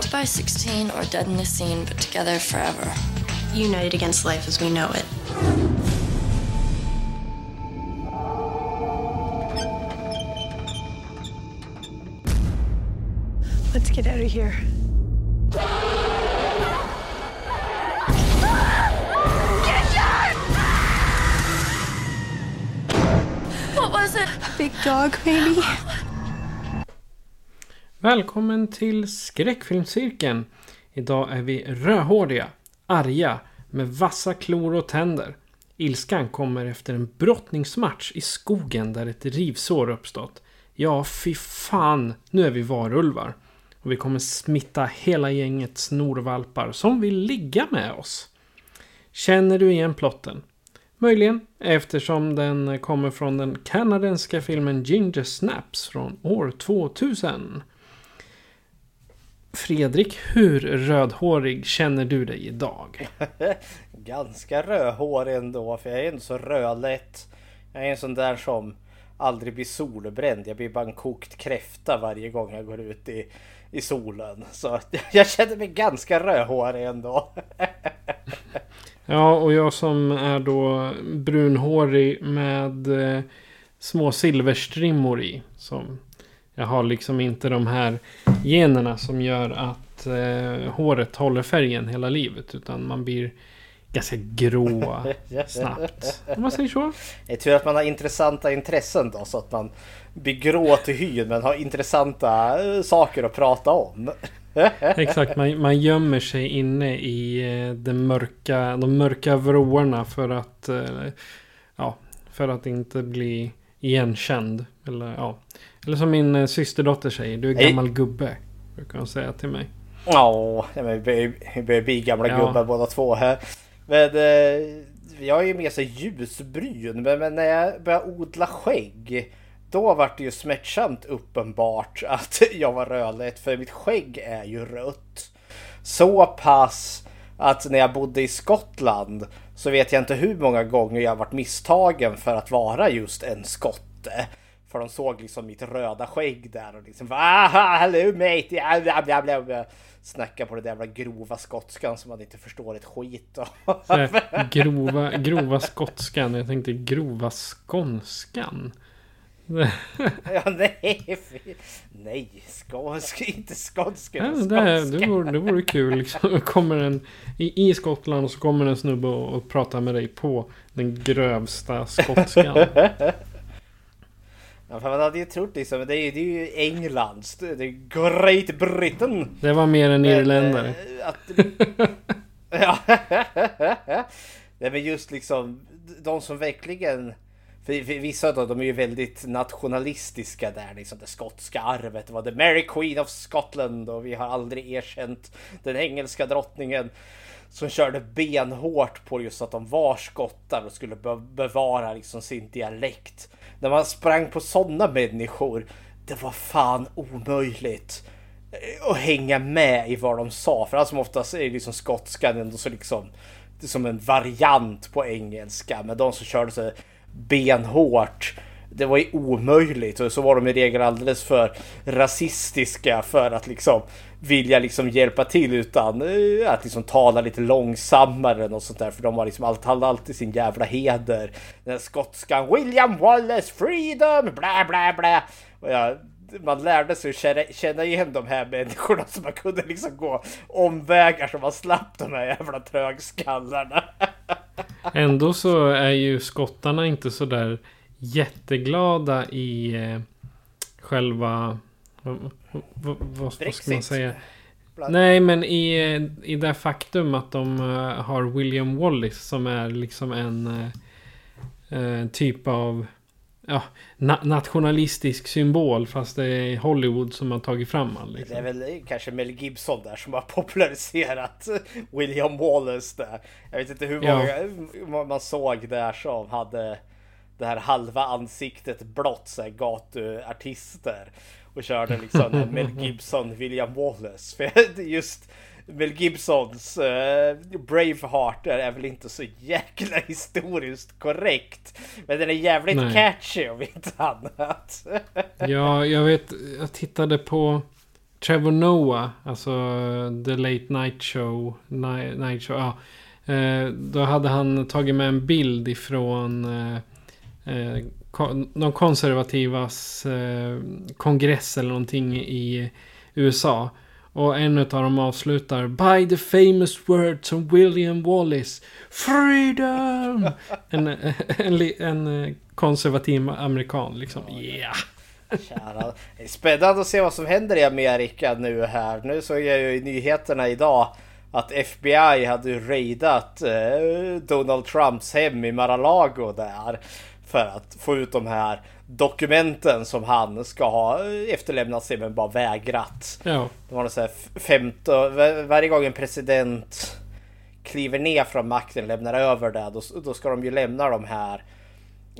Out by 16 or dead in the scene, but together forever. United against life as we know it. Let's get out of here. What was it? A big dog, maybe? Välkommen till Skräckfilmscirkeln. Idag är vi rödhåriga, arga, med vassa klor och tänder. Ilskan kommer efter en brottningsmatch i skogen där ett rivsår uppstått. Ja, fy fan, nu är vi varulvar. Och vi kommer smitta hela gänget snorvalpar som vill ligga med oss. Känner du igen plotten? Möjligen eftersom den kommer från den kanadensiska filmen Ginger Snaps från år 2000. Fredrik, hur rödhårig känner du dig idag? Ganska rödhårig ändå för jag är inte så rödlätt. Jag är en sån där som aldrig blir solbränd. Jag blir bara en kokt kräfta varje gång jag går ut i, i solen. Så jag känner mig ganska rödhårig ändå. Ja, och jag som är då brunhårig med eh, små silverstrimmor i. Som jag har liksom inte de här generna som gör att eh, håret håller färgen hela livet. Utan man blir ganska grå snabbt. Om man säger så. Det är tur att man har intressanta intressen då så att man blir grå till hyn men har intressanta eh, saker att prata om. Exakt, man, man gömmer sig inne i eh, de mörka, de mörka vråorna för att eh, Ja, för att inte bli igenkänd. Eller, ja. Eller som min eh, systerdotter säger, du är gammal gubbe. Brukar hon säga till mig. Ja, men vi börjar- bli gamla Ja. gubbar båda två här. Men eh, jag är ju mer så ljusbrun. Men, men när jag började odla skägg. Då var det ju smärtsamt uppenbart att jag var rödlätt. För mitt skägg är ju rött. Så pass att när jag bodde i Skottland så vet jag inte hur många gånger jag varit misstagen för att vara just en skotte. För de såg liksom mitt röda skägg där och liksom ah, hello mate, bla, bla, bla, bla. Snacka på det där jävla grova skotskan som man inte förstår ett skit av. Grova, grova skotskan. Jag tänkte grova skånskan. ja, nej, nej, skånsk, inte skånska, Ja, det, det, vore, det vore kul. Liksom. Kommer en, i, I Skottland och så kommer en snubbe och, och pratar med dig på den grövsta skotskan. Ja, för man hade ju trott liksom, det är, det är ju Englands, det är Great Britain. Det var mer än irländare. eh, ja. Nej men just liksom de som verkligen för, för vissa av dem de är ju väldigt nationalistiska där liksom det skotska arvet var the Mary Queen of Scotland och vi har aldrig erkänt den engelska drottningen som körde benhårt på just att de var skottar och skulle be- bevara liksom sin dialekt. När man sprang på sådana människor, det var fan omöjligt eh, att hänga med i vad de sa. För allt som oftast är liksom skotskan ändå så liksom som en variant på engelska. Men de som körde så benhårt. Det var ju omöjligt och så var de i regel alldeles för rasistiska för att liksom vilja liksom hjälpa till utan eh, att liksom tala lite långsammare och sånt där för de har liksom allt, hade alltid sin jävla heder. Den skotskan William Wallace freedom bla bla bla. Och jag, man lärde sig att känna, känna igen de här människorna så man kunde liksom gå omvägar så man slapp de här jävla trögskallarna. Ändå så är ju skottarna inte så där jätteglada i eh, själva... Vad, vad, vad, vad ska man säga? Nej, men i, i det faktum att de eh, har William Wallace som är liksom en eh, eh, typ av ja, na nationalistisk symbol. Fast det är Hollywood som har tagit fram han. Det är Liksom. väl kanske Mel Gibson där som har populariserat William Wallace där. Jag vet inte hur Ja. många vad man såg där som hade det här halva ansiktet blått, så här gatuartister. Och körde liksom Mel Gibson, William Wallace. För just Mel Gibsons uh, Braveheart är väl inte så jäkla historiskt korrekt. Men den är jävligt Nej. catchy om inte annat. Ja, jag vet. Jag tittade på Trevor Noah. Alltså The Late Night Show. Night, night show ja. Eh, då hade han tagit med en bild ifrån eh, eh, ko- de konservativas eh, kongress eller någonting i USA. Och en av dem avslutar By the famous words of William Wallace Freedom! en, en, en eh, konservativ amerikan liksom. Yeah! Kära. Det är spännande att se vad som händer i Amerika nu här. Nu såg jag ju i nyheterna idag att FBI hade raidat eh, Donald Trumps hem i Mar-a-Lago där. För att få ut de här dokumenten som han ska ha efterlämnat sig men bara vägrat. Ja. Det var så här 15, var- varje gång en president kliver ner från makten lämnar över det, då, då ska de ju lämna de här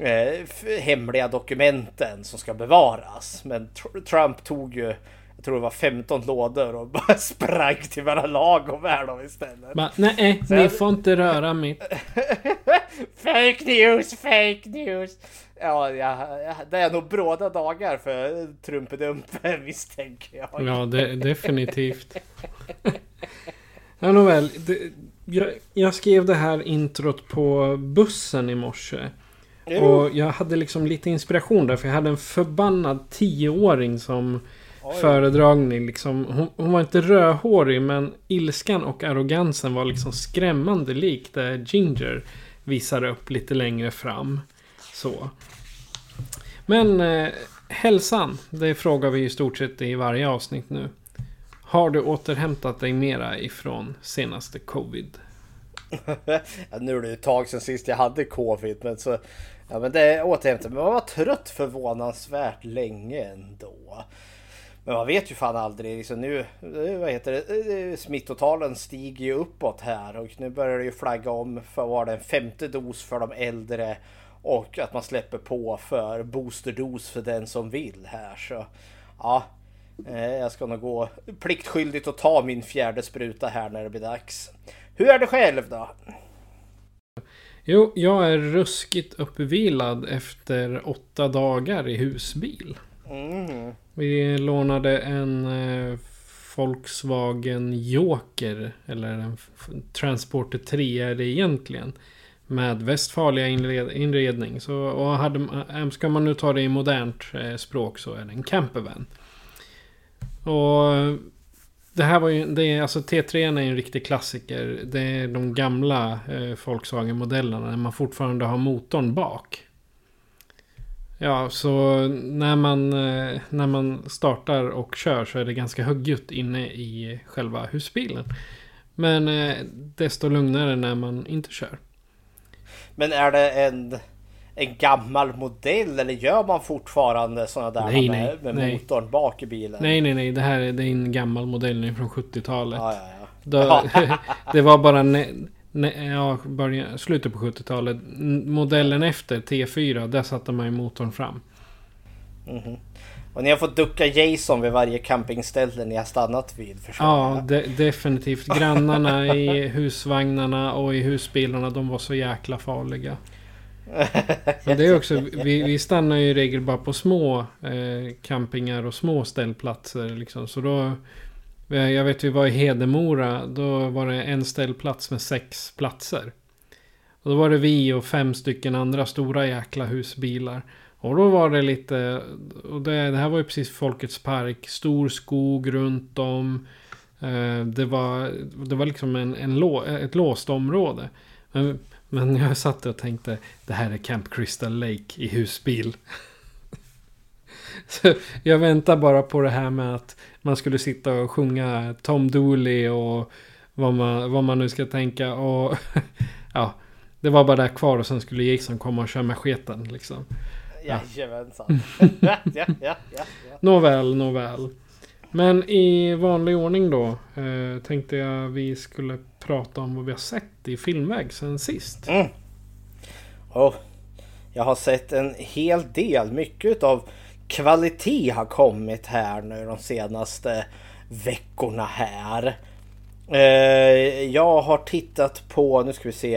eh, hemliga dokumenten som ska bevaras. Men Tr- Trump tog ju, jag tror det var 15 lådor och bara sprang till Mar-a-Lago med dem istället. Bara, nej, Så ni får inte röra mitt. fake news, fake news! Ja, ja, ja, det är nog bråda dagar för Trumpedumpen misstänker jag. Ja, det, definitivt. Ja, nåväl. Det, jag, jag skrev det här introt på bussen i morse. Och jag hade liksom lite inspiration där. För jag hade en förbannad tioåring som föredragning. Liksom. Hon, hon var inte rödhårig men ilskan och arrogansen var liksom skrämmande lik det Ginger visar upp lite längre fram. Så. Men eh, hälsan, det frågar vi i stort sett i varje avsnitt nu. Har du återhämtat dig mera ifrån senaste covid? Ja, nu är det ett tag sedan sist jag hade covid men så Ja men det återhämtade Men man var trött förvånansvärt länge ändå. Men man vet ju fan aldrig. Liksom nu, eh, vad heter det, eh, smittotalen stiger ju uppåt här och nu börjar det ju flagga om för var det en femte dos för de äldre och att man släpper på för boosterdos för den som vill här så ja. eh, Jag ska nog gå pliktskyldigt och ta min fjärde spruta här när det blir dags. Hur är det själv då? Jo, jag är ruskigt uppvilad efter åtta dagar i husbil. Mm. Vi lånade en eh, Volkswagen Joker. Eller en Transporter 3 är det egentligen. Med Westfalia inred- inredning. Så, och hade, eh, ska man nu ta det i modernt eh, språk så är det en campervan. Och det här var ju, det är, alltså T3 är en riktig klassiker. Det är de gamla eh, Volkswagen-modellerna när man fortfarande har motorn bak. Ja, så när man, eh, när man startar och kör så är det ganska högljutt inne i själva husbilen. Men eh, desto lugnare när man inte kör. Men är det en, en gammal modell eller gör man fortfarande sådana där Nej, med, med nej. motorn bak i bilen? Nej, nej, nej. Det här är, det är en gammal modell nu från 70-talet. Ja, ja, ja. Det var bara ne, ja, början, slutet på 70-talet. N- Modellen efter T4, där satte man ju motorn fram. Och ni har fått ducka Jason vid varje campingställe ni har stannat vid. förstår Ja, de, definitivt. Grannarna i husvagnarna och i husbilarna, de var så jäkla farliga. Men det är också, vi, vi stannar ju i regel bara på små eh, campingar och små ställplatser. Liksom. Så då, Eh, jag vet vi var i Hedemora, då var det en ställplats med sex platser. Och då var det vi och fem stycken andra stora jäkla husbilar. Och då var det lite, och det, det här var ju precis Folkets Park, stor skog runt om. Eh, det, var, det var liksom en, en lå, ett låst område. Men, men jag satt och tänkte, det här är Camp Crystal Lake i husbil. Så jag väntar bara på det här med att man skulle sitta och sjunga Tom Dooley och vad man, vad man nu ska tänka. Och ja, det var bara där kvar och sen skulle Jason komma och köra med sketen liksom. Jajamensan. ja, ja, ja, ja. Nåväl, nåväl. Men i vanlig ordning då eh, tänkte jag vi skulle prata om vad vi har sett i filmväg sen sist. Mm. Och jag har sett en hel del. Mycket av kvalitet har kommit här nu de senaste veckorna här. Eh, jag har tittat på, nu ska vi se,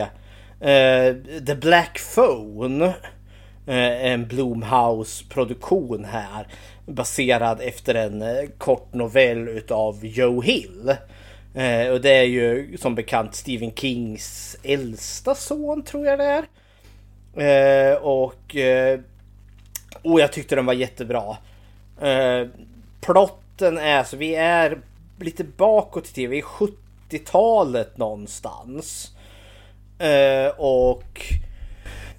eh, The Black Phone. Eh, en Blumhouse produktion här. Baserad efter en kort novell utav Joe Hill. Eh, och det är ju som bekant Stephen Kings äldsta son tror jag det är. Eh, och, eh, och jag tyckte den var jättebra. Eh, plotten är så vi är lite bakåt i tiden. Vi är 70-talet någonstans. Eh, och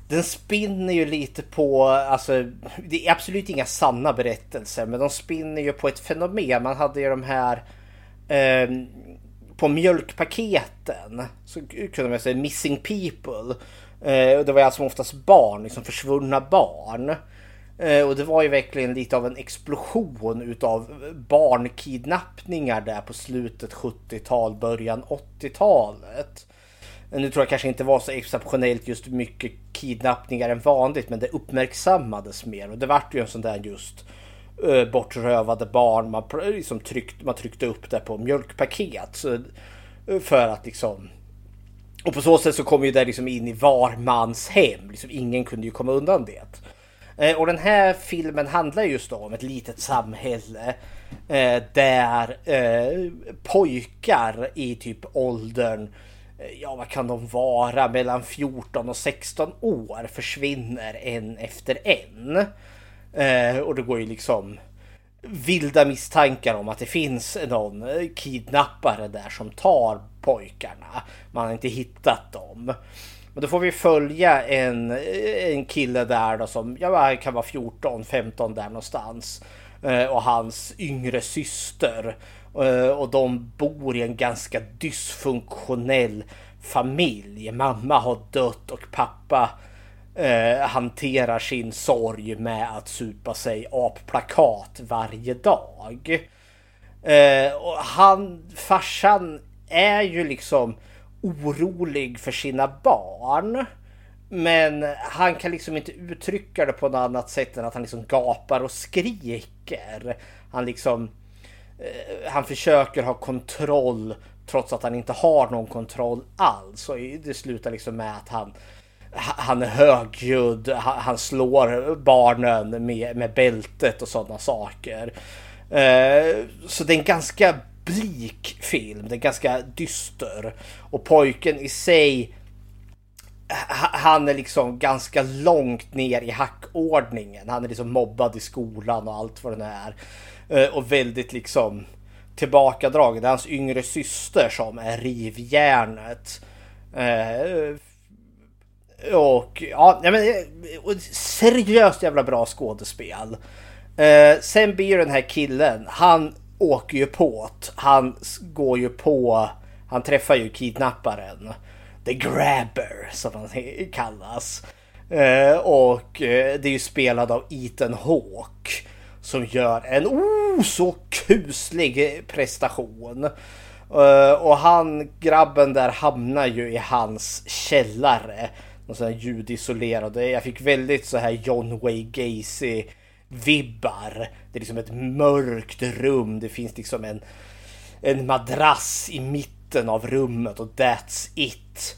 den spinner ju lite på, alltså det är absolut inga sanna berättelser men de spinner ju på ett fenomen. Man hade ju de här eh, på mjölkpaketen så kunde man säga missing people. Eh, och det var alltså oftast barn, liksom försvunna barn. Eh, och det var ju verkligen lite av en explosion utav barnkidnappningar där på slutet 70-tal, början 80-talet. Eh, nu tror jag kanske inte var så exceptionellt just mycket kidnappningar än vanligt men det uppmärksammades mer och det vart ju en sån där just uh, bortrövade barn man, liksom tryckt, man tryckte upp det på mjölkpaket. Så, för att liksom och på så sätt så kom ju det liksom in i var mans hem. Liksom, ingen kunde ju komma undan det. Eh, och den här filmen handlar just då om ett litet samhälle eh, där eh, pojkar i typ åldern Eh, ja vad kan de vara, mellan 14 och 16 år försvinner en efter en. Eh, och det går ju liksom vilda misstankar om att det finns någon eh, kidnappare där som tar pojkarna. Man har inte hittat dem. Men då får vi följa en, en kille där då som ja, kan vara 14, 15 där någonstans. Eh, och hans yngre syster Eh, och de bor i en ganska dysfunktionell familj. Mamma har dött och pappa eh, hanterar sin sorg med att supa sig applakat varje dag. Eh, och han, farsan är ju liksom orolig för sina barn. Men han kan liksom inte uttrycka det på något annat sätt än att han liksom gapar och skriker. Han liksom Eh, han försöker ha kontroll trots att han inte har någon kontroll alls. Och det slutar liksom med att han han är högljudd, han slår barnen med, med bältet och sådana saker. Eh, så det är en ganska blik film, den är ganska dyster. Och pojken i sig, han är liksom ganska långt ner i hackordningen. Han är liksom mobbad i skolan och allt vad det är. Eh, och väldigt liksom tillbakadragen. Det är hans yngre syster som är rivjärnet. Eh, och ja, men eh, seriöst jävla bra skådespel. Eh, sen blir den här killen, han åker ju på Han går ju på, han träffar ju kidnapparen. The Grabber som han kallas. Eh, och eh, det är ju spelad av Ethan Hawke som gör en oh, så kuslig prestation. Eh, och han, grabben där hamnar ju i hans källare. Någon sån här ljudisolerad. Jag fick väldigt så här John Wayne Gacy vibbar. Det är liksom ett mörkt rum. Det finns liksom en, en madrass i mitten av rummet och that's it.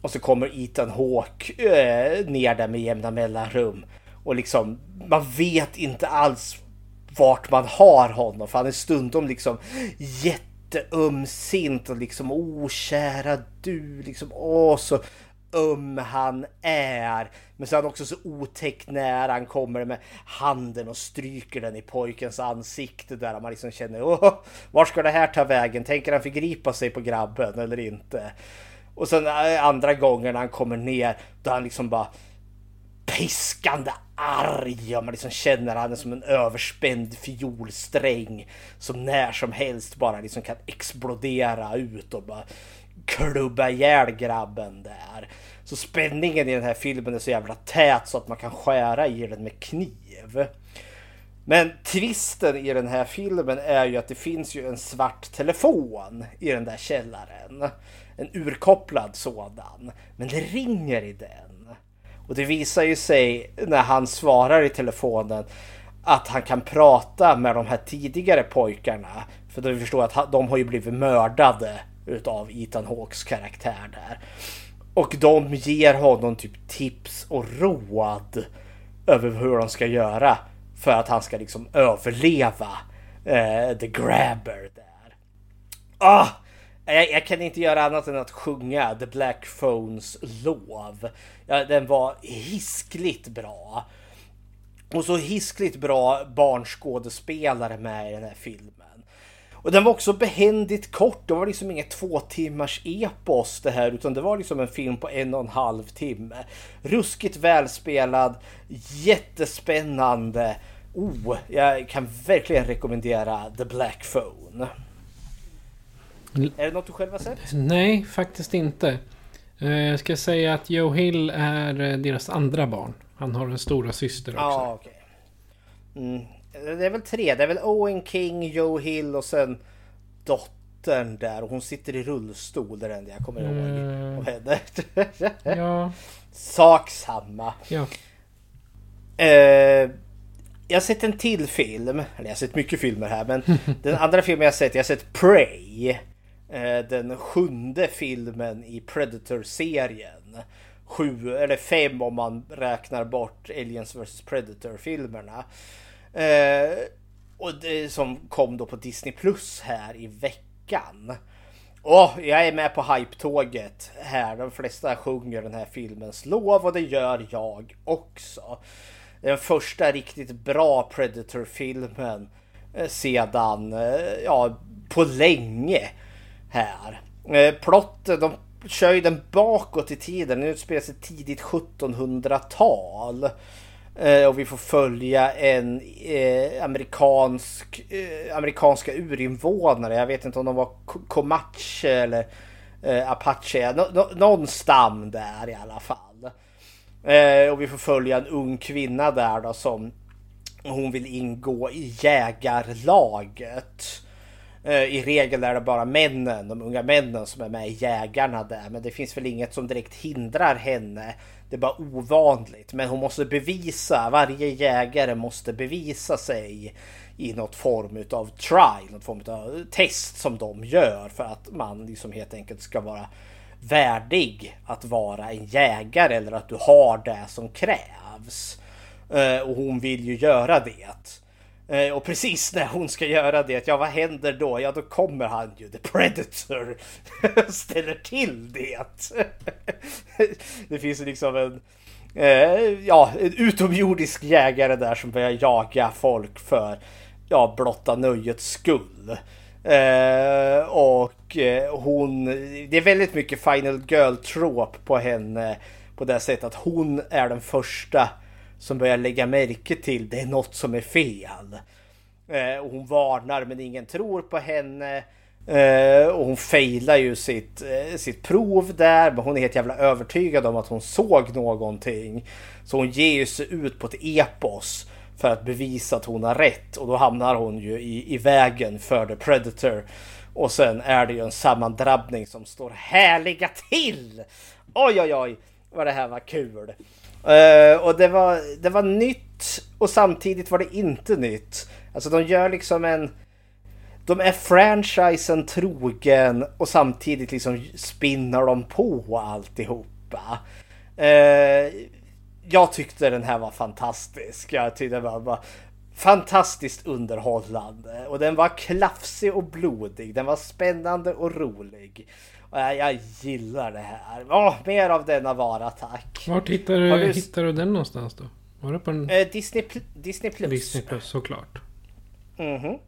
Och så kommer Ethan Hawke äh, ner där med jämna mellanrum. Och liksom, man vet inte alls vart man har honom. För han är stundom liksom jätteömsint och liksom åh kära du, liksom åh så öm han är. Men så är han också så otäckt när han kommer med handen och stryker den i pojkens ansikte där man liksom känner åh, var ska det här ta vägen? Tänker han förgripa sig på grabben eller inte? Och sen eh, andra gången när han kommer ner då han liksom bara piskande arg och man liksom känner han som en överspänd fiolsträng som när som helst bara liksom kan explodera ut och bara klubba ihjäl grabben där. Så spänningen i den här filmen är så jävla tät så att man kan skära i den med kniv. Men twisten i den här filmen är ju att det finns ju en svart telefon i den där källaren. En urkopplad sådan. Men det ringer i den. Och det visar ju sig när han svarar i telefonen att han kan prata med de här tidigare pojkarna. För då vi förstår att de har ju blivit mördade utav Ethan Hawks karaktär där. Och de ger honom typ tips och råd över hur de ska göra för att han ska liksom överleva eh, The Grabber där. Ah! Jag, jag, kan inte göra annat än att sjunga The Black Phones lov. Ja, den var hiskligt bra. Och så hiskligt bra barnskådespelare med i den här filmen. Och den var också behändigt kort. Det var liksom inget två timmars epos det här utan det var liksom en film på en och en halv timme. Ruskigt välspelad, jättespännande. Oh, jag kan verkligen rekommendera The Black Phone. Är det något du själv har sett? Nej, faktiskt inte. Eh, jag ska säga att Joe Hill är eh, deras andra barn. Han har en stora syster också. Okej. Okay. Mm. Det är väl tre. Det är väl Owen King, Joe Hill och sen dottern där. Och hon sitter i rullstol. Det är det enda jag kommer ihåg mm. av henne. ja. Sak samma. Ja. Eh, jag har sett en till film. Eller jag har sett mycket filmer här. Men den andra filmen jag har sett. Jag har sett Prey. Eh, den sjunde filmen i Predator-serien. Sju eller fem om man räknar bort Aliens vs Predator-filmerna. Eh, och det som kom då på Disney Plus här i veckan. Oh, jag är med på hype-tåget här. De flesta sjunger den här filmens lov och det gör jag också. Den första riktigt bra Predator-filmen eh, sedan, eh, ja, på länge här. Eh, plotten, de kör ju den bakåt i tiden. Den utspelar sig tidigt 1700-tal. Eh, och vi får följa en eh, amerikansk, eh, amerikanska urinvånare. Jag vet inte om de var Comanche eller eh, Apache. Nå, någon stam där i alla fall. Eh, och vi får följa en ung kvinna där då som hon vill ingå i jägarlaget. Eh, I regel är det bara männen, de unga männen som är med i jägarna där. Men det finns väl inget som direkt hindrar henne det är bara ovanligt. Men hon måste bevisa, varje jägare måste bevisa sig i något form av trial, något form av test som de gör för att man liksom helt enkelt ska vara värdig att vara en jägare eller att du har det som krävs. Eh, och hon vill ju göra det. Eh, och precis när hon ska göra det, ja vad händer då? Ja då kommer han ju, The Predator, ställer till det. det finns liksom en, eh, ja, en utomjordisk jägare där som börjar jaga folk för, ja, blotta nöjets skull. Eh, och eh, hon, det är väldigt mycket Final Girl-trop på henne på det sättet att hon är den första som börjar lägga märke till det är något som är fel. Eh, och hon varnar men ingen tror på henne. Eh, och hon failar ju sitt, eh, sitt prov där men hon är helt jävla övertygad om att hon såg någonting. Så hon ger ju sig ut på ett epos för att bevisa att hon har rätt och då hamnar hon ju i, i vägen för The Predator. Och sen är det ju en sammandrabbning som står härliga till! Oj oj oj vad det här var kul! Uh, och det var, det var nytt och samtidigt var det inte nytt. Alltså de gör liksom en... De är franchisen trogen och samtidigt liksom spinnar de på alltihopa. Uh, jag tyckte den här var fantastisk. Jag tyckte den var, var fantastiskt underhållande. Och den var klafsig och blodig. Den var spännande och rolig. Jag, jag gillar det här. Åh, mer av denna vara tack. Var hittar du, du... hittar du den någonstans då? Var det på en... Eh, Disney, Disney Plus. Disney Plus såklart. Mm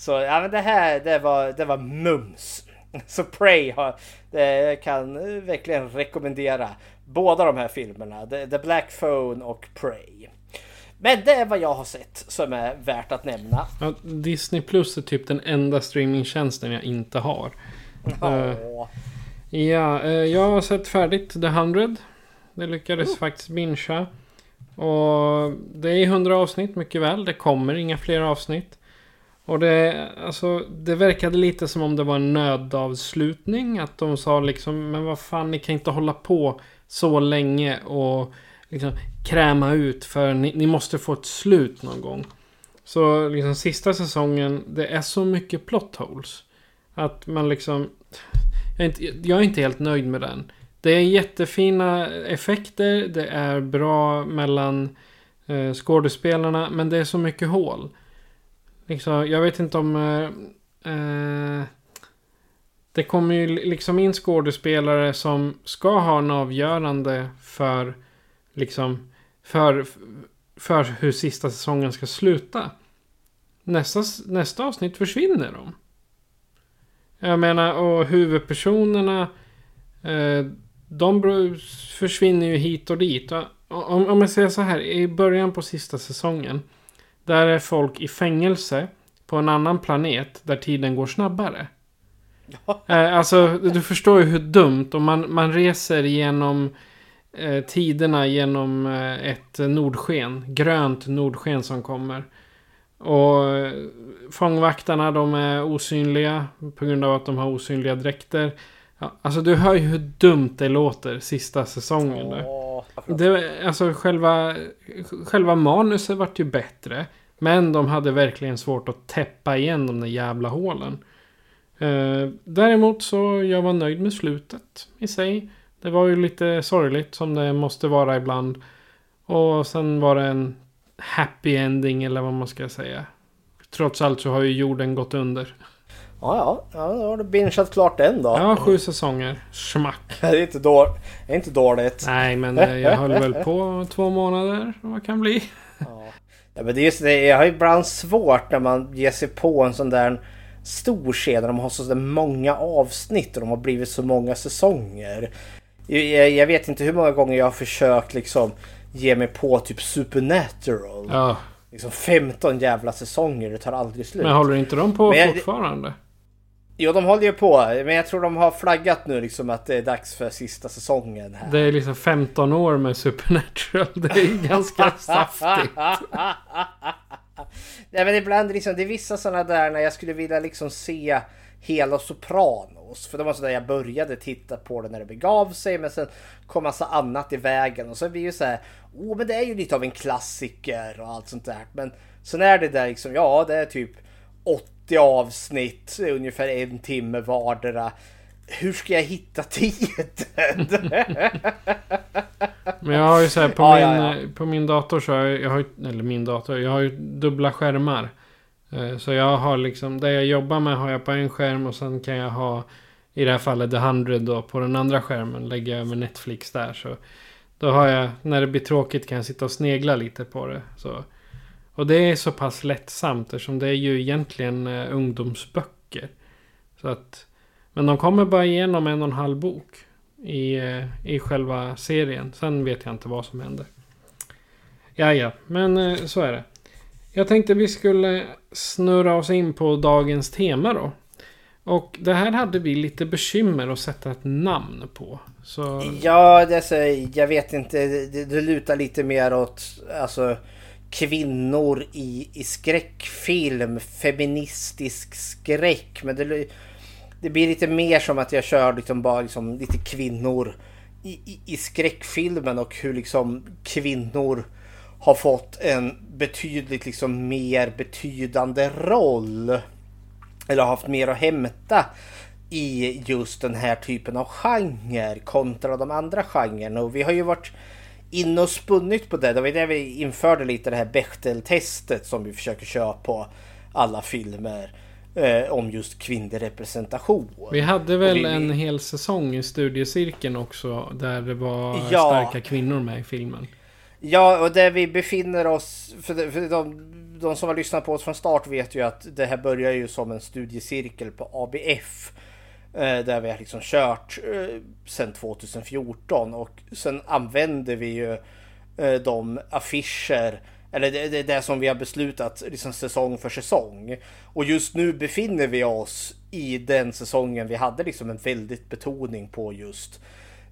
så ja, men det här det var, det var mums. Så Prey har, det kan verkligen rekommendera båda de här filmerna. The, The Black Phone och Prey. Men det är vad jag har sett som är värt att nämna. Ja, Disney Plus är typ den enda streamingtjänsten jag inte har. Ja. Ja, eh, jag har sett färdigt The 100. Det lyckades faktiskt bingea. Och det är 100 avsnitt mycket väl. Det kommer inga fler avsnitt. Och det, alltså, det verkade lite som om det var en nödavslutning. Att de sa liksom, men vad fan, ni kan inte hålla på så länge och liksom kräma ut. För ni, ni måste få ett slut någon gång. Så liksom sista säsongen, det är så mycket plot holes. Att man liksom... Jag är inte, jag är inte helt nöjd med den. Det är jättefina effekter, det är bra mellan eh, skådespelarna, men det är så mycket hål. Liksom, jag vet inte om... Eh, eh, det kommer ju liksom in skådespelare som ska ha en avgörande för liksom för, för hur sista säsongen ska sluta. Nästa, nästa avsnitt försvinner de. Jag menar, och huvudpersonerna eh, de försvinner ju hit och dit. Om, om jag säger så här, i början på sista säsongen. Där är folk i fängelse på en annan planet där tiden går snabbare. Eh, alltså, du förstår ju hur dumt. Och man, man reser genom eh, tiderna genom ett nordsken. Grönt nordsken som kommer. Och fångvaktarna de är osynliga på grund av att de har osynliga dräkter. Ja, alltså du hör ju hur dumt det låter sista säsongen. Åh, Det, alltså själva, själva manuset vart ju bättre. Men de hade verkligen svårt att täppa igen de där jävla hålen. Eh, däremot så jag var nöjd med slutet i sig. Det var ju lite sorgligt som det måste vara ibland. Och sen var det en happy ending eller vad man ska säga. Trots allt så har ju jorden gått under. Ja, ja, ja, då har du bingeat klart den då. Ja, sju säsonger. Schmack. Det är inte, då, är inte dåligt. Nej, men eh, jag höll väl på två månader. Vad kan bli. Ja, men det är just det, jag har ibland svårt när man ger sig på en sån där stor serie. De har så många avsnitt och de har blivit så många säsonger. Jag, jag vet inte hur många gånger jag har försökt liksom ge mig på typ Supernatural. Ja, Liksom 15 jävla säsonger, det tar aldrig slut. men håller inte de på jag- fortfarande? Jo, de håller ju på. Men jag tror de har flaggat nu liksom att det är dags för sista säsongen här. Det är liksom 15 år med Supernatural. Det är ganska saftigt. Nej men ibland liksom, det är vissa sådana där när jag skulle vilja liksom se hela Sopranos. För det var sådär jag började titta på det när det begav sig. Men sen kom massa annat i vägen. Och så blir ju så här. Oh men det är ju lite av en klassiker och allt sånt där. Men sen är det där liksom, ja det är typ 80 avsnitt, ungefär en timme vardera. Hur ska jag hitta tiden? Men jag har ju så här på, Ja, min, ja, ja. på min dator så har jag, jag har eller min dator, jag har ju dubbla skärmar. Eh, Så jag har liksom, det jag jobbar med har jag på en skärm och sen kan jag ha i det här fallet The 100 då på den andra skärmen. Lägger jag över Netflix där så. Då har jag, när det blir tråkigt kan jag sitta och snegla lite på det. Så. Och det är så pass lättsamt eftersom det är ju egentligen eh, ungdomsböcker. Så att, men de kommer bara igenom en och en halv bok i, eh, i själva serien. Sen vet jag inte vad som händer. Ja, ja, men eh, så är det. Jag tänkte vi skulle snurra oss in på dagens tema då. Och det här hade vi lite bekymmer att sätta ett namn på. Så Ja, alltså, jag vet inte. Det, det lutar lite mer åt alltså, kvinnor i, i skräckfilm. Feministisk skräck. Men det, det blir lite mer som att jag kör liksom bara liksom lite kvinnor i, i, i skräckfilmen och hur liksom kvinnor har fått en betydligt liksom mer betydande roll. Eller har haft mer att hämta i just den här typen av genre kontra de andra genrerna. Och vi har ju varit inne och spunnit på det. Det var ju där vi införde lite det här Bechdel-testet som vi försöker köra på alla filmer eh, om just kvinnlig representation. vi hade väl vi- en hel säsong i studiecirkeln också. Där det var Ja. starka kvinnor med i filmen. Ja, och där vi befinner oss, för, för de, de som har lyssnat på oss från start vet ju att det här börjar ju som en studiecirkel på ABF. Eh, där vi har liksom kört eh, sedan 2014 och sen använder vi ju eh, de affischer eller det, det, det som vi har beslutat liksom säsong för säsong. Och just nu befinner vi oss i den säsongen vi hade liksom en väldigt betoning på just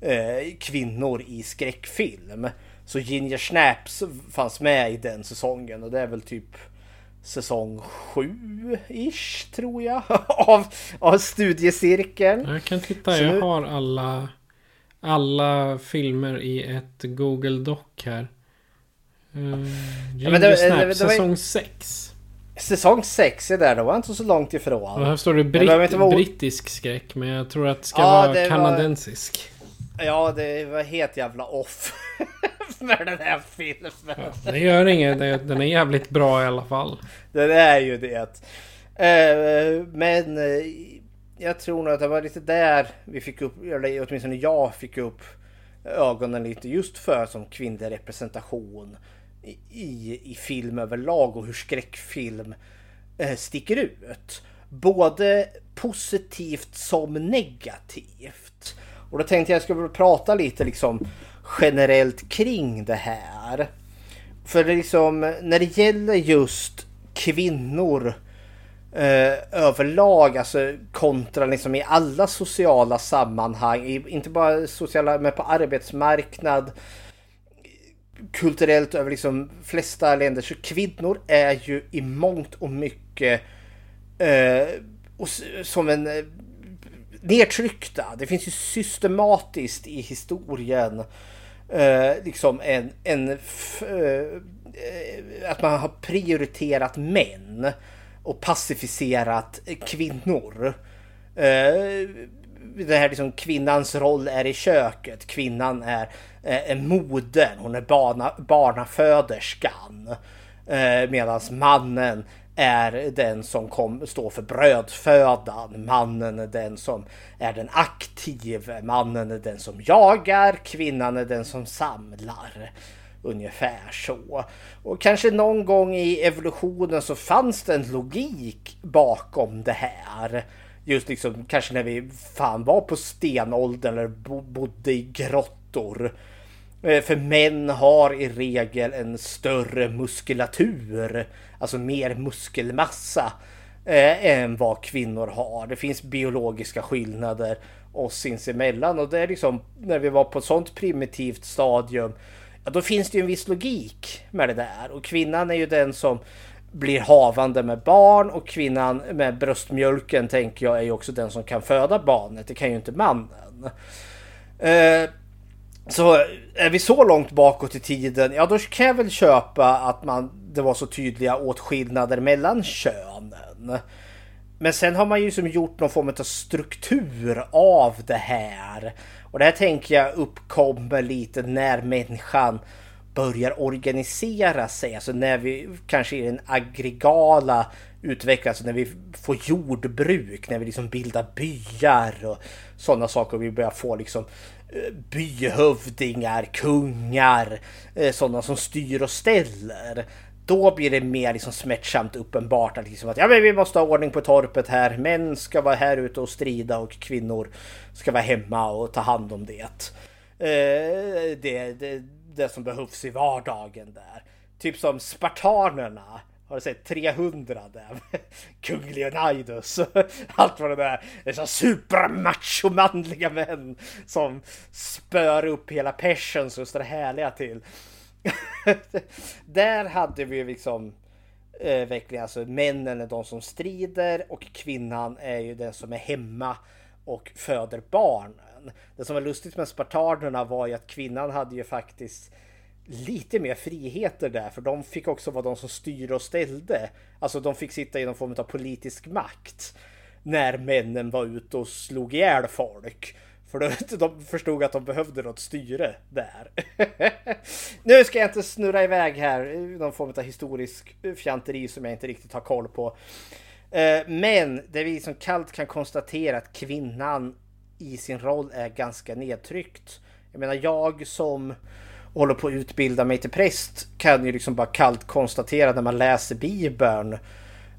eh, kvinnor i skräckfilm. Så Ginger Snaps fanns med i den säsongen och det är väl typ säsong 7-ish tror jag av, av studiecirkeln. Jag kan titta, Så jag har alla, alla filmer i ett Google Doc här. Uh, Ja, men det- Snap, det- det säsong 6. Säsong 6 är där, det var inte så långt Och ifrån. här står det britt, vara- brittisk skräck, men jag tror att det ska Ja, vara det var- kanadensisk. Ja, det var helt jävla off med den här filmen. Det gör inget, den är jävligt bra i alla fall. Den är ju det. Eh, Men eh, jag tror nog att det var lite där vi fick upp, eller åtminstone jag fick upp ögonen lite just för som kvinnlig representation i, i, film överlag och hur skräckfilm eh, sticker ut. Både positivt som negativt. Och då tänkte jag skulle prata lite liksom generellt kring det här. För det liksom, när det gäller just kvinnor eh, överlag, alltså kontra liksom i alla sociala sammanhang, i, inte bara sociala, men på arbetsmarknad, kulturellt över liksom flesta länder, så kvinnor är ju i mångt och mycket eh, och, som en eh, nedtryckta. Det finns ju systematiskt i historien eh, liksom en, en eh, att man har prioriterat män och pacificerat kvinnor. Eh, det här liksom kvinnans roll är i köket. Kvinnan är, eh, modern. Hon är barna, barnaföderskan. Eh, Medan mannen är den som kom, står för brödfödan. Mannen är den som är den aktive. Mannen är den som jagar. Kvinnan är den som samlar. Ungefär så. Och kanske någon gång i evolutionen så fanns det en logik bakom det här. Just liksom kanske när vi fan var på stenåldern eller bodde i grottor. Eh, för män har i regel en större muskulatur, alltså mer muskelmassa eh, än vad kvinnor har. Det finns biologiska skillnader oss sinsemellan och det är liksom när vi var på ett sånt primitivt stadium Ja, då finns det ju en viss logik med det där och kvinnan är ju den som blir havande med barn och kvinnan med bröstmjölken tänker jag är ju också den som kan föda barnet. Det kan ju inte mannen. Eh, så är vi så långt bakåt i tiden, ja då kan jag väl köpa att man, det var så tydliga åtskillnader mellan könen. Men sen har man ju som gjort någon form av struktur av det här. Och det här tänker jag uppkommer lite när människan börjar organisera sig. Alltså när vi kanske i den aggregala utvecklingen, alltså när vi får jordbruk, när vi liksom bildar byar och sådana saker. Och vi börjar få liksom eh, byhövdingar, kungar, eh, sådana som styr och ställer. Då blir det mer liksom smärtsamt uppenbart att, liksom att ja, men vi måste ha ordning på torpet här. Män ska vara här ute och strida och kvinnor ska vara hemma och ta hand om det. Eh, det, det, det som behövs i vardagen där. Typ som spartanerna. Har du sett 300 där? Kung Leonidas. Allt vad det där. Det är så supermachomanliga män som spör upp hela persen så står härliga till. Där hade vi liksom eh, verkligen alltså männen är de som strider och kvinnan är ju den som är hemma och föder barnen. Det som var lustigt med spartanerna var ju att kvinnan hade ju faktiskt lite mer friheter där för de fick också vara de som styrde och ställde. Alltså de fick sitta i någon form av politisk makt när männen var ute och slog ihjäl folk. För då, de förstod att de behövde något styre där. nu ska jag inte snurra iväg här, någon form av historisk fjanteri som jag inte riktigt har koll på. Eh, men det vi som kallt kan konstatera att kvinnan i sin roll är ganska nedtryckt. Jag menar jag som håller på att utbilda mig till präst kan ju liksom bara kallt konstatera när man läser bibeln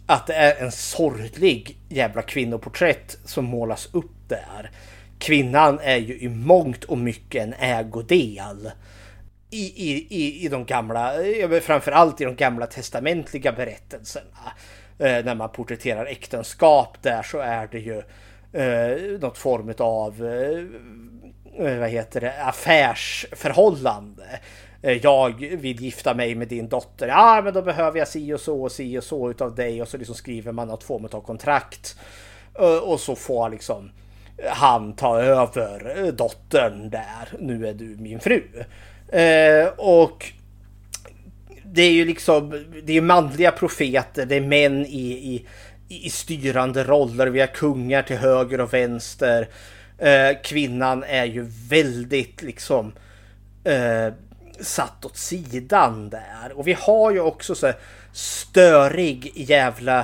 att det är en sorglig jävla kvinnoporträtt som målas upp där. Kvinnan är ju i mångt och mycket en ägodel. I, i, i, i de gamla, framförallt i de gamla testamentliga berättelserna. Eh, när man porträtterar äktenskap där så är det ju eh, något form av eh, eh vad heter det, affärsförhållande. Eh, jag vill gifta mig med din dotter. Ja, men då behöver jag si och så och si och så utav dig och så liksom skriver man något form av kontrakt. Eh, och så får liksom han tar över eh, dottern där. Nu är du min fru. Eh, och det är ju liksom, det är manliga profeter, det är män i, i, i styrande roller. Vi har kungar till höger och vänster. Eh, kvinnan är ju väldigt liksom satt åt sidan där. Och vi har ju också så störig jävla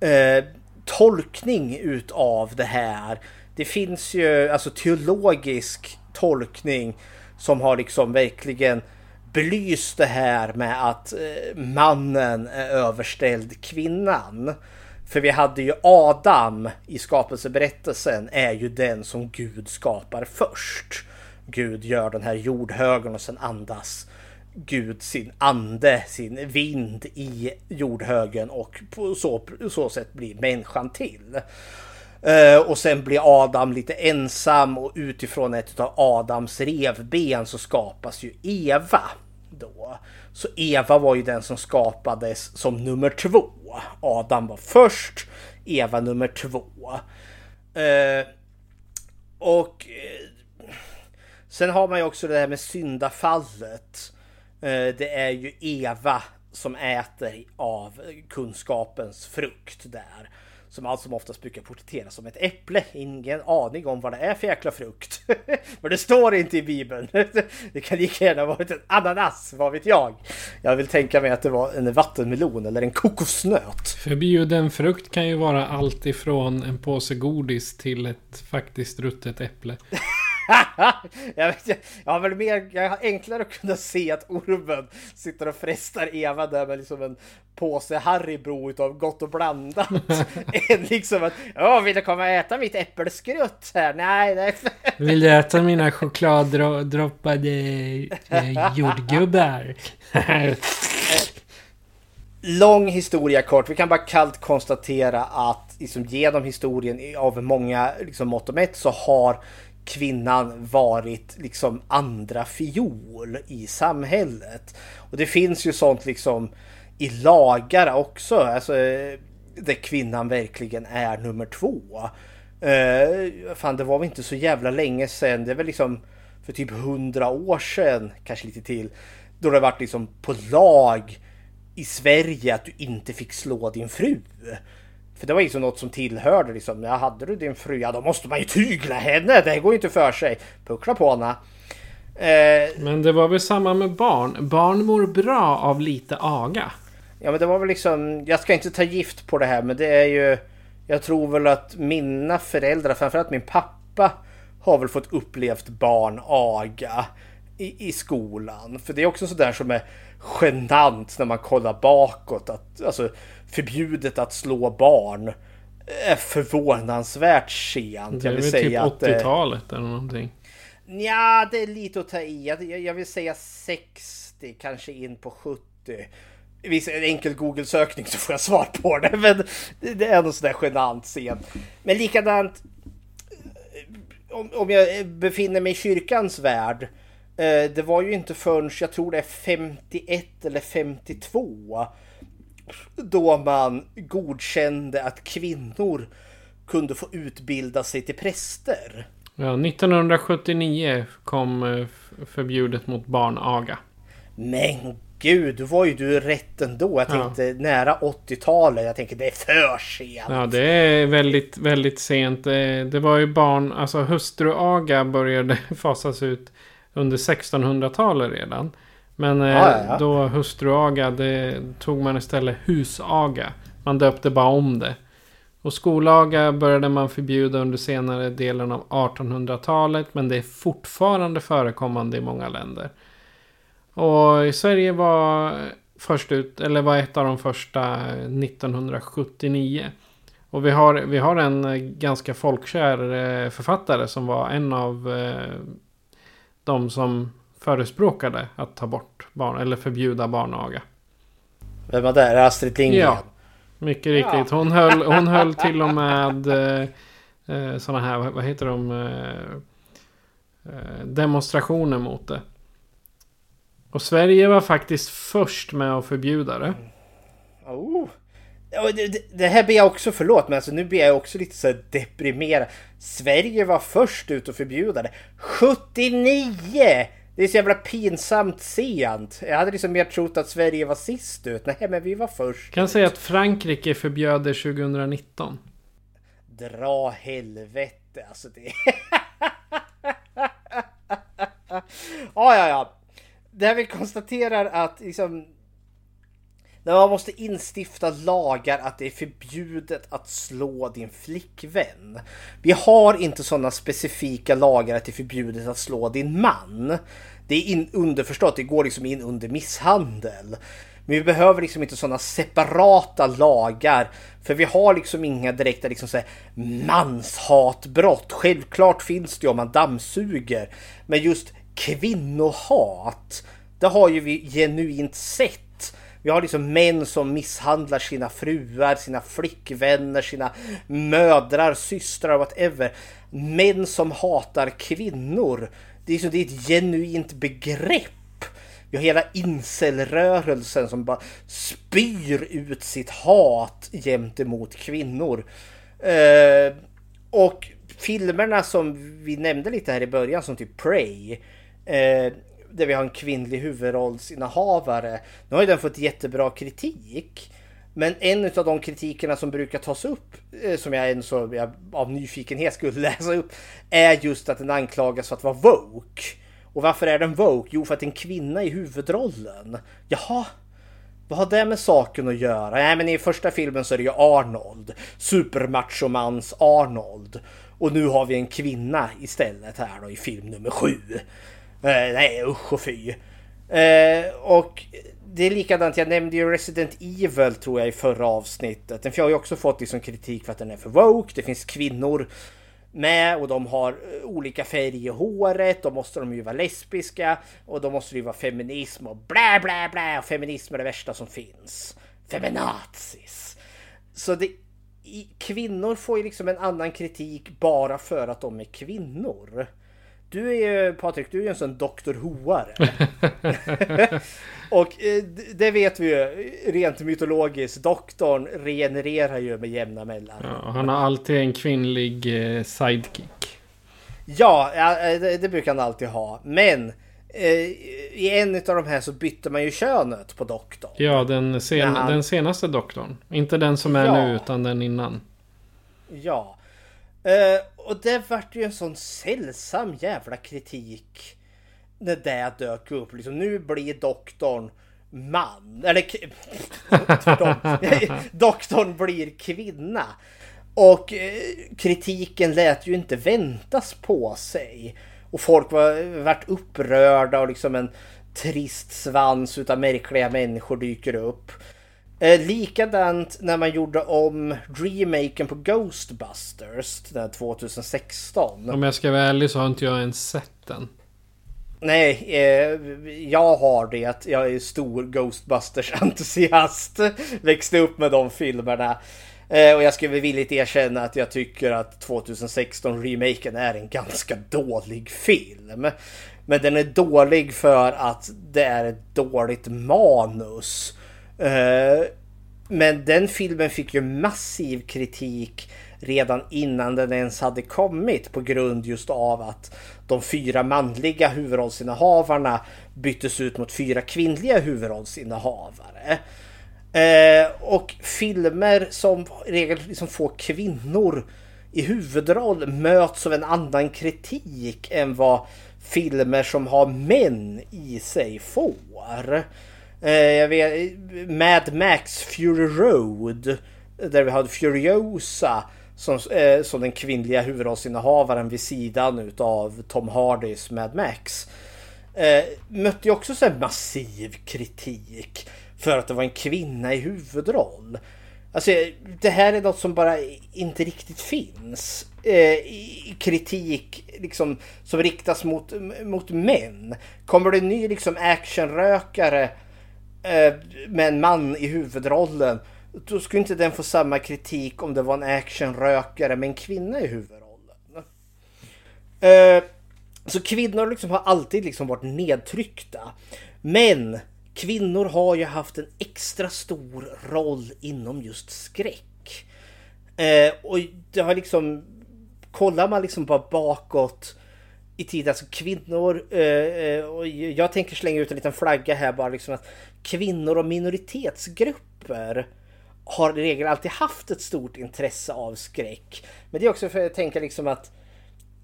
eh, tolkning utav det här. Det finns ju alltså teologisk tolkning som har liksom verkligen belyst det här med att eh, mannen är överställd kvinnan. För vi hade ju Adam i skapelseberättelsen är ju den som Gud skapar först. Gud gör den här jordhögen och sen andas Gud sin ande, sin vind i jordhögen och på så, så sätt blir människan till. Eh, och sen blir Adam lite ensam och utifrån ett av Adams revben så skapas ju Eva. Då. Så Eva var ju den som skapades som nummer två. Adam var först, Eva nummer två. Eh, och eh, Sen har man ju också det här med syndafallet. Eh, det är ju Eva som äter av kunskapens frukt där. Som allt som oftast brukar porträtteras som ett äpple. Ingen aning om vad det är för jäkla frukt. Men det står inte i Bibeln. det kan lika gärna ha varit en ananas, vad vet jag. Jag vill tänka mig att det var en vattenmelon eller en kokosnöt. Förbjuden frukt kan ju vara allt ifrån en påse godis till ett faktiskt ruttet äpple. jag, vet, jag, har väl mer, jag har enklare att kunna se att ormen sitter och frestar Eva där med liksom en påse Harrybro utav gott och blandat. än liksom att, ja vill du komma och äta mitt äppelskrutt här? Nej, nej. vill du äta mina chokladdroppade eh, jordgubbar? Lång historia kort. Vi kan bara kallt konstatera att liksom, genom historien av många liksom, mått och mätt så har kvinnan varit liksom andra fiol i samhället. Och det finns ju sånt liksom i lagar också, alltså eh, där kvinnan verkligen är nummer två. Uh, fan, det var väl inte så jävla länge sedan, det är väl liksom för typ hundra år sedan, kanske lite till, då det varit liksom på lag i Sverige att du inte fick slå din fru. För det var liksom något som tillhörde liksom. Ja, hade du din fru, ja då måste man ju tygla henne. Det går ju inte för sig. Puckla på henne. Eh, men det var väl samma med barn. Barn mår bra av lite aga. Ja men det var väl liksom. Jag ska inte ta gift på det här men det är ju. Jag tror väl att mina föräldrar, framförallt min pappa. Har väl fått upplevt barn aga. I, i skolan. För det är också sådär som är genant när man kollar bakåt. Att, alltså, förbjudet att slå barn är förvånansvärt sent. Det är väl typ 80-talet eller någonting. Ja, det är lite att ta i. Jag vill säga 60, kanske in på 70. Visst, en enkel Google-sökning så får jag svar på det. Men det är nog sådär genant sent. Men likadant. Om jag befinner mig i kyrkans värld. Eh, det var ju inte förrän, jag tror det är 51 eller 52 då man godkände att kvinnor kunde få utbilda sig till präster. Ja, 1979 kom eh, förbjudet mot barnaga. Men gud, då var ju du rätt ändå. Jag tänkte ja. nära 80-talet. Jag tänker det är för sent. Ja, det är väldigt, väldigt sent. Det, det var ju barn, alltså hustruaga började fasas ut under 1600-talet redan. Men eh, ja, ja. då hustruaga, det tog man istället husaga. Man döpte bara om det. Och skolaga började man förbjuda under senare delen av 1800-talet. Men det är fortfarande förekommande i många länder. Och i Sverige var först ut, eller var ett av de första 1979. Och vi har, vi har en ganska folkkär eh, författare som var en av eh, de som förespråkade att ta bort barn eller förbjuda barnaga. Vem var det? Astrid Lindgren? Ja, mycket riktigt. Hon höll, hon höll till och med eh, eh, sådana här, vad heter de, eh, eh, demonstrationer mot det. Och Sverige var faktiskt först med att förbjuda det. Oh. Det, här blir jag också, förlåt, men alltså nu blir jag också lite så här deprimerad. Sverige var först ut att förbjuda det. 79! Det är så jävla pinsamt sent. Jag hade liksom mer trott att Sverige var sist ut. Nej, men vi var först. Kan säga att Frankrike förbjöd det 2019. Dra helvete, alltså det... ja, ja, ja. Där vi konstaterar att liksom... När man måste instifta lagar att det är förbjudet att slå din flickvän. Vi har inte sådana specifika lagar att det är förbjudet att slå din man. Det är in, underförstått, det går liksom in under misshandel. Men vi behöver liksom inte sådana separata lagar. För vi har liksom inga direkta liksom så här, manshatbrott. Självklart finns det om man dammsuger. Men just kvinnohat, det har ju vi genuint sett. Vi har liksom män som misshandlar sina fruar, sina flickvänner, sina mödrar, systrar, whatever. Män som hatar kvinnor. Det är, liksom, det är ett genuint begrepp. Vi har hela incelrörelsen som bara spyr ut sitt hat gentemot kvinnor. Eh, och filmerna som vi nämnde lite här i början som typ Prey. Eh, där vi har en kvinnlig huvudrollsinnehavare. Nu har ju den fått jättebra kritik. Men en av de kritikerna som brukar tas upp, eh, som jag så jag, av nyfikenhet skulle läsa upp, är just att den anklagas för att vara woke. Och varför är den woke? Jo, för att det är en kvinna i huvudrollen. Jaha, vad har det med saken att göra? Nej, men i första filmen så är det ju Arnold. Supermachomans Arnold. Och nu har vi en kvinna istället här då i film nummer sju. Eh, nej, usch och fy. Eh, och det är likadant, jag nämnde ju Resident Evil tror jag i förra avsnittet. Jag har ju också fått liksom kritik för att den är för woke. Det finns kvinnor med och de har eh, olika färg i håret. Då måste de ju vara lesbiska och då måste det ju vara feminism och blä blä blä. Och feminism är det värsta som finns. Feminazis. Så det, i, kvinnor får ju liksom en annan kritik bara för att de är kvinnor. Du är ju, Patrik, du är ju en sån Dr. Hoare. och eh, det vet vi ju rent mytologiskt. Doktorn regenererar ju med jämna mellanrum. Ja, han har alltid en kvinnlig eh, sidekick. Ja, eh, det, brukar han alltid ha. Men i en av de här så bytte man ju könet på doktorn. Ja, den, sen, han- den senaste doktorn. Inte den som är Ja. nu, utan den innan. Ja. Eh, och det vart ju en sån sällsam jävla kritik. När det dök upp. Liksom, nu blir doktorn man. Eller tvärtom. doktorn blir kvinna. Och eh, kritiken lät ju inte väntas på sig. Och folk var vart upprörda och liksom en trist svans utav märkliga människor dyker upp. Eh, likadant när man gjorde om remaken på Ghostbusters den här 2016. Om jag ska vara ärlig så har inte jag ens sett den. Nej, eh, jag har det. Jag är stor Ghostbusters-entusiast. Växte upp med de filmerna. Eh, och jag skulle villigt erkänna att jag tycker att 2016 remaken är en ganska dålig film. Men den är dålig för att det är ett dåligt manus. Eh, men den filmen fick ju massiv kritik redan innan den ens hade kommit på grund just av att de fyra manliga huvudrollsinnehavarna byttes ut mot fyra kvinnliga huvudrollsinnehavare. Eh, och filmer som i regel liksom får kvinnor i huvudroll möts av en annan kritik än vad filmer som har män i sig får. Eh, jag vet, Mad Max Fury Road där vi hade Furiosa som, eh, som den kvinnliga huvudrollsinnehavaren vid sidan utav Tom Hardys Mad Max. Eh, mötte ju också så här massiv kritik för att det var en kvinna i huvudroll. Alltså det här är något som bara inte riktigt finns. Eh, kritik liksom, som riktas mot, mot män. Kommer det en ny liksom, actionrökare Eh, med en man i huvudrollen. Då skulle inte den få samma kritik om det var en actionrökare med en kvinna i huvudrollen. Eh, så kvinnor liksom har alltid liksom varit nedtryckta. Men kvinnor har ju haft en extra stor roll inom just skräck. Eh, och det har liksom, kollar man liksom bara bakåt i tiden, alltså kvinnor, eh, och jag tänker slänga ut en liten flagga här bara liksom att kvinnor och minoritetsgrupper har i regel alltid haft ett stort intresse av skräck. Men det är också för att tänka liksom att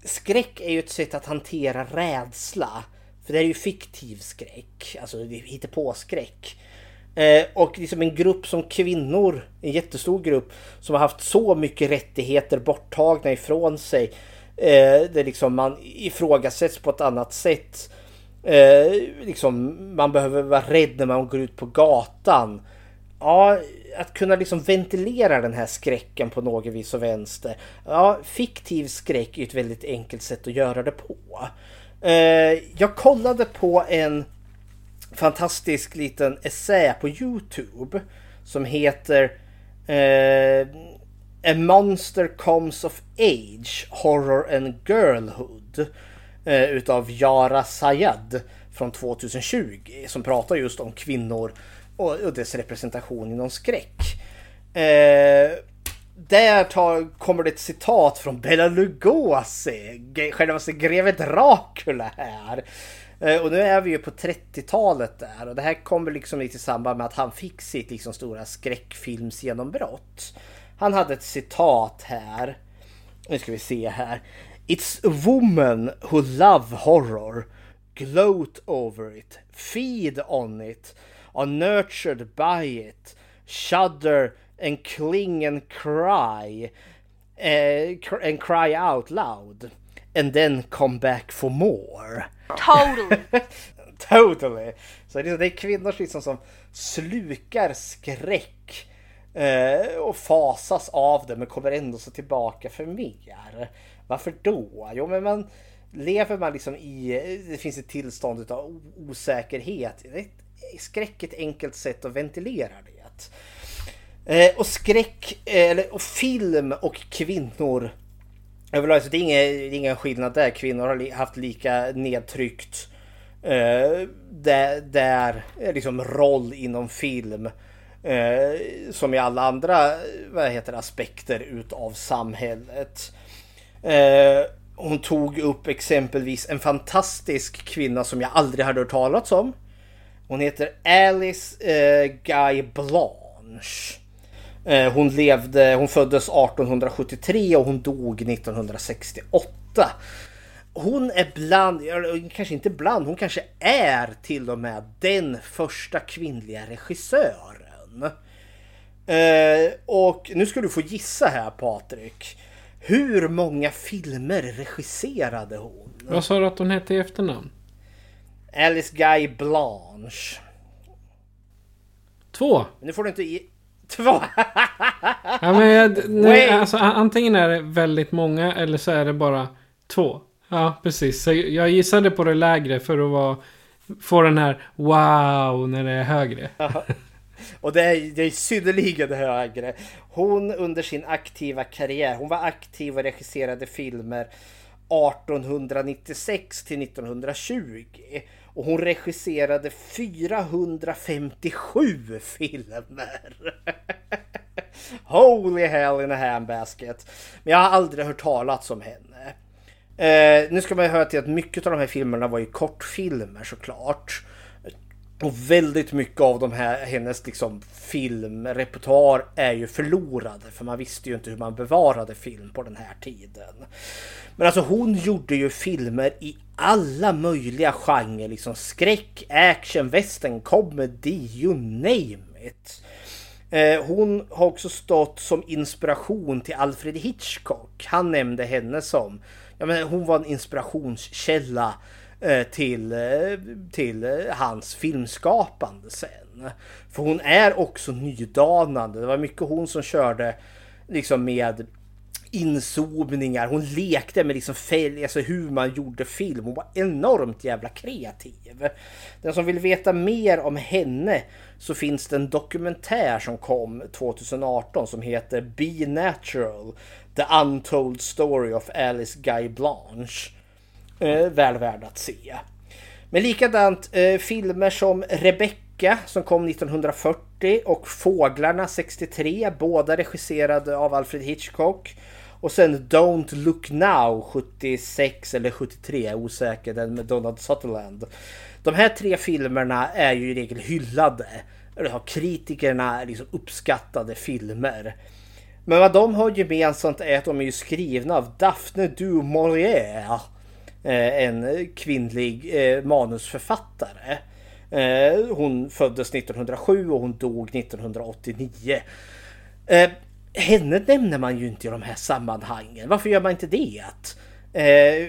skräck är ju ett sätt att hantera rädsla. För det är ju fiktiv skräck, alltså hittepåskräck. Eh, och liksom en grupp som kvinnor, en jättestor grupp, som har haft så mycket rättigheter borttagna ifrån sig. Eh, där liksom man ifrågasätts på ett annat sätt. Eh, liksom, man behöver vara rädd när man går ut på gatan. Ja, att kunna liksom ventilera den här skräcken på något vis och vänster. Ja, fiktiv skräck är ett väldigt enkelt sätt att göra det på. Eh, jag kollade på en fantastisk liten essä på Youtube som heter eh, A Monster Comes of Age Horror and Girlhood eh, utav Yara Sayad från 2020 som pratar just om kvinnor och, och dess representation inom skräck. Eh, där tar, kommer det ett citat från Bela Lugosi, självaste greve Dracula här. Eh, och nu är vi ju på 30-talet där och det här kommer liksom lite i samband med att han fick sitt liksom stora skräckfilmsgenombrott. Han hade ett citat här. Nu ska vi se här. It's a woman who love horror. Gloat over it. Feed on it. Are nurtured by it. Shudder and cling and cry. Uh, and cry out loud. And then come back for more. Totally. totally. Så det är kvinnor liksom som slukar skräck eh, och fasas av det men kommer ändå så tillbaka för mer. Varför då? Jo men man lever man liksom i, det finns ett tillstånd av osäkerhet. Skräck är ett enkelt sätt att ventilera det. Eh, och skräck, eh, eller och film och kvinnor överlag, så det är, ingen, det är ingen skillnad där. Kvinnor har haft lika nedtryckt eh, där, där eh, liksom roll inom film eh, som i alla andra vad heter aspekter utav samhället. Eh, hon tog upp exempelvis en fantastisk kvinna som jag aldrig hade hört talas om. Hon heter Alice eh, Guy Blanche. Eh, hon levde, hon föddes 1873 och hon dog 1968. Hon är bland, kanske inte bland, hon kanske är till och med den första kvinnliga regissören. Eh, och nu ska du få gissa här Patrik. Hur många filmer regisserade hon? Vad sa du att hon hette i efternamn? Alice Guy Blanche. Två. Nu får du inte ge... Två! ja, men jag, nej, alltså, antingen är det väldigt många eller så är det bara två. Ja, precis. Så jag gissade på det lägre för att vara, få den här wow när det är högre. Och det är, det är synnerligen högre. Hon under sin aktiva karriär, hon var aktiv och regisserade filmer 1896 till 1920. Och hon regisserade 457 filmer. Holy hell in a handbasket. Men jag har aldrig hört talas om henne. Eh, nu ska man ju höra till att mycket av de här filmerna var ju kortfilmer såklart. Och väldigt mycket av de här, hennes liksom filmrepertoar är ju förlorade. För man visste ju inte hur man bevarade film på den här tiden. Men alltså hon gjorde ju filmer i alla möjliga genrer. Liksom skräck, action, western, comedy, you name it. Eh, hon har också stått som inspiration till Alfred Hitchcock. Han nämnde henne som, ja men hon var en inspirationskälla Eh, till, eh, till eh, hans filmskapande sen. För hon är också nydanande. Det var mycket hon som körde liksom med inzoomningar. Hon lekte med liksom färg, alltså hur man gjorde film. Hon var enormt jävla kreativ. Den som vill veta mer om henne så finns det en dokumentär som kom 2018 som heter Be Natural. The Untold Story of Alice Guy Blanche. Eh, väl värd att se. Men likadant eh, filmer som Rebecca som kom 1940 och Fåglarna 63, båda regisserade av Alfred Hitchcock. Och sen Don't Look Now 76 eller 73, jag är osäker, den med Donald Sutherland. De här tre filmerna är ju i regel hyllade. Eller har kritikerna liksom uppskattade filmer. Men vad de har gemensamt är att de är ju skrivna av Daphne du Maurier. Eh, en kvinnlig eh, manusförfattare. Eh, hon föddes 1907 och hon dog 1989 henne nämner man ju inte i de här sammanhangen. Varför gör man inte det?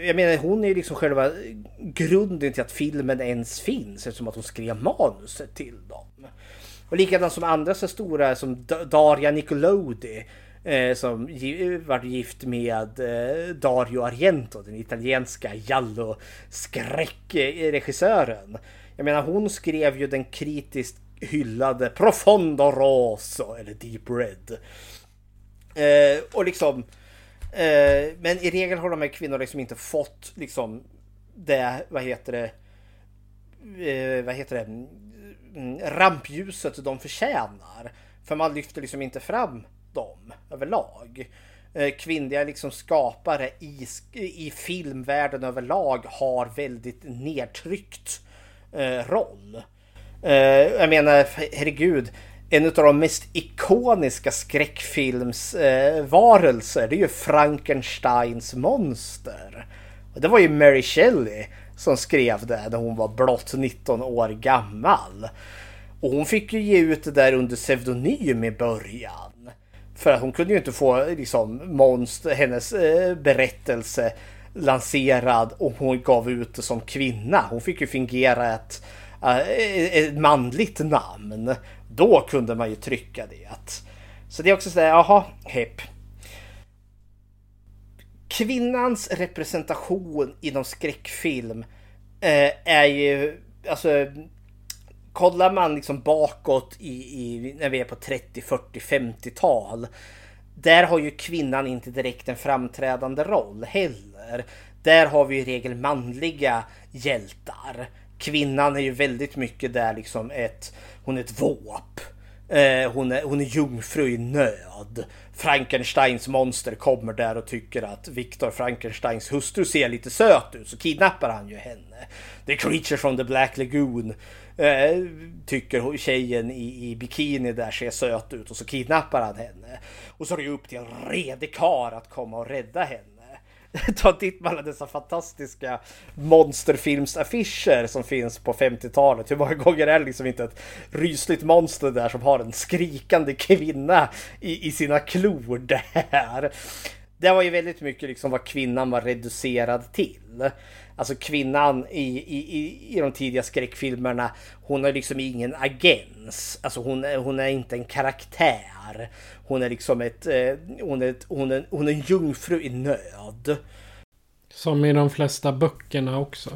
Jag menar hon är ju liksom själva grunden till att filmen ens finns eftersom att hon skrev manuset till dem. Och likadant som andra så stora som Daria Nicolodi eh, som var gift med eh, Dario Argento, den italienska Jallo skräckregissören. Jag menar hon skrev ju den kritiskt hyllade Profondo Rosso eller Deep Red. Eh, och liksom eh, Men i regel har de här kvinnorna liksom inte fått liksom det, vad heter det, eh, vad heter det, mm, rampljuset de förtjänar. För man lyfter liksom inte fram dem överlag. Eh, kvinnliga liksom skapare i, i filmvärlden överlag har väldigt nedtryckt eh, roll. Eh, jag menar, herregud, en av de mest ikoniska skräckfilmsvarelser eh, det är ju Frankensteins monster. Och det var ju Mary Shelley som skrev det när hon var blott 19 år gammal. Och hon fick ju ge ut det där under pseudonym i början. För att hon kunde ju inte få liksom monster, hennes eh, berättelse lanserad om hon gav ut det som kvinna. Hon fick ju fingera ett, äh, ett manligt namn. Då kunde man ju trycka det. Så det är också sådär, jaha, hepp. Kvinnans representation inom skräckfilm eh, är ju, alltså kollar man liksom bakåt i, i, när vi är på 30, 40, 50-tal. Där har ju kvinnan inte direkt en framträdande roll heller. Där har vi i regel manliga hjältar. Kvinnan är ju väldigt mycket där liksom ett hon är ett våp. Eh, hon, är, hon är jungfru i nöd. Frankensteins monster kommer där och tycker att Viktor Frankensteins hustru ser lite söt ut så kidnappar han ju henne. The creature from the Black Lagoon eh, tycker tjejen i, i bikini där ser söt ut och så kidnappar han henne. Och så är det upp till en redig kar att komma och rädda henne. ta en titt på alla dessa fantastiska monsterfilmsaffischer som finns på 50-talet. Hur många gånger är det liksom inte ett rysligt monster där som har en skrikande kvinna i, i sina klor där? Det var ju väldigt mycket liksom vad kvinnan var reducerad till. Alltså kvinnan i, i, i de tidiga skräckfilmerna, hon har liksom ingen agens. Alltså hon, hon är inte en karaktär. Hon är liksom ett, eh, hon är, ett, hon är, hon är en jungfru i nöd. Som i de flesta böckerna också.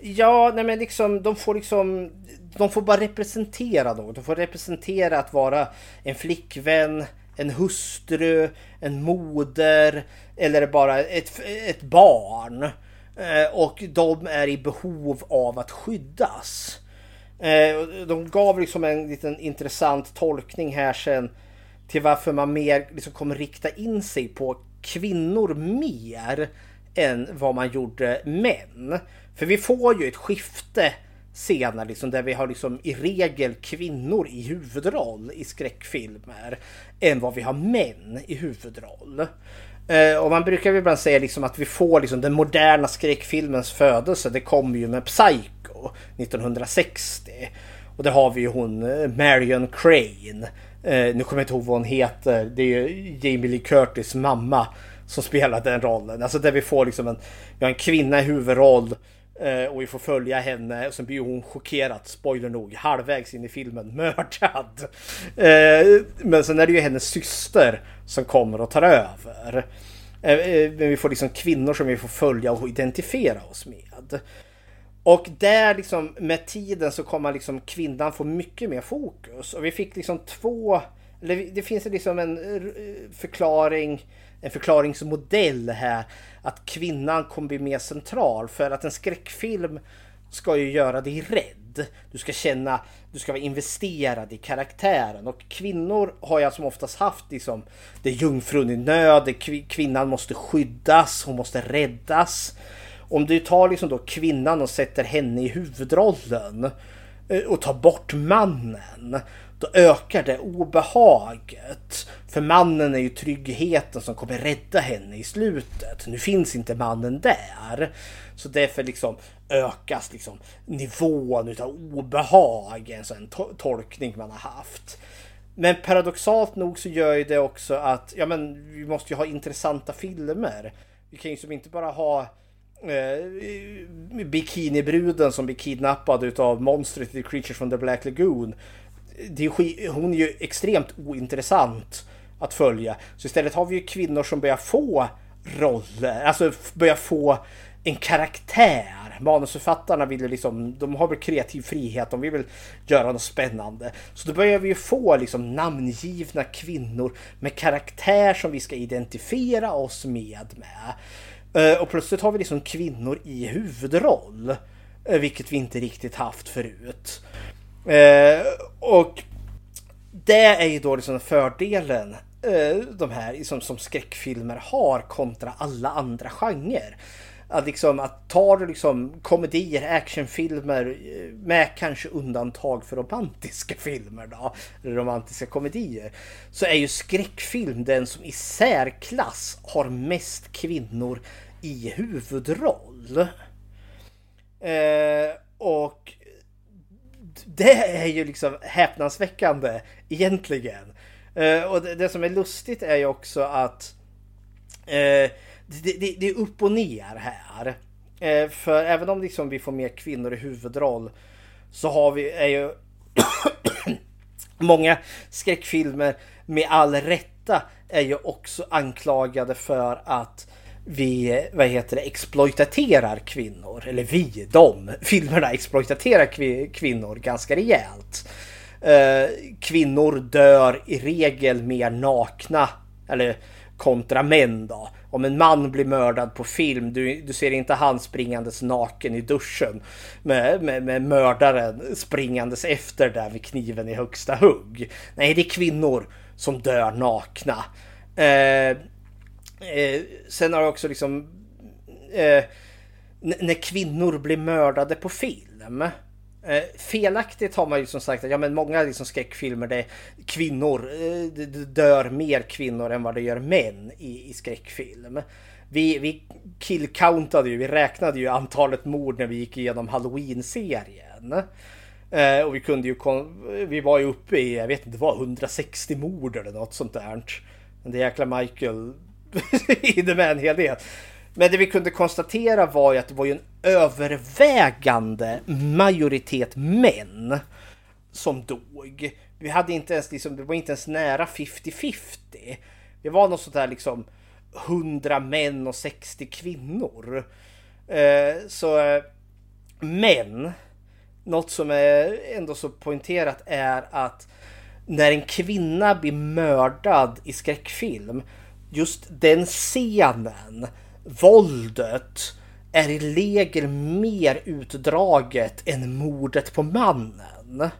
Ja, nej men liksom de får liksom De får bara representera något. De får representera att vara en flickvän, en hustru, en moder eller bara ett, ett barn. Eh, och de är i behov av att skyddas. Eh, de gav liksom en liten intressant tolkning här sen till varför man mer liksom kommer rikta in sig på kvinnor mer än vad man gjorde män. För vi får ju ett skifte senare liksom, där vi har liksom i regel kvinnor i huvudroll i skräckfilmer än vad vi har män i huvudroll. Eh, och man brukar ju ibland säga liksom att vi får liksom den moderna skräckfilmens födelse. Det kommer ju med Psycho 1960. Och där har vi ju hon eh, Marion Crane. Eh, nu kommer jag inte ihåg vad hon heter. Det är ju Jamie Lee Curtis mamma som spelar den rollen. Alltså där vi får liksom en, vi har en kvinna i huvudroll Eh, Eh, och vi får följa henne och sen blir hon chockerad, spoiler nog, halvvägs in i filmen mördad. Eh, men sen är det ju hennes syster som kommer och tar över. Eh, men vi får liksom kvinnor som vi får följa och identifiera oss med. Och där liksom med tiden så kommer liksom kvinnan få mycket mer fokus. Och vi fick liksom två, eller det finns liksom en förklaring, en förklaringsmodell här. Att kvinnan kommer bli mer central för att en skräckfilm ska ju göra dig rädd. Du ska känna, du ska vara investerad i karaktären och kvinnor har jag som oftast haft liksom det är jungfrun i nöd, kvinnan måste skyddas, hon måste räddas. Om du tar liksom då kvinnan och sätter henne i huvudrollen eh, och tar bort mannen då ökar det obehaget. För mannen är ju tryggheten som kommer rädda henne i slutet. Nu finns inte mannen där. Så därför liksom ökas liksom nivån utav obehag, en sån tolkning man har haft. Men paradoxalt nog så gör ju det också att ja, men vi måste ju ha intressanta filmer. Vi kan ju liksom inte bara ha eh, bikinibruden som blir kidnappad utav monstret i Creatures from the Black Lagoon det är, hon är ju extremt ointressant att följa. Så istället har vi ju kvinnor som börjar få roller, alltså börjar få en karaktär. Manusförfattarna vill ju liksom, de har väl kreativ frihet, de vill väl göra något spännande. Så då börjar vi ju få liksom namngivna kvinnor med karaktär som vi ska identifiera oss med. med. Eh, och plötsligt har vi liksom kvinnor i huvudroll. Eh, vilket vi inte riktigt haft förut. Eh, och det är ju då liksom fördelen eh, de här liksom, som skräckfilmer har kontra alla andra genrer. Att liksom att tar du liksom komedier, actionfilmer eh, med kanske undantag för romantiska filmer då, romantiska komedier. Så är ju skräckfilm den som i särklass har mest kvinnor i huvudroll. Eh, och det är ju liksom häpnadsväckande egentligen. Eh, och det, det, som är lustigt är ju också att eh, det, det, det, är upp och ner här. Eh, för även om liksom vi får mer kvinnor i huvudroll så har vi, är ju många skräckfilmer med all rätta är ju också anklagade för att vi, vad heter det, exploitaterar kvinnor. Eller vi, de, filmerna exploitaterar kvinnor ganska rejält. Eh, kvinnor dör i regel mer nakna. Eller kontra män då. Om en man blir mördad på film, du, du ser inte han springandes naken i duschen med, med, med mördaren springandes efter där med kniven i högsta hugg. Nej, det är kvinnor som dör nakna. Eh, Eh, sen har jag också liksom... Eh, när kvinnor blir mördade på film. Eh, felaktigt har man ju som sagt att ja, men många liksom skräckfilmer där kvinnor eh, dör mer kvinnor än vad det gör män i, i skräckfilm. Vi, vi killcountade ju, vi räknade ju antalet mord när vi gick igenom Halloween-serien. Eh, och vi kunde ju, vi var ju uppe i, jag vet inte vad, 160 mord eller något sånt där. Men det jäkla Michael innebär med en hel del. Men det vi kunde konstatera var ju att det var ju en övervägande majoritet män som dog. Vi hade inte ens liksom, det var inte ens nära 50-50. Det var något sånt där liksom 100 män och 60 kvinnor. Eh, så eh, men något som är ändå så poängterat är att när en kvinna blir mördad i skräckfilm just den scenen, våldet, är i regel mer utdraget än mordet på mannen.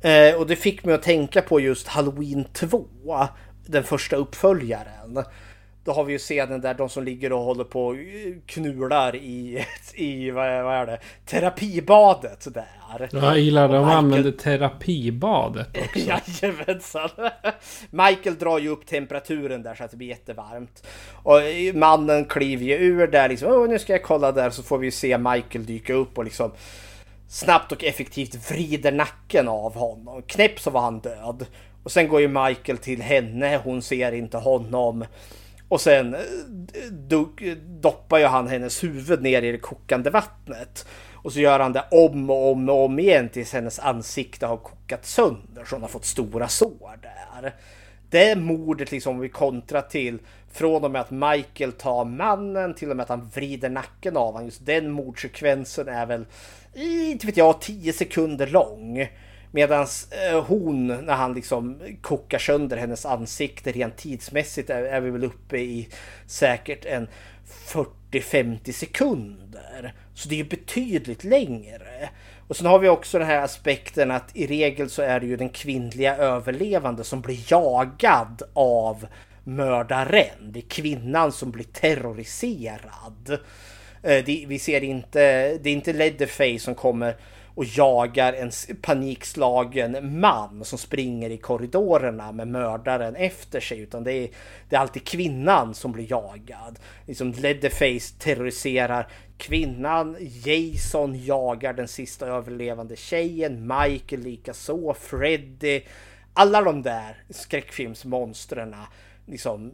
Eh, och det fick mig att tänka på just Halloween 2, den första uppföljaren. Då har vi ju scenen där de som ligger och håller på och knular i, i vad är det, terapibadet där. Jag gillar att de Michael... använder terapibadet också. Jajamensan. Michael drar ju upp temperaturen där så att det blir jättevarmt. Och mannen kliver ju ur där liksom, Åh, nu ska jag kolla där så får vi se Michael dyka upp och liksom snabbt och effektivt vrider nacken av honom. Knäpp så var han död. Och sen går ju Michael till henne, hon ser inte honom. Och sen eh, do- doppar ju han hennes huvud ner i det kokande vattnet. Och så gör han det om och om och om igen tills hennes ansikte har kokat sönder så hon har fått stora sår där. Det mordet liksom vi kontrar till från och med att Michael tar mannen till och med att han vrider nacken av honom. Just den mordsekvensen är väl, inte vet jag, 10 sekunder lång. Medan eh, hon, när han liksom kokar sönder hennes ansikte rent tidsmässigt, är, är vi väl uppe i säkert en 40-50 sekunder. Så det är ju betydligt längre. Och sen har vi också den här aspekten att i regel så är det ju den kvinnliga överlevande som blir jagad av mördaren. Det är kvinnan som blir terroriserad. Eh, det, vi ser inte, det är inte Leatherface som kommer och jagar en panikslagen man som springer i korridorerna med mördaren efter sig. Utan det är, det är alltid kvinnan som blir jagad. Liksom Leatherface terroriserar kvinnan. Jason jagar den sista överlevande tjejen. Michael likaså. Freddy. Alla de där skräckfilmsmonstren. Liksom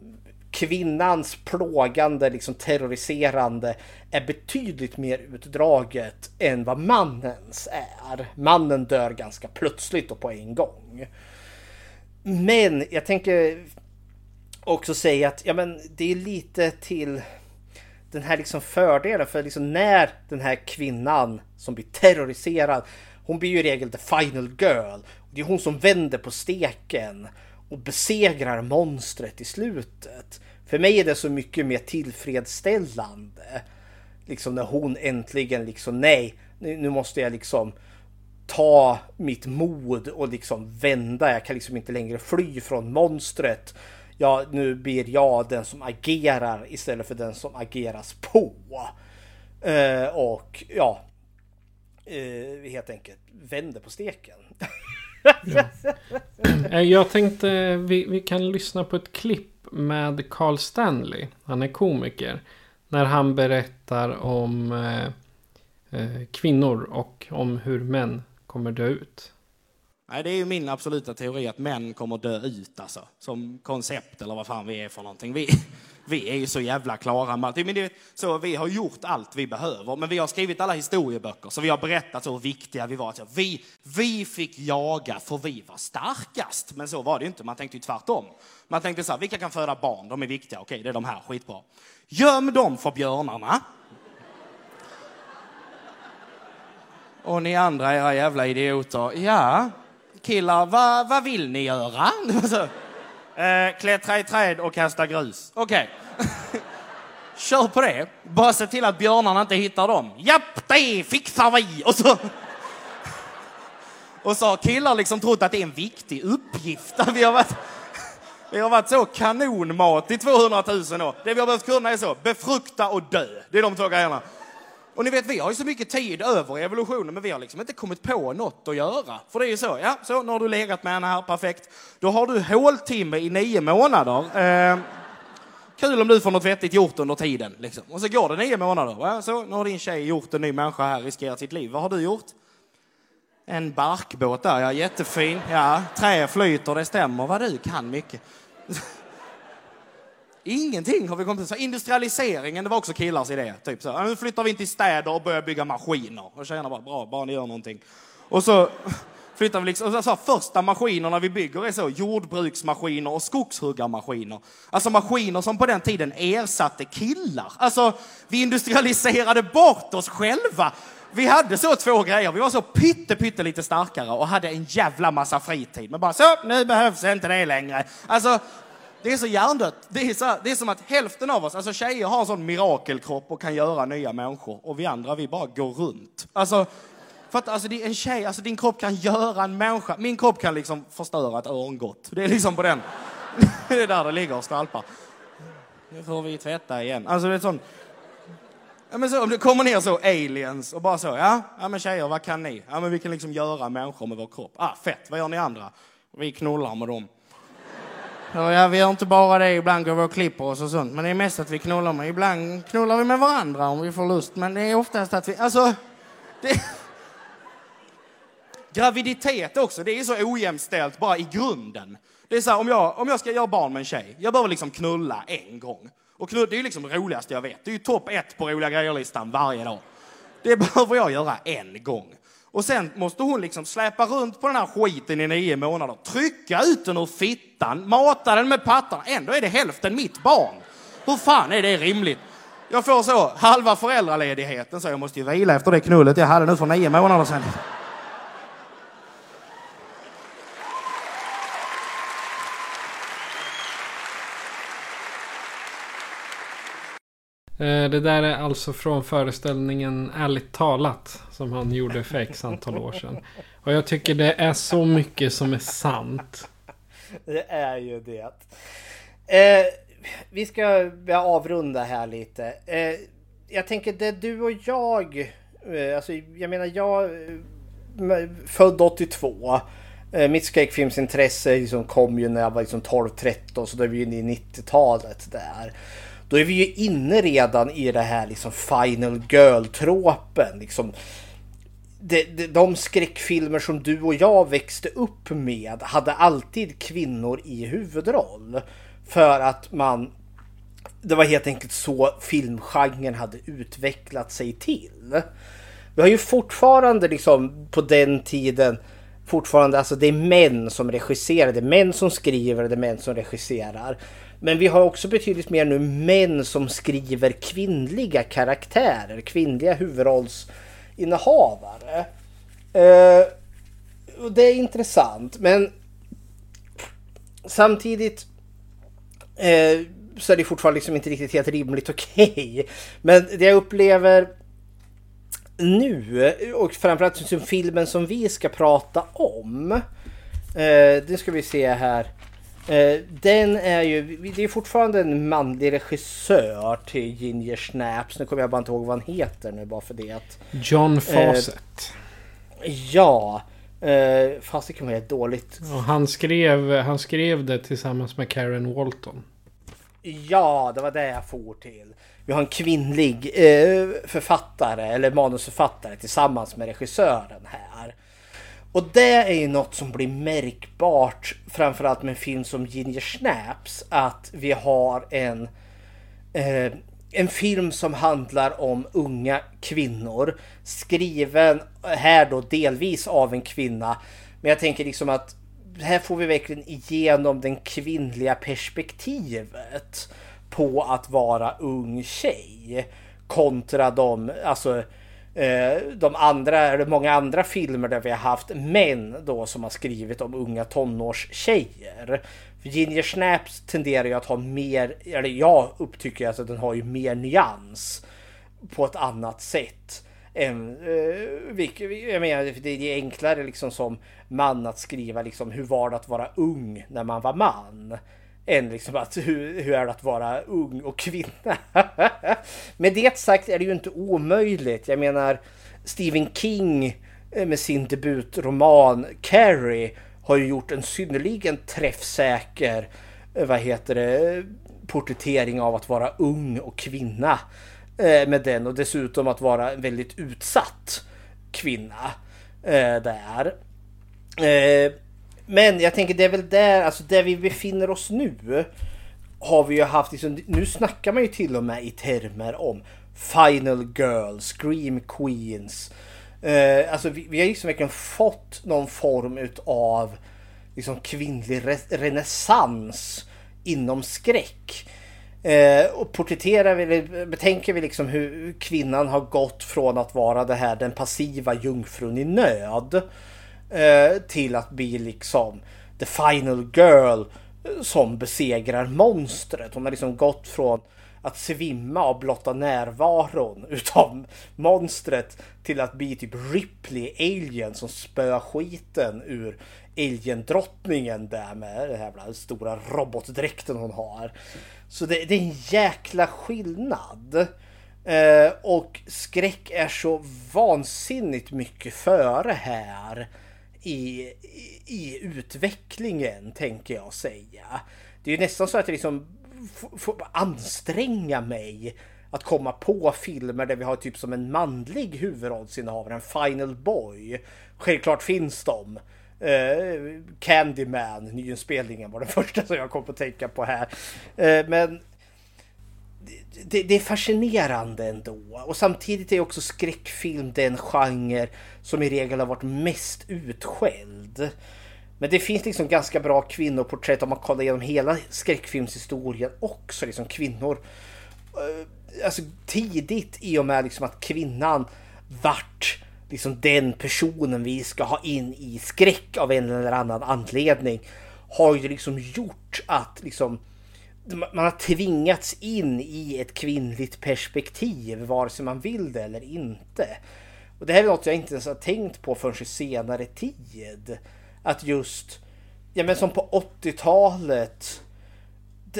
kvinnans plågande, liksom terroriserande är betydligt mer utdraget än vad mannens är. Mannen dör ganska plötsligt och på en gång. Men jag tänker också säga att ja, men det är lite till den här liksom fördelen för liksom när den här kvinnan som blir terroriserad hon blir ju i regel the final girl. Det är hon som vänder på steken och besegrar monstret i slutet. För mig är det så mycket mer tillfredsställande. Liksom när hon äntligen liksom nej, nu måste jag liksom ta mitt mod och liksom vända. Jag kan liksom inte längre fly från monstret. Ja, nu blir jag den som agerar istället för den som ageras på. Eh, och ja, eh, helt enkelt vänder på steken. ja. Eh, jag tänkte vi, vi kan lyssna på ett klipp med Carl Stanley. Han är komiker. När han berättar om eh, eh, kvinnor och om hur män kommer dö ut. Nej, det är ju min absoluta teori att män kommer dö ut alltså. Som koncept eller vad fan vi är för någonting. Vi, vi är ju så jävla klara med allt. Men det, så vi har gjort allt vi behöver, men vi har skrivit alla historieböcker. Så vi har berättat så hur viktiga vi var. Alltså, vi, vi fick jaga för vi var starkast. Men så var det inte. Man tänkte ju tvärtom. Man tänkte så här, vilka kan föda barn? De är viktiga. Okej, det är de här. Skitbra. Göm dem för björnarna. Och ni andra era jävla idioter. Ja, killar, vad, vad vill ni göra? Eh, klättra i träd och kasta grus. Okej. Okay. Kör på det. Bara se till att björnarna inte hittar dem. Japp, det fixar vi! Och så... Och så har killar liksom trott att det är en viktig uppgift. Vi har varit, vi har varit så kanonmat i 200 000 år. Det vi har behövt kunna är så, befrukta och dö. Det är de två grejerna. Och ni vet, vi har ju så mycket tid över i evolutionen, men vi har liksom inte kommit på något att göra. För det är ju så, ja, så nu har du legat med henne här, perfekt. Då har du håltimme i nio månader. Eh, kul om du får något vettigt gjort under tiden. Liksom. Och så går det nio månader. Va? så, nu har din tjej gjort en ny människa här, riskerat sitt liv. Vad har du gjort? En barkbåt där, ja, jättefin. Ja, trä flyter, det stämmer. Vad du kan mycket. Ingenting har vi kommit till. Industrialiseringen, det var också killars idé. Typ så. Nu flyttar vi in till städer och börjar bygga maskiner. Och tjejerna bara, bra, bara ni gör någonting. Och så flyttar vi liksom, och så, första maskinerna vi bygger är så jordbruksmaskiner och skogshuggarmaskiner. Alltså maskiner som på den tiden ersatte killar. Alltså, vi industrialiserade bort oss själva. Vi hade så två grejer. Vi var så pytte, pytte lite starkare och hade en jävla massa fritid. Men bara så, nu behövs inte det längre. Alltså, det är så hjärndött. Det är, så, det är som att hälften av oss, alltså tjejer har en sån mirakelkropp och kan göra nya människor. Och vi andra, vi bara går runt. Alltså, för att, alltså, det är en tjej, alltså din kropp kan göra en människa. Min kropp kan liksom förstöra ett örngott. Det är liksom på den. det är där det ligger och skvalpar. Nu får vi tvätta igen. Alltså det är sån... Ja, men så, om det kommer ner så aliens och bara så, ja, ja men tjejer, vad kan ni? Ja men vi kan liksom göra människor med vår kropp. Ah, fett, vad gör ni andra? Vi knullar med dem. Ja, vi gör inte bara det, ibland går vi och klipper oss och sånt. Men det är mest att vi knullar med. Ibland knullar vi med varandra om vi får lust. Men det är oftast att vi, alltså. Det, Graviditet också, det är så ojämställt bara i grunden. Det är så här, om jag, om jag ska göra barn med en tjej, jag behöver liksom knulla en gång. Och knull, det är ju liksom det roligaste jag vet. Det är ju topp ett på roliga grejer-listan varje dag. Det behöver jag göra en gång. Och sen måste hon liksom släpa runt på den här skiten i nio månader, trycka ut den ur fittan, mata den med pattarna. Ändå är det hälften mitt barn. Hur fan är det rimligt? Jag får så halva föräldraledigheten så jag måste ju vila efter det knullet jag hade nu för nio månader sedan. Eh, det där är alltså från föreställningen Ärligt talat. Som han gjorde för x antal år sedan. Och jag tycker det är så mycket som är sant. Det är ju det. Eh, vi ska börja avrunda här lite. Eh, jag tänker det du och jag, eh, alltså jag menar jag, eh, född 82. Eh, mitt skräckfilmsintresse liksom kom ju när jag var liksom 12-13 så då är vi inne i 90-talet där. Då är vi ju inne redan i det här liksom final girl-tråpen. Liksom, de, de, de skräckfilmer som du och jag växte upp med hade alltid kvinnor i huvudroll. För att man... Det var helt enkelt så filmgenren hade utvecklat sig till. Vi har ju fortfarande liksom på den tiden fortfarande, alltså det är män som regisserar, det är män som skriver, det är män som regisserar. Men vi har också betydligt mer nu män som skriver kvinnliga karaktärer, kvinnliga huvudrollsinnehavare. Eh, och det är intressant, men samtidigt eh, så är det fortfarande liksom inte riktigt helt rimligt okej. Okay. Men det jag upplever nu och framförallt som filmen som vi ska prata om. Eh, det ska vi se här. Eh, den är ju, det är fortfarande en manlig regissör till Ginger Snaps. Nu kommer jag bara inte ihåg vad han heter nu bara för det. Att, John Fawcett. Eh, ja. Eh, fast det kan vara dåligt. Och han skrev, han skrev det tillsammans med Karen Walton. Ja, det var det jag for till. Vi har en kvinnlig eh, författare eller manusförfattare tillsammans med regissören här. Och det är ju något som blir märkbart framförallt med en film som Ginger Snaps. Att vi har en, eh, en film som handlar om unga kvinnor. Skriven här då delvis av en kvinna. Men jag tänker liksom att här får vi verkligen igenom den kvinnliga perspektivet på att vara ung tjej. Kontra de, alltså Eh, de andra, eller många andra filmer där vi har haft män då som har skrivit om unga tonårstjejer. Ginger Snaps tenderar ju att ha mer, eller jag upptycker att den har ju mer nyans på ett annat sätt. Än, eh, jag menar, det är enklare liksom som man att skriva liksom hur var det att vara ung när man var man än liksom att hur, hur är det att vara ung och kvinna? med det sagt är det ju inte omöjligt. Jag menar Stephen King eh, med sin debutroman Carrie har ju gjort en synnerligen träffsäker eh, vad heter det, porträttering av att vara ung och kvinna eh, med den och dessutom att vara en väldigt utsatt kvinna där. Men jag tänker det är väl där, alltså där vi befinner oss nu. Har vi ju haft, liksom, nu snackar man ju till och med i termer om Final Girl, Scream Queens. Eh, alltså vi, vi har liksom verkligen fått någon form utav liksom kvinnlig re renässans inom skräck. Eh, och porträtterar vi, betänker vi liksom hur kvinnan har gått från att vara det här den passiva jungfrun i nöd Eh, till att bli liksom the final girl eh, som besegrar monstret. Hon har liksom gått från att svimma av blotta närvaron utav monstret till att bli typ Ripley Alien som spöar skiten ur Alien-drottningen där med den här stora robotdräkten hon har. Så det, det är en jäkla skillnad. Eh, och skräck är så vansinnigt mycket före här i, i, utvecklingen tänker jag säga. Det är ju nästan så att jag liksom får anstränga mig att komma på filmer där vi har typ som en manlig huvudrollsinnehavare, en final boy. Självklart finns de. Uh, Candyman, nyinspelningen var den första som jag kom att tänka på här. Uh, men det, det, är fascinerande ändå. Och samtidigt är också skräckfilm den genre som i regel har varit mest utskälld. Men det finns liksom ganska bra kvinnoporträtt om man kollar igenom hela skräckfilmshistorien också. Liksom kvinnor. Eh, alltså tidigt i och med liksom att kvinnan vart liksom den personen vi ska ha in i skräck av en eller annan anledning. Har ju liksom gjort att liksom man har tvingats in i ett kvinnligt perspektiv vare sig man vill det eller inte. Och det här är något jag inte ens har tänkt på förrän i senare tid. Att just, ja men som på 80-talet,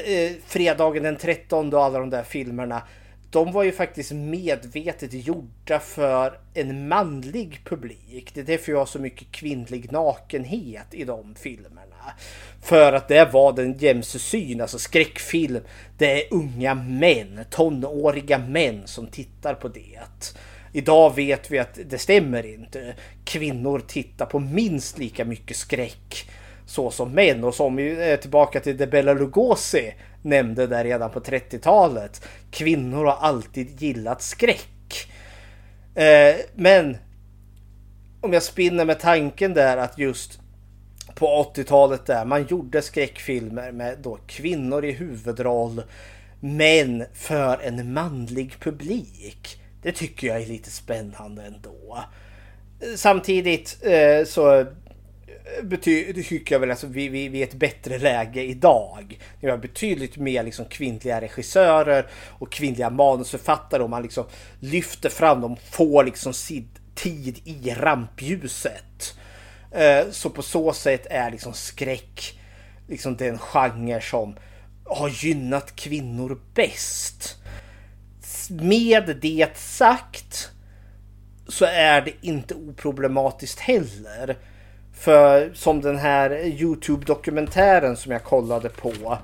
eh, fredagen den 13 och alla de där filmerna. De var ju faktiskt medvetet gjorda för en manlig publik. Det är därför jag har så mycket kvinnlig nakenhet i de filmerna. För att det var den jämse syn, alltså skräckfilm. Det är unga män, tonåriga män som tittar på det. Idag vet vi att det stämmer inte. Kvinnor tittar på minst lika mycket skräck så som män och som är tillbaka till det Bela Lugosi nämnde där redan på 30-talet. Kvinnor har alltid gillat skräck. Eh, men om jag spinner med tanken där att just på 80-talet där man gjorde skräckfilmer med då kvinnor i huvudroll men för en manlig publik. Det tycker jag är lite spännande ändå. Samtidigt eh, så eh, tycker jag väl att alltså, vi, vi, vi är ett bättre läge idag. Vi har betydligt mer liksom kvinnliga regissörer och kvinnliga manusförfattare och man liksom lyfter fram dem, får liksom sin tid i rampljuset. Eh, så på så sätt är liksom skräck liksom den genre som har gynnat kvinnor bäst. Med det sagt så är det inte oproblematiskt heller. För som den här Youtube-dokumentären som jag kollade på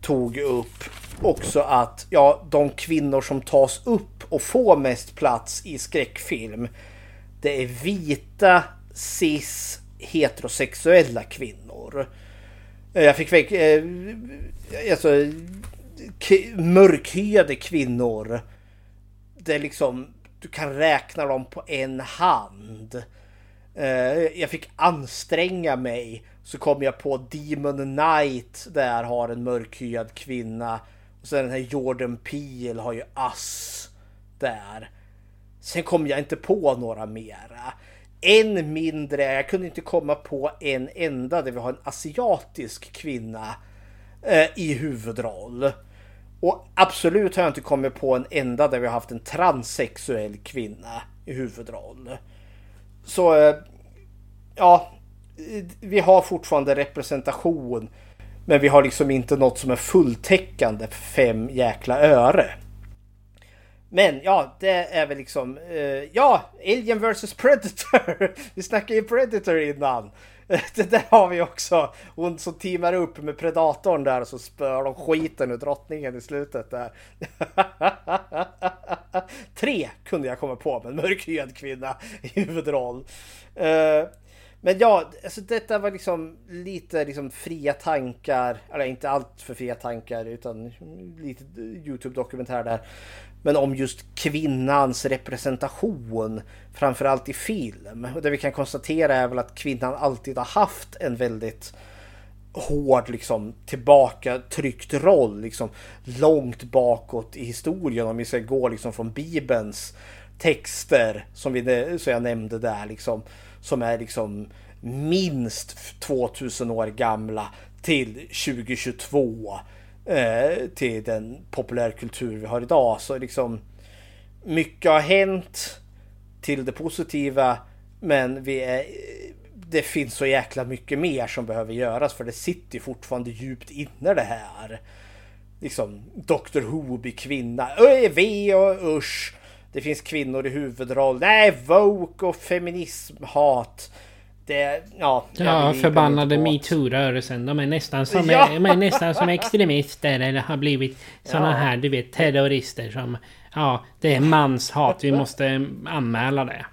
tog upp också att ja, de kvinnor som tas upp och får mest plats i skräckfilm det är vita, cis, heterosexuella kvinnor. Eh, jag fick väck, Eh, alltså, mörkhyade kvinnor. Det är liksom... Du kan räkna dem på en hand. Eh, jag fick anstränga mig. Så kom jag på Demon Knight. Där har en mörkhyad kvinna. Och sen den här Jordan Peele har ju Ass. Där. Sen kom jag inte på några mera. Än mindre, jag kunde inte komma på en enda där vi har en asiatisk kvinna eh, i huvudroll. Och absolut har jag inte kommit på en enda där vi har haft en transsexuell kvinna i huvudroll. Så eh, ja, vi har fortfarande representation. Men vi har liksom inte något som är fulltäckande för fem jäkla öre. Men ja, det är väl liksom... Uh, ja, Alien vs Predator! Vi snackade ju Predator innan. Det där har vi också. Hon som teamar upp med Predatorn där och så spör de skiten ur drottningen i slutet där. Tre kunde jag komma på med en mörkhyad kvinna i huvudroll. Uh, men ja, alltså detta var liksom lite liksom fria tankar. Eller inte allt för fria tankar utan lite Youtube-dokumentär där. Men om just kvinnans representation, framförallt i film. Det vi kan konstatera är väl att kvinnan alltid har haft en väldigt hård, liksom tillbakatryckt roll, liksom långt bakåt i historien. Om vi ska gå liksom från Bibelns texter som vi, som jag nämnde där, liksom som är liksom minst 2000 år gamla till 2022 eh, till den populärkultur vi har idag. Så liksom mycket har hänt till det positiva men vi är, det finns så jäkla mycket mer som behöver göras för det sitter fortfarande djupt inne det här. Liksom Dr Who blir kvinna, ÖV och usch. Det finns kvinnor i huvudroll. Nej, woke och feminism, hat. Det, ja, ja förbannade metoo-rörelsen. De är nästan som, ja. är, är nästan som extremister eller har blivit såna ja. här, du vet, terrorister som Ja, det är manshat. Vi måste anmäla det.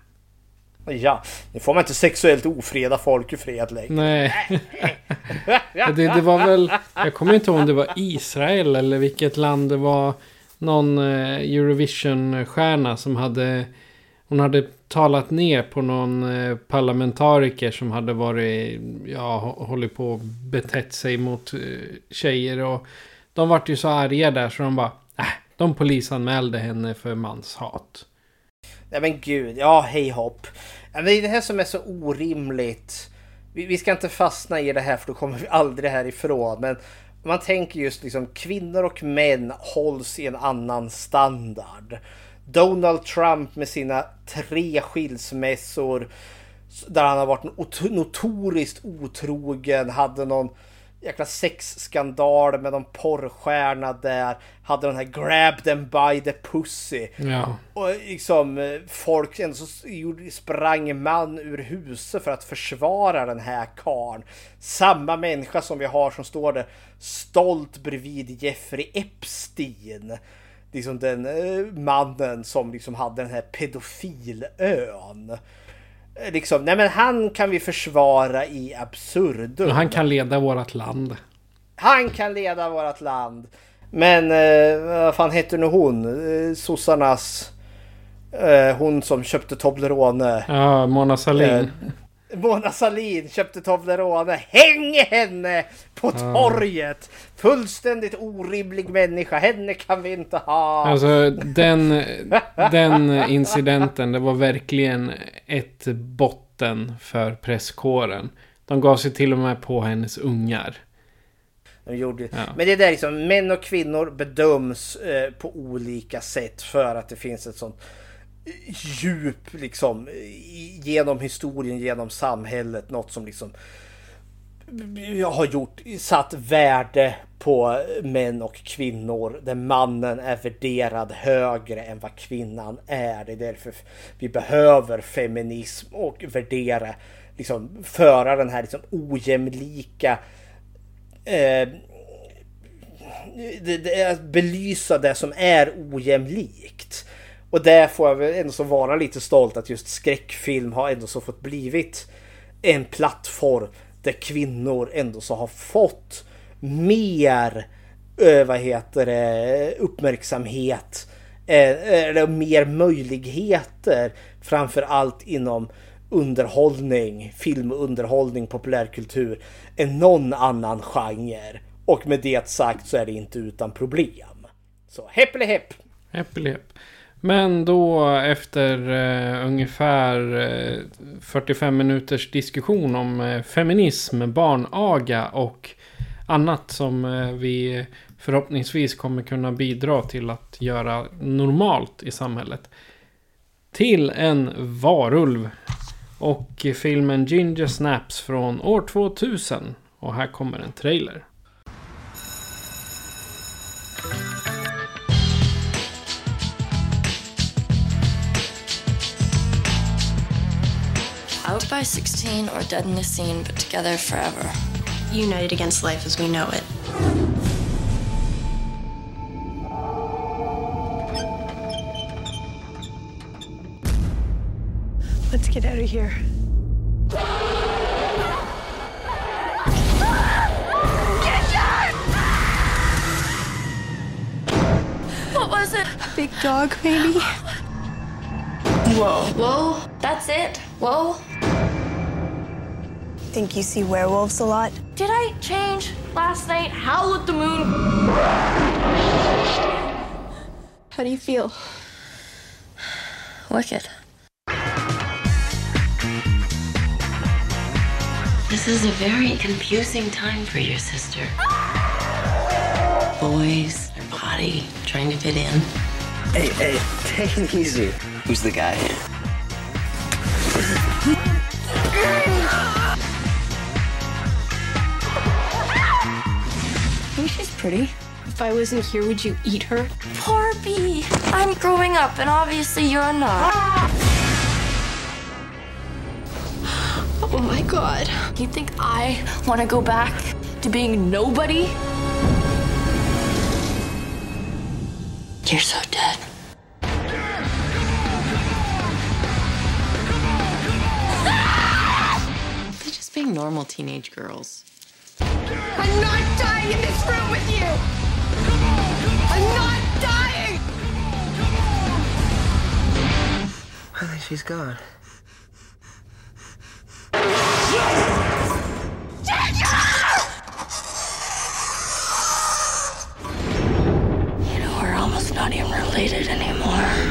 Ja, nu får man inte sexuellt ofreda folk i fred längre. Nej. det, det var väl... Jag kommer inte ihåg om det var Israel eller vilket land det var. Någon eh, Eurovision-stjärna som hade... Hon hade talat ner på någon eh, parlamentariker som hade varit... Ja, hållit på och betett sig mot eh, tjejer och... De vart ju så arga där så de bara... Äh, de polisanmälde henne för manshat. Nej men gud, ja hej hopp. Det är det här som är så orimligt. Vi, vi ska inte fastna i det här för då kommer vi aldrig härifrån. Men man tänker just liksom kvinnor och män hålls i en annan standard. Donald Trump med sina tre skilsmässor. Där han har varit not- notoriskt otrogen. Hade någon jäkla sexskandal med någon porrstjärna där. Hade den här grab them by the pussy. Ja. Och liksom folk ändå så sprang man ur huset för att försvara den här karn. Samma människa som vi har som står där stolt bredvid Jeffrey Epstein. Liksom den eh, mannen som liksom hade den här pedofilön. Eh, Liksom, nej men han kan vi försvara i absurdum. Han kan leda vårat land. Han kan leda vårt land. Men eh, vad fan heter nu hon? Eh, sossarnas... Eh, hon som köpte Toblerone. Ja, Mona Sahlin. Eh, Mona Sahlin köpte Toblerone. Häng henne på torget! Fullständigt orimlig människa. Henne kan vi inte ha. Alltså den, den incidenten, det var verkligen ett botten för presskåren. De gav sig till och med på hennes ungar. De gjorde. Ja. Men det är där liksom, män och kvinnor bedöms eh, på olika sätt för att det finns ett sånt djup liksom genom historien, genom samhället. Något som liksom jag har gjort, satt värde på män och kvinnor där mannen är värderad högre än vad kvinnan är. Det är därför vi behöver feminism och värdera, liksom föra den här liksom ojämlika eh, det, det att belysa det som är ojämlikt. Och där får jag väl ändå så vara lite stolt att just skräckfilm har ändå så fått blivit en plattform där kvinnor ändå så har fått mer eh, vad heter det, uppmärksamhet eh, eh, eller mer möjligheter framför allt inom underhållning, filmunderhållning, populärkultur än någon annan genre. Och med det sagt så är det inte utan problem. Så häppelihäpp! Häppelihäpp! hepp! Men då efter eh, ungefär eh, 45 minuters diskussion om eh, feminism, barnaga och annat som eh, vi förhoppningsvis kommer kunna bidra till att göra normalt i samhället. Till en varulv. Och filmen Ginger Snaps från år 2000. Och här kommer en trailer. Out by 16 or dead in the scene, but together forever. United against life as we know it. Let's get out of here. What was it? A big dog, maybe? Whoa. Whoa. That's it. Whoa. Think you see werewolves a lot? Did I change last night? Howl at the moon. How do you feel? Wicked. This is a very confusing time for your sister. Boys, her body, trying to fit in. Hey, hey, take it easy. Who's the guy? pretty. If I wasn't here, would you eat her? Poor Bee! I'm growing up, and obviously you're not. Oh my god. You think I want to go back to being nobody? You're so dead. They're just being normal teenage girls. I'm not dying in this room with you! I'm not dying! I think she's gone. You know, we're almost not even related anymore.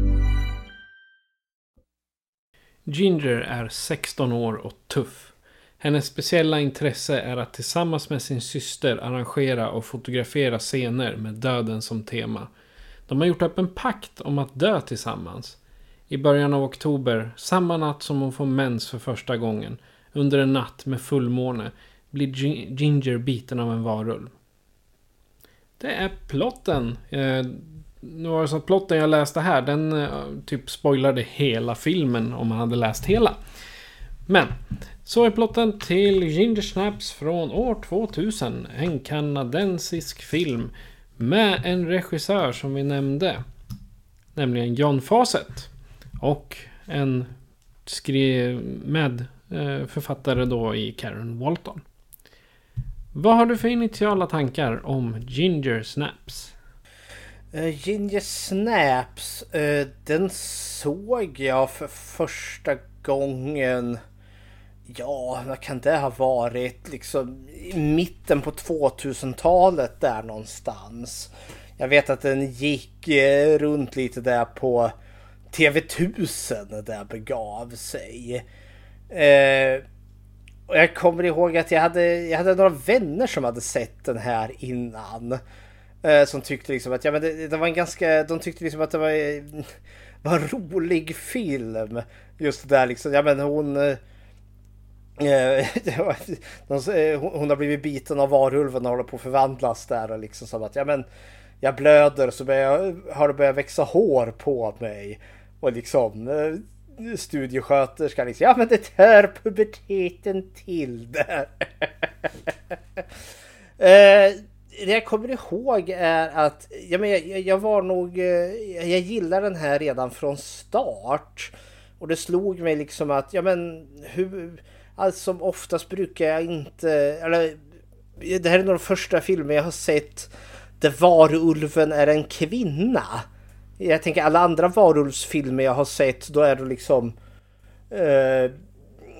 Ginger är 16 år och tuff. Hennes speciella intresse är att tillsammans med sin syster arrangera och fotografera scener med döden som tema. De har gjort upp en pakt om att dö tillsammans. I början av oktober, samma natt som hon får mens för första gången, under en natt med fullmåne, blir Ginger biten av en varulv. Det är plotten. Eh, nu var det så att plotten jag läste här, den eh, typ spoilade hela filmen om man hade läst hela. Men, så är plotten till Ginger Snaps från år 2000. En kanadensisk film med en regissör som vi nämnde. Nämligen John Fawcett. Och en skrev med eh, författare då i Karen Walton. Vad har du för initiala tankar om Ginger Snaps? Uh, Ginger Snaps, eh, den såg jag för första gången. Ja, vad kan det ha varit? Liksom i mitten på 2000-talet där någonstans. Jag vet att den gick eh, runt lite där på TV1000 där begav sig. Eh, och jag kommer ihåg att jag hade, jag hade några vänner som hade sett den här innan. Eh, som tyckte liksom att ja, men det, det var en ganska, de tyckte liksom att det var, var en rolig film. Just det där liksom, ja men hon... eh, eh de, eh, hon hon har blivit biten av varulven och håller på att förvandlas där och liksom som att ja men jag blöder så jag, har det börjat växa hår på mig. Och liksom eh, studiesköterskan liksom, ja men det hör puberteten till där. det jag kommer ihåg är att ja, men jag, jag var nog, eh, jag gillade den här redan från start. Och det slog mig liksom att, ja men hur, allt som oftast brukar jag inte, eller det här är nog de första filmer jag har sett där varulven är en kvinna. Jag tänker alla andra varulvsfilmer jag har sett då är det liksom eh,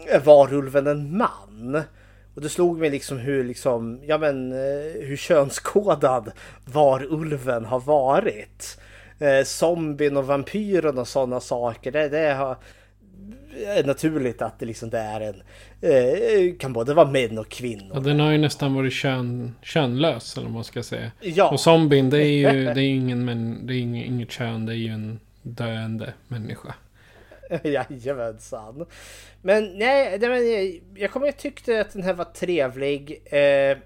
är varulven en man. Och det slog mig liksom hur liksom, ja men eh, hur könskodad varulven har varit. Eh, zombien och vampyren och sådana saker. Det, det har, är naturligt att det liksom det är en, eh, kan både vara män och kvinnor. Ja, den har ju nästan varit kön, könlös eller vad man ska säga. Ja. Och zombien det är ju det är ingen men, det är inget, inget kön, det är ju en döende människa. Jajamensan. Men nej, nej men, jag- jag kommer jag tyckte att den här var trevlig. Eh,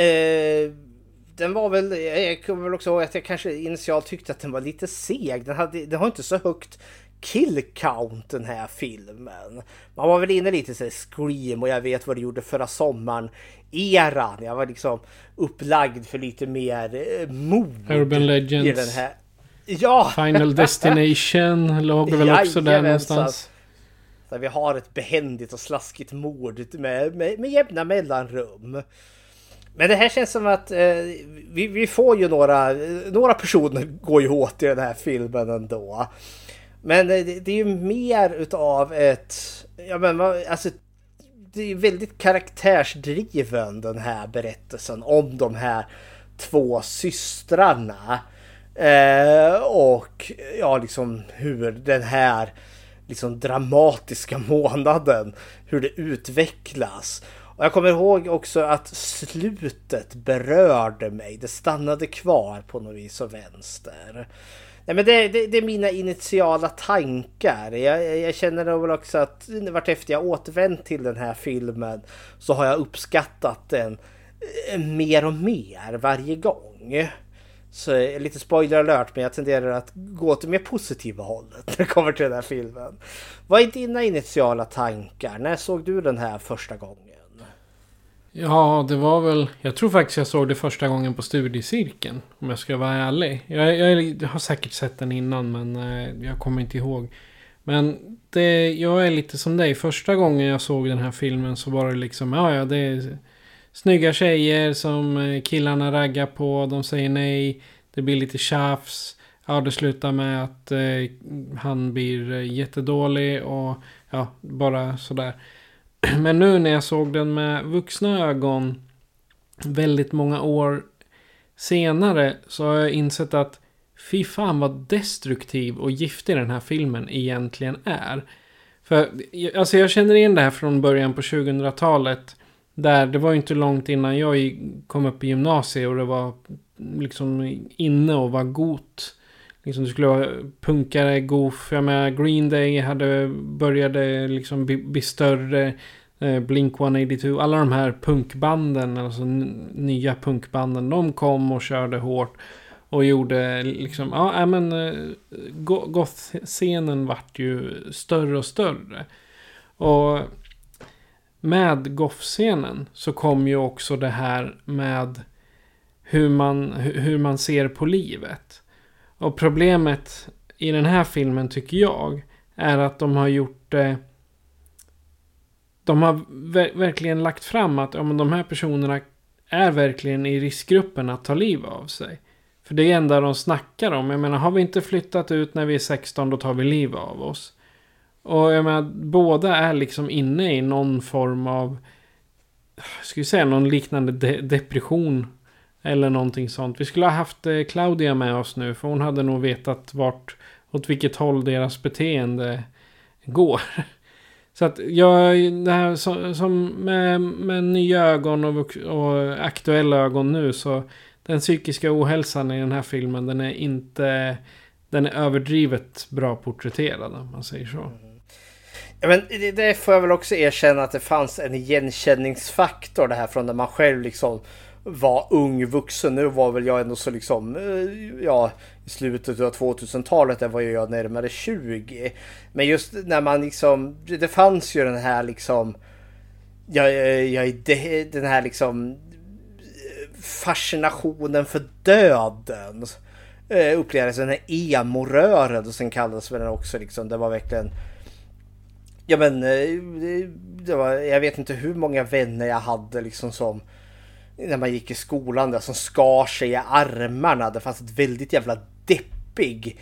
eh, den var väl, jag kommer väl också ihåg att jag kanske initialt tyckte att den var lite seg. Den, hade, den har inte så högt kill count den här filmen. Man var väl inne lite så Scream och jag vet vad det gjorde förra sommaren. Eran, jag var liksom upplagd för lite mer eh, mod Urban i Legends. den här. Ja! Final Destination låg väl också där någonstans. Där vi har ett behändigt och slaskigt mord med, med, med jämna mellanrum. Men det här känns som att eh, vi, vi, får ju några, några personer går ju åt i den här filmen ändå. Men eh, det, det är ju mer utav ett, ja men alltså det är väldigt karaktärsdriven den här berättelsen om de här två systrarna. Eh, och ja, liksom hur den här liksom dramatiska månaden, hur det utvecklas. Och jag kommer ihåg också att slutet berörde mig. Det stannade kvar på något vis och vänster. Nej, men det, det, det, är mina initiala tankar. Jag, jag känner väl också att vartefter jag återvänt till den här filmen så har jag uppskattat den eh, mer och mer varje gång. Så eh, lite spoiler alert men jag tenderar att gå till mer positiva hållet när det kommer till den här filmen. Vad är dina initiala tankar? När såg du den här första gången? Ja, det var väl... Jag tror faktiskt jag såg det första gången på studiecirkeln. Om jag ska vara ärlig. Jag, jag, jag har säkert sett den innan men eh, jag kommer inte ihåg. Men det, jag är lite som dig. Första gången jag såg den här filmen så var det liksom... Ja, ja, det är snygga tjejer som eh, killarna raggar på. De säger nej. Det blir lite tjafs. Ja, det slutar med att eh, han blir eh, jättedålig och ja, bara sådär. Men nu när jag såg den med vuxna ögon väldigt många år senare så har jag insett att fy fan vad destruktiv och giftig den här filmen egentligen är. För alltså jag känner igen det här från början på 2000-talet. Där det var ju inte långt innan jag kom upp i gymnasiet och det var liksom inne och var gott. Liksom det skulle vara punkare, goof. Jag menar Green Day hade började liksom bli, bli större. Eh, Blink 182, alla de här punkbanden, alltså nya punkbanden, de kom och körde hårt. Och gjorde liksom, ja men eh, goth-scenen vart ju större och större. Och med goth-scenen så kom ju också det här med hur man, hur man ser på livet. Och problemet i den här filmen tycker jag är att de har gjort det de har ver verkligen lagt fram att ja, men de här personerna är verkligen i riskgruppen att ta liv av sig. För det är det enda de snackar om. Jag menar, har vi inte flyttat ut när vi är 16 då tar vi liv av oss. Och jag menar, båda är liksom inne i någon form av, ska vi säga någon liknande de depression. Eller någonting sånt. Vi skulle ha haft eh, Claudia med oss nu, för hon hade nog vetat vart, åt vilket håll deras beteende går. Så att jag, det här som, som med, med nya ögon och, och aktuella ögon nu så den psykiska ohälsan i den här filmen den är inte den är överdrivet bra porträtterad om man säger så. Ja, men det får jag väl också erkänna att det fanns en igenkänningsfaktor det här från när man själv liksom var ung vuxen. Nu var väl jag ändå så liksom, eh, ja, i slutet av 2000-talet där var jag närmare 20. Men just när man liksom, det fanns ju den här liksom, ja, eh, ja, den här liksom eh, fascinationen för döden. Eh, den här emo-rörelsen kallades den också liksom. Det var verkligen Ja men eh, det var, jag vet inte hur många vänner jag hade liksom som när man gick i skolan där som skar sig i armarna. Det fanns ett väldigt jävla deppig,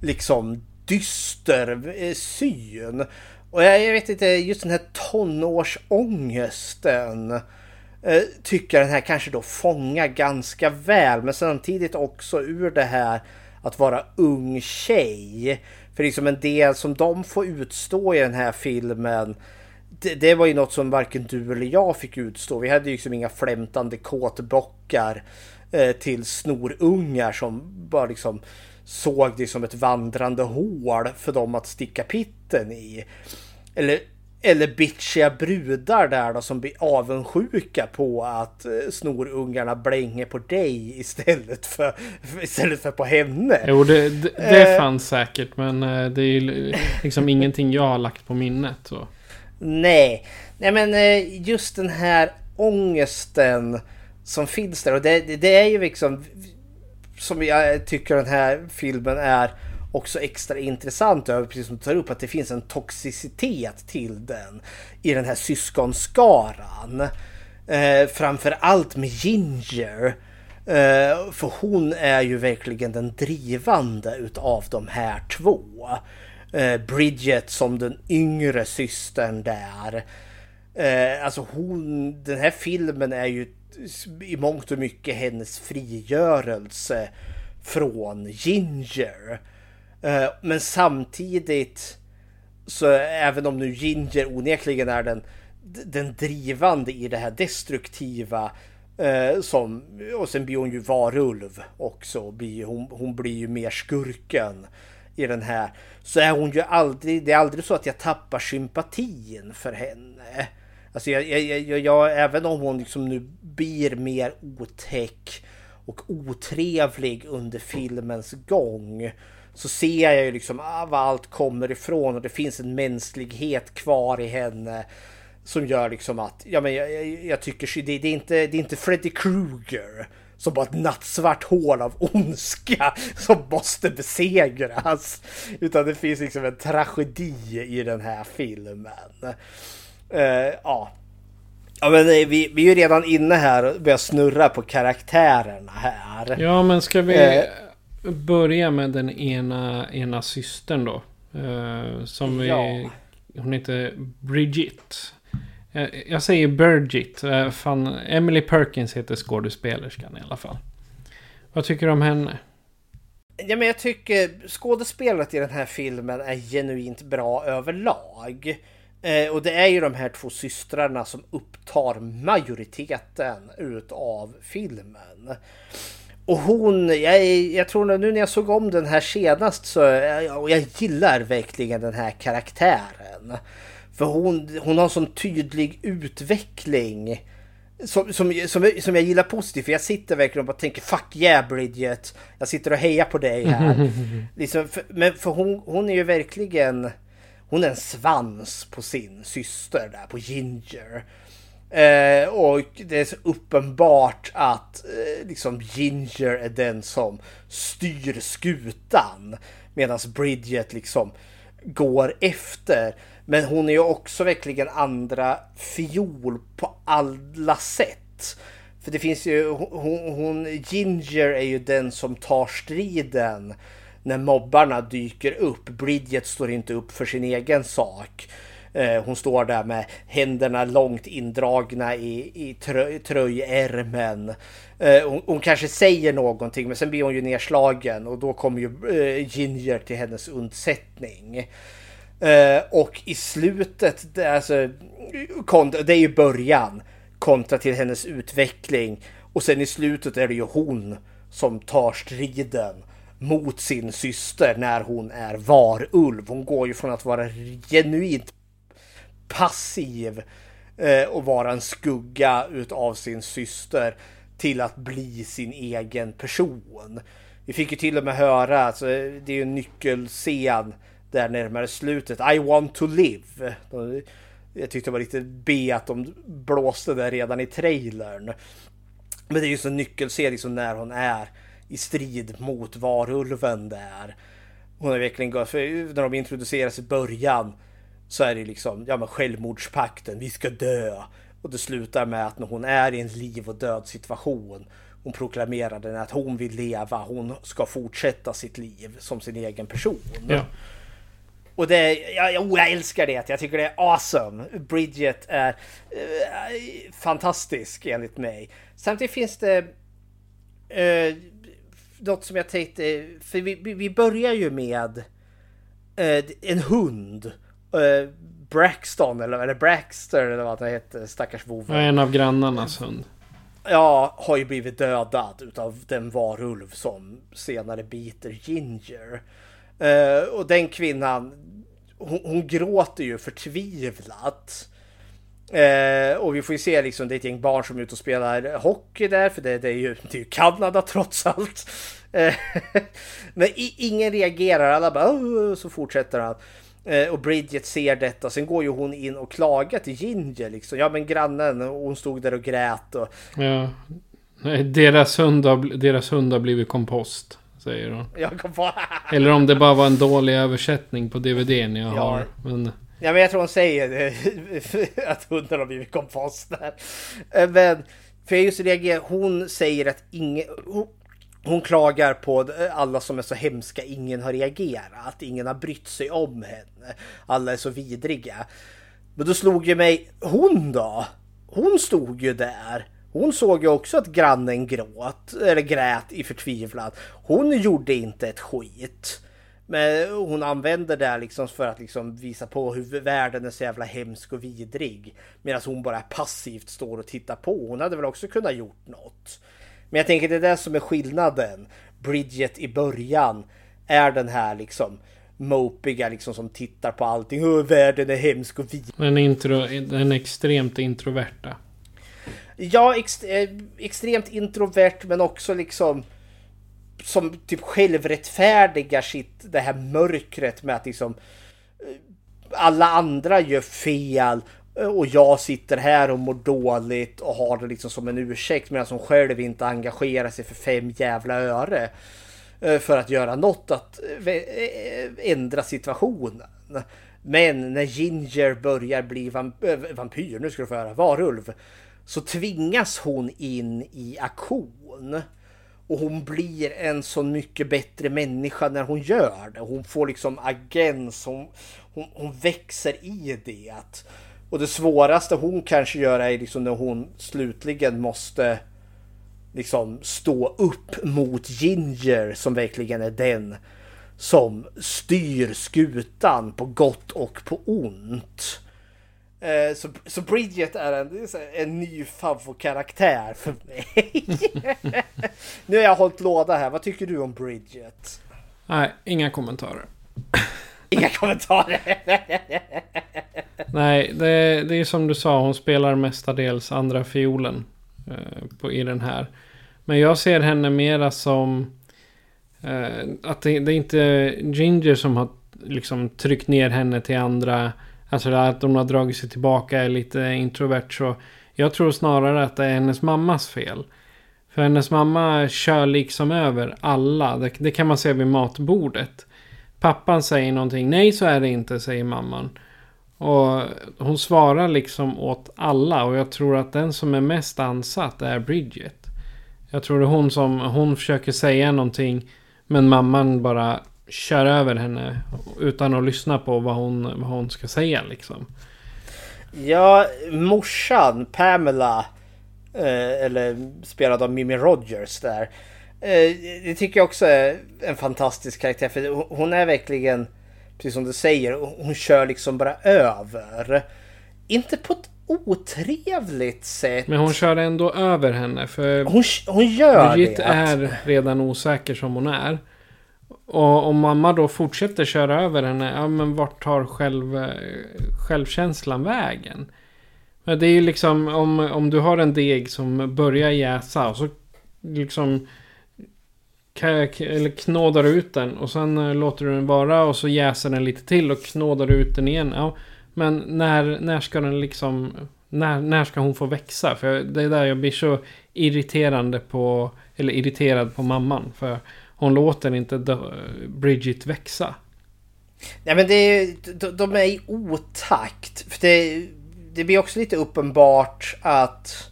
liksom dyster eh, syn. Och jag, jag vet inte, just den här tonårsångesten eh, tycker jag den här kanske då fångar ganska väl. Men samtidigt också ur det här att vara ung tjej. För liksom en del som de får utstå i den här filmen det, det, var ju något som varken du eller jag fick utstå. Vi hade ju liksom inga flämtande kåtbockar eh, till snorungar som bara liksom såg det som ett vandrande hål för dem att sticka pitten i. Eller, eller bitchiga brudar där då som blir avundsjuka på att eh, snorungarna blänger på dig istället för, istället för på henne. Jo, det, det, det eh. fanns säkert men eh, det är ju liksom ingenting jag har lagt på minnet. Så. Nej, nej men just den här ångesten som finns där och det, det är ju liksom som jag tycker den här filmen är också extra intressant över, precis som du tar upp, att det finns en toxicitet till den i den här syskonskaran. Eh, framför allt med Ginger. Eh, för hon är ju verkligen den drivande utav de här två. Eh, Bridget som den yngre systern där. Eh, alltså hon, den här filmen är ju i mångt och mycket hennes frigörelse från Ginger. Eh, men samtidigt så även om nu Ginger onekligen är den, den drivande i det här destruktiva eh, som, och sen blir hon ju varulv också. Blir, hon, hon blir ju mer skurken i den här. Så är hon ju aldrig, det är aldrig så att jag tappar sympatin för henne. Alltså jag, jag, jag, jag även om hon liksom nu blir mer otäck och otrevlig under filmens gång så ser jag ju liksom ah, var allt kommer ifrån och det finns en mänsklighet kvar i henne som gör liksom att ja, men jag, jag, jag tycker det, det, är inte, det är inte Freddy Krueger som bara ett nattsvart hål av ondska som måste besegras. Utan det finns liksom en tragedi i den här filmen. Uh, ja. Ja men vi, vi är ju redan inne här och börjar snurra på karaktärerna här. Ja men ska vi uh, börja med den ena, ena systern då? Uh, som vi... Ja. Hon heter Bridget. Jag säger Birgit. Fan, Emily Perkins heter skådespelerskan i alla fall. Vad tycker du om henne? Ja, men jag tycker skådespelet i den här filmen är genuint bra överlag. Eh, och det är ju de här två systrarna som upptar majoriteten utav filmen. Och hon, jag, jag tror nu när jag såg om den här senast så jag, jag gillar verkligen den här karaktären. För hon, hon har en sån tydlig utveckling. Som, som, som, som jag gillar positivt. För jag sitter verkligen och bara tänker fuck yeah Bridget. Jag sitter och hejar på dig här. liksom, för, men för hon, hon är ju verkligen... Hon är en svans på sin syster där, på Ginger. Eh, och det är så uppenbart att eh, liksom Ginger är den som styr skutan. Medan Bridget liksom går efter. Men hon är ju också verkligen andra fiol på alla sätt. För det finns ju, hon, hon, Ginger är ju den som tar striden när mobbarna dyker upp. Bridget står inte upp för sin egen sak. Eh, hon står där med händerna långt indragna i, i trö, tröjärmen. Eh, hon, hon, kanske säger någonting men sen blir hon ju nedslagen och då kommer ju eh, Ginger till hennes undsättning. Och i slutet, det, alltså, det är ju början kontra till hennes utveckling. Och sen i slutet är det ju hon som tar striden mot sin syster när hon är varulv. Hon går ju från att vara genuint passiv eh, och vara en skugga utav sin syster till att bli sin egen person. Vi fick ju till och med höra, alltså, det är ju en nyckelscen där närmare slutet. I want to live. Jag tyckte det var lite B att de blåste det redan i trailern. Men det är ju så nyckelscen liksom när hon är i strid mot varulven där. Hon är verkligen för när de introduceras i början så är det liksom ja men självmordspakten, vi ska dö. Och det slutar med att när hon är i en liv och död situation hon proklamerade att hon vill leva, hon ska fortsätta sitt liv som sin egen person. Ja. Och det, jag, jag älskar det. Jag tycker det är awesome. Bridget är uh, fantastisk enligt mig. Samtidigt finns det uh, något som jag tänkte, för vi, vi börjar ju med uh, en hund. Uh, Braxton eller, eller Braxter eller vad det heter, stackars vovve. En av grannarnas hund. Ja, har ju blivit dödad utav den varulv som senare biter Ginger. Uh, och den kvinnan, hon, hon gråter ju förtvivlat. Uh, och vi får ju se liksom, det är ett gäng barn som är ute och spelar hockey där, för det, det är, ju, det är ju Kanada trots allt. Uh, men i, ingen reagerar, alla bara så fortsätter han. Och Bridget ser detta, sen går ju hon in och klagar till Ginger liksom. Ja men grannen, hon stod där och grät och... Ja. Nej, deras hund har, deras hund har blivit kompost. Säger hon. Jag kom på... Eller om det bara var en dålig översättning på DVDn jag ja. har. Men... Ja, men jag tror hon säger eh, att hunden har blivit kompost där. Eh, Men för jag just reagerar, hon säger att ingen... Hon, klagar på alla som är så hemska, ingen har reagerat, ingen har brytt sig om henne. Alla är så vidriga. Men då slog ju mig, hon då? Hon stod ju där. Hon såg ju också att grannen gråt, eller grät i förtvivlan. Hon gjorde inte ett skit. Men hon använder det liksom för att liksom visa på hur världen är så jävla hemsk och vidrig. Medan hon bara passivt står och tittar på. Hon hade väl också kunnat gjort något. Men jag tänker det är det som är skillnaden. Bridget i början är den här liksom mopiga liksom som tittar på allting. Hur världen är hemsk och vidrig. Den, intro, den extremt introverta. Ja, ex, eh, extremt introvert men också liksom som typ självrättfärdigar sitt, det här mörkret med att liksom eh, alla andra gör fel Eh, och jag sitter här och mår dåligt och har det liksom som en ursäkt medan hon själv inte engagerar sig för fem jävla öre eh, för att göra något att eh, ändra situationen. Men när Ginger börjar bli vampyr, nu ska du få höra, varulv, så tvingas hon in i aktion. Och hon blir en så mycket bättre människa när hon gör det. Hon får liksom agens, hon, hon, hon växer i det. Och det svåraste hon kanske gör är liksom när hon slutligen måste liksom stå upp mot Ginger som verkligen är den som styr skutan på gott och på ont. Eh, så, så Bridget är en, en ny favvokaraktär för mig. nu har jag hållit låda här. Vad tycker du om Bridget? Nej, inga kommentarer. Inga kommentarer. Nej, det, det är som du sa. Hon spelar mestadels andra fiolen eh, på, i den här. Men jag ser henne mera som eh, att det, det är inte Ginger som har liksom tryckt ner henne till andra Alltså att hon har dragit sig tillbaka är lite introvert så. Jag tror snarare att det är hennes mammas fel. För hennes mamma kör liksom över alla. Det, det, kan man se vid matbordet. Pappan säger någonting. Nej så är det inte säger mamman. Och hon svarar liksom åt alla. Och jag tror att den som är mest ansatt är Bridget. Jag tror det är hon som hon försöker säga någonting. Men mamman bara kör över henne utan att lyssna på vad hon, vad hon ska säga liksom. Ja, morsan Pamela, eh, eller spelad av Mimi Rogers där. Eh, det tycker jag också är en fantastisk karaktär för hon är verkligen, precis som du säger, hon kör liksom bara över. Inte på ett otrevligt sätt. Men hon kör ändå över henne för hon, hon gör Bridget det. är redan osäker som hon är. Och om mamma då fortsätter köra över henne, ja men vart tar själv, självkänslan vägen? Men det är ju liksom om, om du har en deg som börjar jäsa och så liksom eller knådar ut den och sen eh, låter du den vara och så jäser den lite till och knådar ut den igen. Ja, men när, när ska den liksom... När, när ska hon få växa? För det är där jag blir så irriterande på... Eller irriterad på mamman. För hon låter inte Bridget växa. Nej men det är, de, de är i otakt. För det, det blir också lite uppenbart att,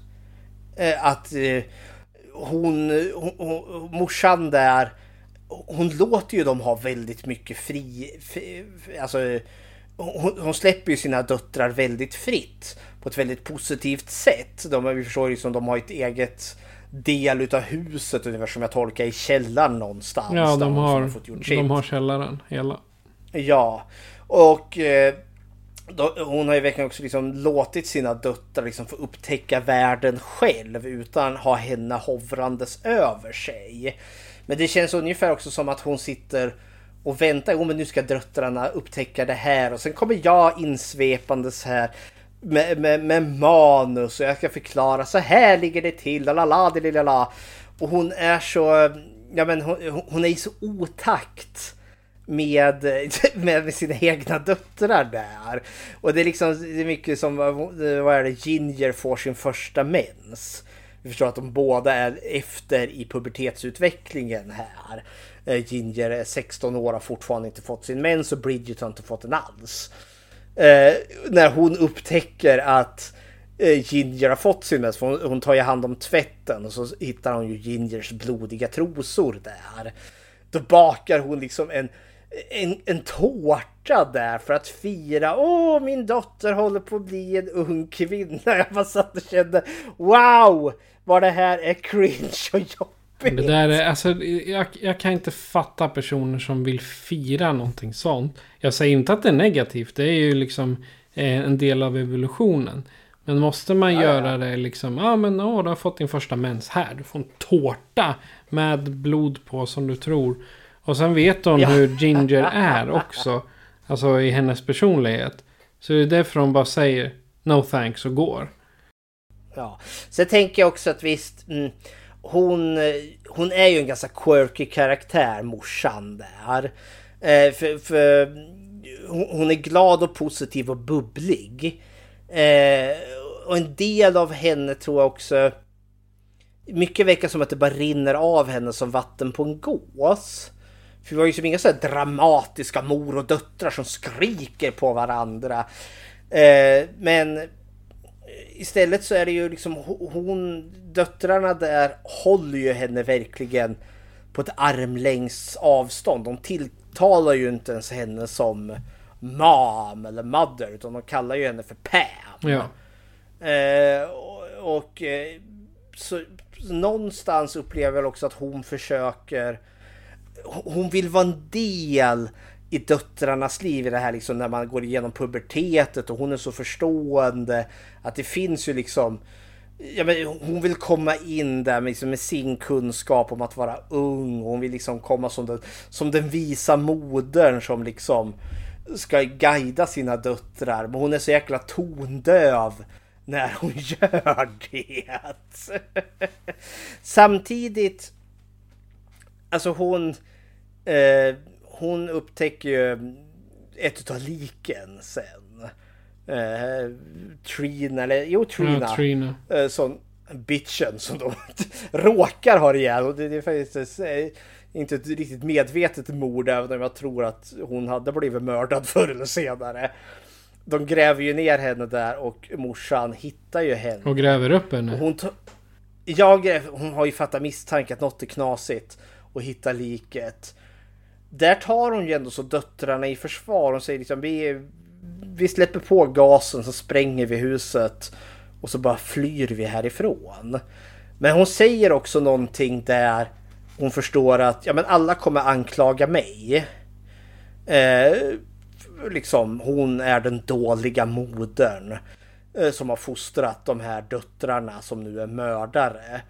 eh, att eh, hon, hon, hon, morsan där, hon låter ju dem ha väldigt mycket fri, fri alltså hon, hon, släpper ju sina döttrar väldigt fritt på ett väldigt positivt sätt. De, vi förstår ju som de har ett eget del utav huset ungefär som jag tolkar i källaren någonstans. Ja, de har, de har källaren hela. Ja, och eh, hon har ju verkligen också liksom låtit sina döttrar liksom få upptäcka världen själv utan ha henne hovrandes över sig. Men det känns ungefär också som att hon sitter och väntar. Jo, men nu ska döttrarna upptäcka det här och sen kommer jag insvepandes här med, med, med manus och jag ska förklara så här ligger det till. Lalala, lalala. Och hon är så, ja men hon, hon är i så otakt med, med, sina egna döttrar där. Och det är liksom det är mycket som, vad är det, Ginger får sin första mens. Vi förstår att de båda är efter i pubertetsutvecklingen här. Eh, Ginger är 16 år och har fortfarande inte fått sin mens och Bridget har inte fått den alls. Eh, när hon upptäcker att eh, Ginger har fått sin mens. Hon, hon tar ju hand om tvätten och så hittar hon ju Gingers blodiga trosor där. Då bakar hon liksom en, en, en tårta där för att fira. Åh, min dotter håller på att bli en ung kvinna. Jag bara satt och kände wow, vad det här är cringe och jobbigt. Det där är, alltså, jag, jag kan inte fatta personer som vill fira någonting sånt. Jag säger inte att det är negativt. Det är ju liksom eh, en del av evolutionen. Men måste man Ja, göra ja. det liksom, ja men åh, du har fått din första mens här. Du får en tårta med blod på som du tror. Och sen vet hon Ja. hur Ginger är också. Alltså i hennes personlighet. Så det är därför hon bara säger no thanks och går. Ja. Sen tänker jag också att visst, mm, hon, hon är ju en ganska quirky karaktär, morsan där. Eh, för, för hon, hon är glad och positiv och bubblig. Eh, och en del av henne tror jag också... Mycket verkar som att det bara rinner av henne som vatten på en gås. För vi har ju som inga så här dramatiska mor och döttrar som skriker på varandra. Eh, men istället så är det ju liksom hon, döttrarna där håller ju henne verkligen på ett armlängds avstånd. De tilltalar ju inte ens henne som mom eller mother utan de kallar ju henne för Pam. Ja. Eh, och och eh, så, någonstans upplever jag också att hon försöker hon vill vara en del i döttrarnas liv i det här liksom när man går igenom pubertetet och hon är så förstående att det finns ju liksom Ja, men hon vill komma in där med, liksom, med sin kunskap om att vara ung. Hon vill liksom komma som den, som den visa modern som liksom ska guida sina döttrar. Men hon är så jäkla tondöv när hon gör det. Samtidigt, alltså hon, eh, hon upptäcker ju ett av liken sen. Eh, Trina, eller jo Trina. Ja, Trina. Eh, som bitchen som de råkar ha ihjäl. Och det, det är faktiskt eh, inte ett riktigt medvetet mord även om jag tror att hon hade blivit mördad förr eller senare. De gräver ju ner henne där och morsan hittar ju henne. Och gräver upp henne. Och hon, jag, hon har ju fattat misstanke att något är knasigt och hittar liket. Där tar hon ju ändå så döttrarna i försvar. Hon säger liksom vi, vi släpper på gasen så spränger vi huset och så bara flyr vi härifrån. Men hon säger också någonting där hon förstår att ja, men alla kommer anklaga mig. Eh, liksom hon är den dåliga modern eh, som har fostrat de här döttrarna som nu är mördare.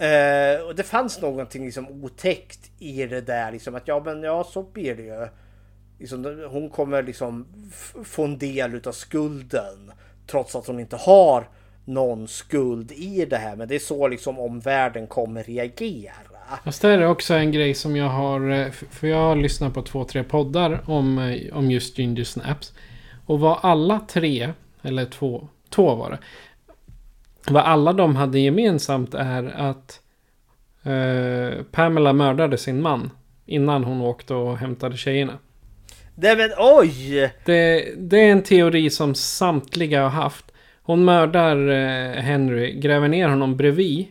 Eh, och det fanns någonting liksom otäckt i det där liksom att ja men ja så blir det ju. Liksom, hon kommer liksom få en del utav skulden trots att hon inte har någon skuld i det här. Men det är så liksom omvärlden kommer reagera. Fast det är också en grej som jag har, eh, för jag har lyssnat på två, tre poddar om, eh, om just Ginger Snaps. Och vad alla tre, eller två, två var det. Vad alla de hade gemensamt är att eh, Pamela mördade sin man. Innan hon åkte och hämtade tjejerna. Nej men oj! Det, det är en teori som samtliga har haft. Hon mördar eh, Henry, gräver ner honom bredvid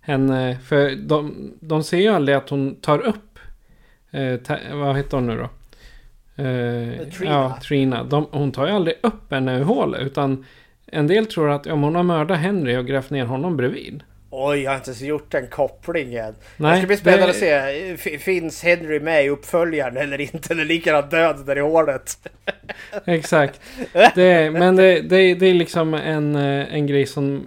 henne. För de, de ser ju aldrig att hon tar upp... Eh, ta, vad heter hon nu då? Eh, Trina. Ja, Trina. De, hon tar ju aldrig upp henne ur hålet. Utan en del tror att om hon har mördat Henry och grävt ner honom bredvid. Oj, jag har inte ens gjort den kopplingen. Nej, det ska bli spännande det- att se. F- Finns Henry med i uppföljaren eller inte? Eller ligger han död där i hålet? Exakt. Det, men det, det, det är liksom en, eh, en grej som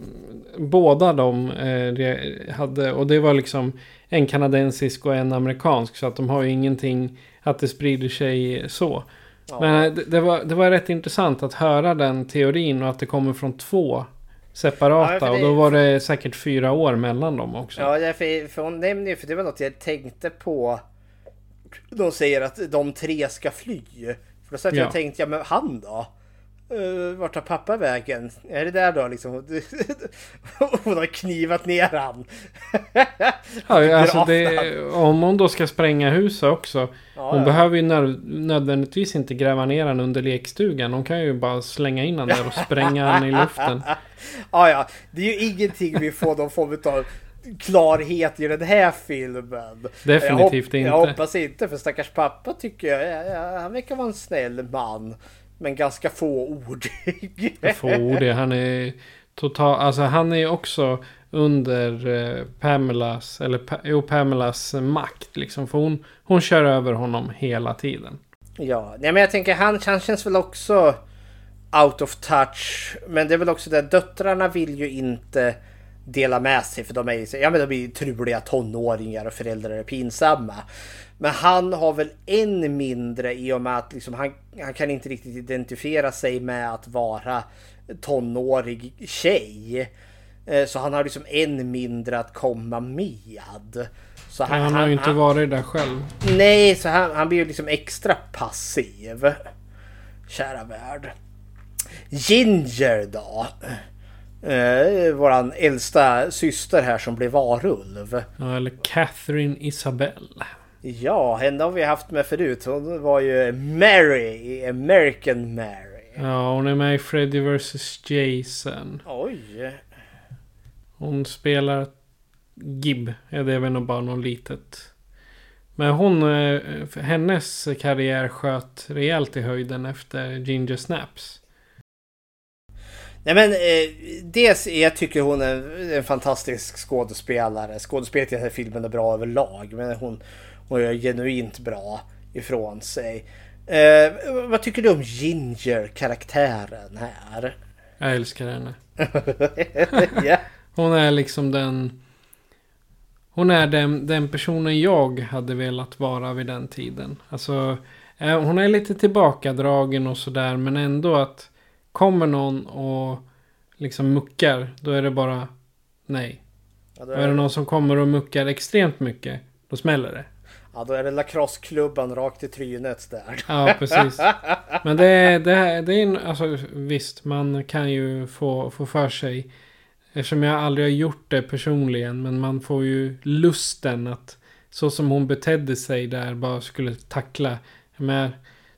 båda de eh, hade. Och det var liksom en kanadensisk och en amerikansk. Så att de har ju ingenting att det sprider sig så. Ja. Men eh, det, det, var, det var rätt intressant att höra den teorin och att det kommer från två separata. Ja, det- Och då var det säkert fyra år mellan dem också. Ja, för, för hon nämner ju, för det var något jag tänkte på. De säger att de tre ska fly. För då satt jag Ja. och tänkte, ja men han då? Uh, vart tar pappa vägen? Är det där då liksom? hon har knivat ner han. ja, alltså det, om hon då ska spränga huset också. Ja, hon ja. behöver ju nödvändigtvis inte gräva ner han under lekstugan. Hon kan ju bara slänga in han där och spränga han i luften. Ja, ja. Det är ju ingenting vi får någon form av klarhet i den här filmen. Definitivt jag inte. Jag hoppas inte, för stackars pappa tycker jag, han verkar vara en snäll man. Men ganska fåordig. fåordig, han är total, alltså han är också under eh, Pamelas, eller jo, Pamelas makt liksom. För hon, hon kör över honom hela tiden. Ja, nej men jag tänker han, han känns väl också out of touch. Men det är väl också det, döttrarna vill ju inte dela med sig för de är ja men de är truliga tonåringar och föräldrar är pinsamma. Men han har väl än mindre i och med att liksom han, han kan inte riktigt identifiera sig med att vara tonårig tjej. Eh, så han har liksom än mindre att komma med. Så han, han har ju inte han, varit där själv. Nej, så han, han blir ju liksom extra passiv. Kära värld. Ginger då? Eh, våran äldsta syster här som blev varulv. Ja, eller Catherine Isabelle. Ja, henne har vi haft med förut. Hon var ju Mary i American Mary. Ja, hon är med i Freddy vs Jason. Oj. Hon spelar Gib. Ja, det är väl nog bara något litet. Men hon, eh, hennes karriär sköt rejält i höjden efter Ginger Snaps. Nej men eh, dels jag tycker hon är en fantastisk skådespelare. Skådespelet i den här filmen är bra överlag. Men hon, hon gör genuint bra ifrån sig. Eh, vad tycker du om Ginger-karaktären här? Jag älskar henne. yeah. Hon är liksom den... Hon är den, den personen jag hade velat vara vid den tiden. Alltså, eh, hon är lite tillbakadragen och sådär men ändå att kommer någon och liksom muckar, då är det bara nej. Ja, då är, är det någon som kommer och muckar extremt mycket, då smäller det. Ja, då är det lacrosseklubban rakt i trynet där. Ja, precis. Men det, det, det är en, alltså visst, man kan ju få, få för sig. Eftersom jag aldrig har gjort det personligen, men man får ju lusten att så som hon betedde sig där bara skulle tackla. Men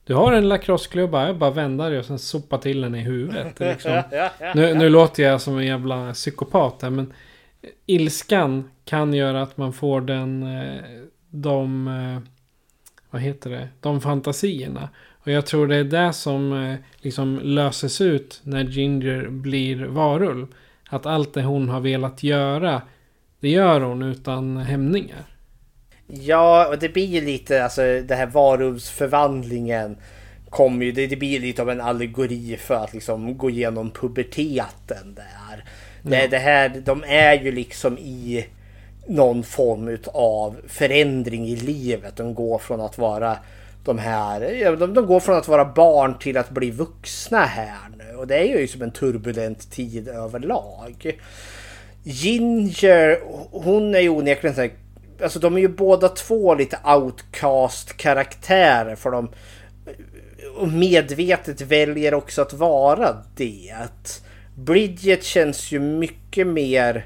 du har en lacrosseklubba, jag bara vända dig och sen sopa till den i huvudet. Liksom. nu, nu låter jag som en jävla psykopat här, men ilskan kan göra att man får den, eh, de, eh, vad heter det, de fantasierna. Och jag tror det är det som eh, liksom löses ut när Ginger blir varulv. Att allt det hon har velat göra, det gör hon utan hämningar. Ja, och det blir ju lite, alltså det här varulvsförvandlingen kommer ju, det, det blir lite av en allegori för att liksom gå igenom puberteten där. Det, det här, de är ju liksom i någon form av förändring i livet. De går från att vara de här, de, de går från att vara barn till att bli vuxna här nu. Och det är ju som en turbulent tid överlag. Ginger, hon är ju onekligen så här alltså de är ju båda två lite outcast karaktärer för de medvetet väljer också att vara det. Bridget känns ju mycket mer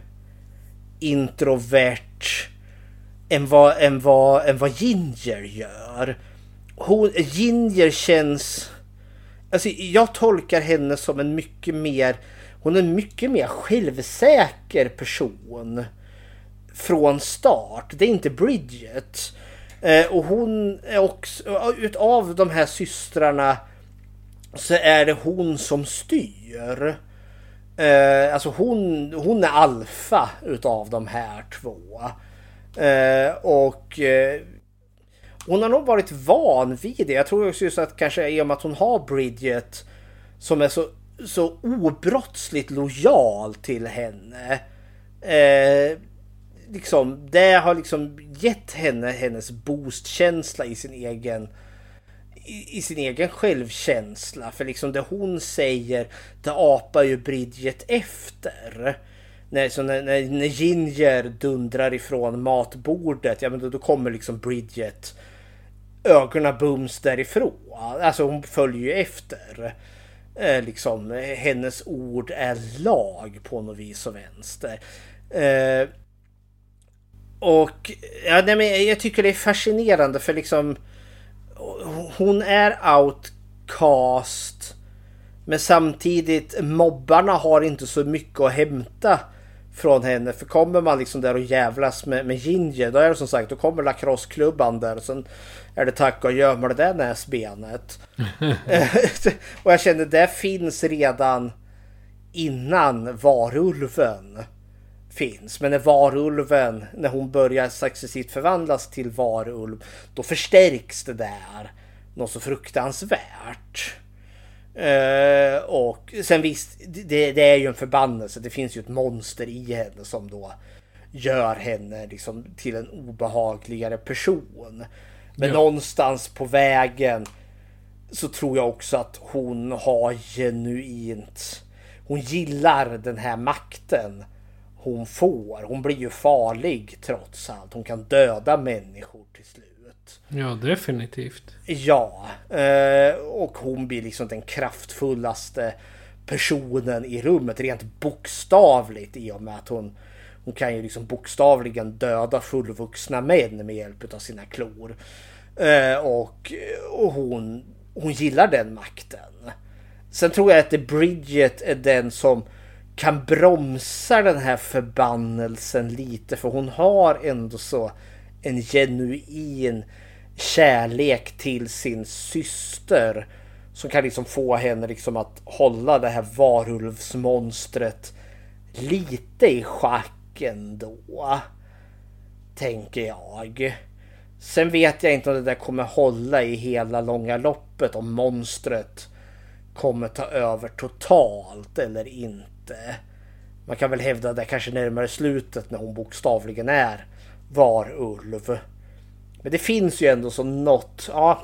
introvert än vad, än vad, än vad Ginger gör. Hon, Ginger känns... Alltså jag tolkar henne som en mycket mer... Hon är en mycket mer självsäker person från start. Det är inte Bridget. Eh, och hon är också, utav de här systrarna så är det hon som styr. Eh, alltså hon, hon är alfa utav de här två. Eh, och eh, hon har nog varit van vid det. Jag tror också just att kanske i och med att hon har Bridget som är så, så obrottsligt lojal till henne. Eh, liksom, det har liksom gett henne hennes boostkänsla i sin egen i, i, sin egen självkänsla. För liksom det hon säger, det apar ju Bridget efter. När, så när, när, när Ginger dundrar ifrån matbordet, ja men då, då kommer liksom Bridget ögonen bums därifrån. Alltså hon följer ju efter. eh, liksom hennes ord är lag på något vis och vänster. Eh, och ja, nej, men jag tycker det är fascinerande för liksom hon är outcast men samtidigt mobbarna har inte så mycket att hämta från henne. För kommer man liksom där och jävlas med, med Ginger då är det som sagt då kommer lacrosseklubban där och sen är det tack och gör med det där näsbenet. och jag kände det finns redan innan varulven finns. Men när varulven, när hon börjar successivt förvandlas till varulv, då förstärks det där något så fruktansvärt. Uh, och sen visst, det, det, är ju en förbannelse. Det finns ju ett monster i henne som då gör henne liksom till en obehagligare person. Men ja. någonstans på vägen så tror jag också att hon har genuint... Hon gillar den här makten hon får. Hon blir ju farlig trots allt. Hon kan döda människor till slut. Ja, definitivt. Ja, eh, och hon blir liksom den kraftfullaste personen i rummet rent bokstavligt i och med att hon hon kan ju liksom bokstavligen döda fullvuxna män med hjälp av sina klor. Eh, och, och hon, hon gillar den makten. Sen tror jag att Bridget är den som kan bromsa den här förbannelsen lite för hon har ändå så en genuin kärlek till sin syster som kan liksom få henne liksom att hålla det här varulvsmonstret lite i schack ändå. Tänker jag. Sen vet jag inte om det där kommer hålla i hela långa loppet om monstret kommer ta över totalt eller inte inte. Eh, man kan väl hävda det kanske närmare slutet när hon bokstavligen är varulv. Men det finns ju ändå som något. Ja.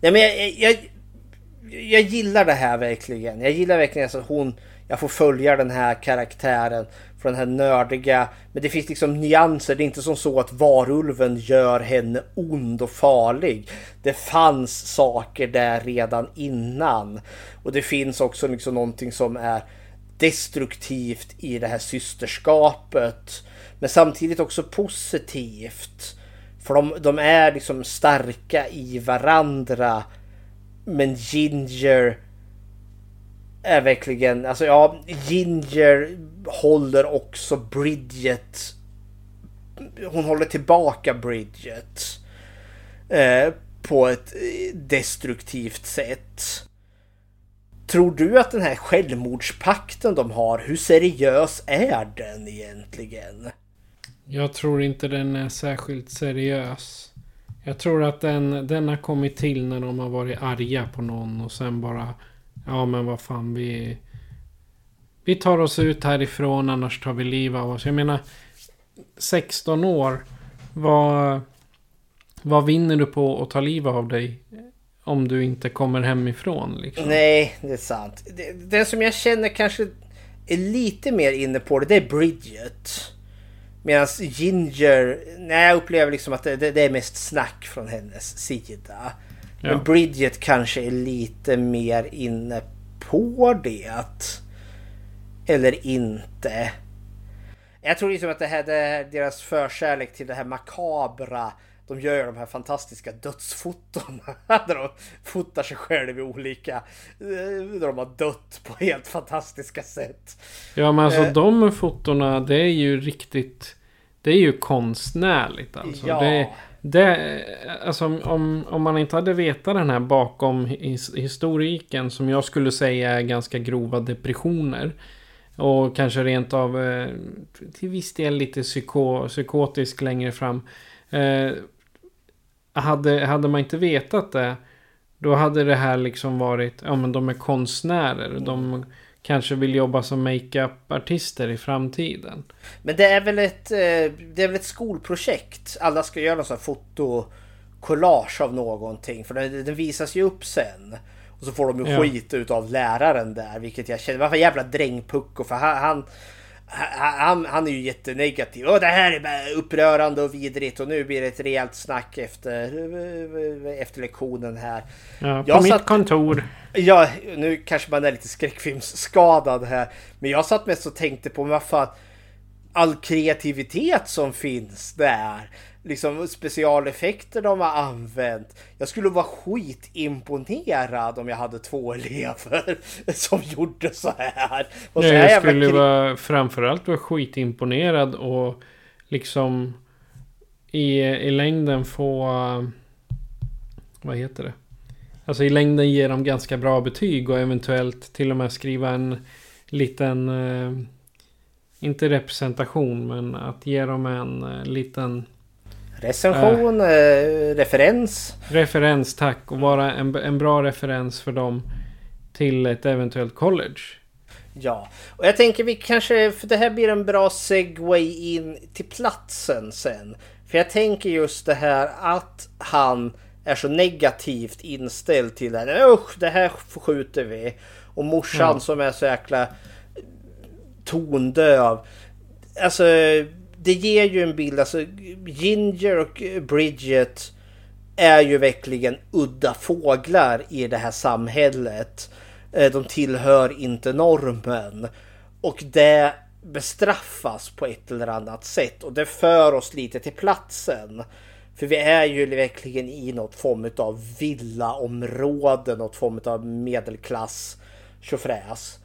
Nej men jag, jag, jag gillar det här verkligen. Jag gillar verkligen att hon, jag får följa den här karaktären från den här nördiga. Men det finns liksom nyanser. Det är inte som så att varulven gör henne ond och farlig. Det fanns saker där redan innan. Och det finns också liksom någonting som är destruktivt i det här systerskapet. Men samtidigt också positivt. För de, de är liksom starka i varandra. Men Ginger är verkligen, alltså ja, Ginger håller också Bridget. Hon håller tillbaka Bridget. Eh, på ett eh, destruktivt sätt. Tror du att den här självmordspakten de har, hur seriös är den egentligen? Jag tror inte den är särskilt seriös. Jag tror att den, den har kommit till när de har varit arga på någon och sen bara... Ja men vad fan vi... Vi tar oss ut härifrån annars tar vi liv av oss. Jag menar... 16 år. Vad... Vad vinner du på att ta livet av dig? Om du inte kommer hemifrån liksom. Nej, det är sant. Det, det som jag känner kanske är lite mer inne på det, det är Bridget. Medan Ginger, nej jag upplever liksom att det, det, det är mest snack från hennes sida. Ja. Men Bridget kanske är lite mer inne på det. Eller inte. Jag tror liksom att det här är deras förkärlek till det här makabra de gör ju de här fantastiska dödsfotona. Där de fotar sig själva i olika... Där de har dött på helt fantastiska sätt. Ja men alltså eh. de fotona det är ju riktigt... Det är ju konstnärligt alltså. Ja. Det, det, alltså om, om man inte hade vetat den här bakom his, historiken som jag skulle säga är ganska grova depressioner. Och kanske rent av eh, till viss del lite psyko, psykotisk längre fram. Eh, hade, hade man inte vetat det. Då hade det här liksom varit, ja men de är konstnärer. Mm. De kanske vill jobba som makeup-artister i framtiden. Men det är väl ett, eh, det är väl ett skolprojekt. Alla ska göra någon sån här fotokollage av någonting. För den, den visas ju upp sen. Och så får de ju ja. skit utav läraren där. Vilket jag känner, varför jävla drängpucko. För han, han han, han är ju jättenegativ. Och det här är bara upprörande och vidrigt och nu blir det ett rejält snack efter, efter lektionen här. Ja, på jag mitt satt, kontor. Ja, nu kanske man är lite skräckfilmsskadad här. Men jag satt mest och tänkte på, vad fan, all kreativitet som finns där liksom specialeffekter de har använt. Jag skulle vara skitimponerad om jag hade två elever som gjorde så här. Och så jag skulle vara, framförallt vara skitimponerad och liksom i, i längden få... Vad heter det? Alltså i längden ge dem ganska bra betyg och eventuellt till och med skriva en liten... Eh, inte representation men att ge dem en eh, liten Recension, eh, referens. Referens tack. Och vara en, en bra referens för dem till ett eventuellt college. Ja, och jag tänker vi kanske, för det här blir en bra segway in till platsen sen. För jag tänker just det här att han är så negativt inställd till det här. Usch, det här skjuter vi. Och morsan mm. som är så jäkla tondöv. Alltså det ger ju en bild, alltså Ginger och Bridget är ju verkligen udda fåglar i det här samhället. Eh, de tillhör inte normen. Och det bestraffas på ett eller annat sätt. Och det för oss lite till platsen. För vi är ju verkligen i något form av villaområde, något form av medelklass tjofräs.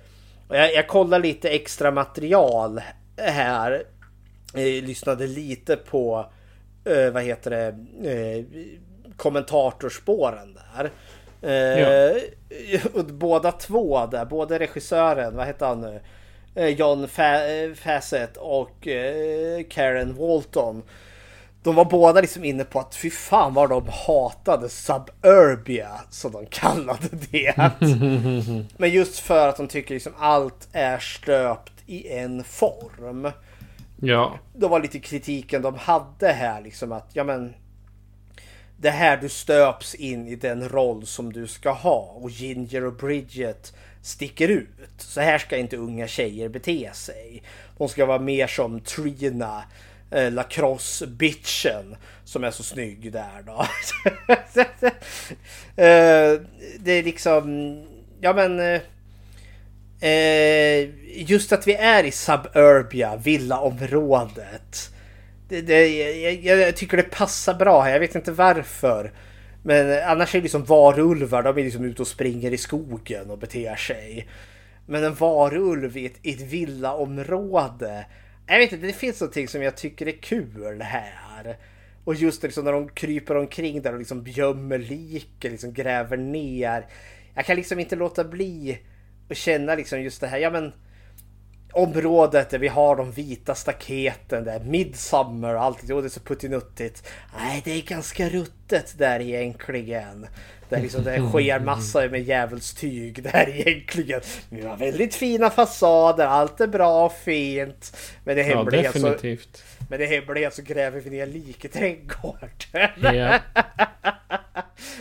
Jag, jag kollar lite extra material här eh, lyssnade lite på eh, vad heter det eh, kommentatorspåren där. Eh, ja. och båda två där, både regissören, vad heter han nu? Eh, John Fassett och eh, Karen Walton. De var båda liksom inne på att fy fan vad de hatade Suburbia som de kallade det. Men just för att de tycker liksom allt är stöpt i en form. Ja. Det var lite kritiken de hade här liksom att ja men det här du stöps in i den roll som du ska ha och Ginger och Bridget sticker ut. Så här ska inte unga tjejer bete sig. De ska vara mer som Trina, eh, lacrosse-bitchen som är så snygg där då. eh, det är liksom, ja men eh, Eh, just att vi är i suburbia, villaområdet. Det, det, jag, jag, tycker det passar bra här, jag vet inte varför. Men annars är det liksom varulvar, de är liksom ute och springer i skogen och beter sig. Men en varulv i ett, i ett villaområde. Jag vet inte, det finns någonting som jag tycker är kul här. Och just liksom när de kryper omkring där och liksom gömmer lik, liksom gräver ner. Jag kan liksom inte låta bli och känna liksom just det här, ja men området där vi har de vita staketen där, Midsummer och allt, jo det är så puttinuttigt. Nej, det är ganska ruttet där egentligen. Där liksom det sker massa med djävulstyg där egentligen. Vi har väldigt fina fasader, allt är bra och fint. Men det hemliga ja, definitivt. så, men det hemliga så gräver vi ner lik i trädgården. Yeah.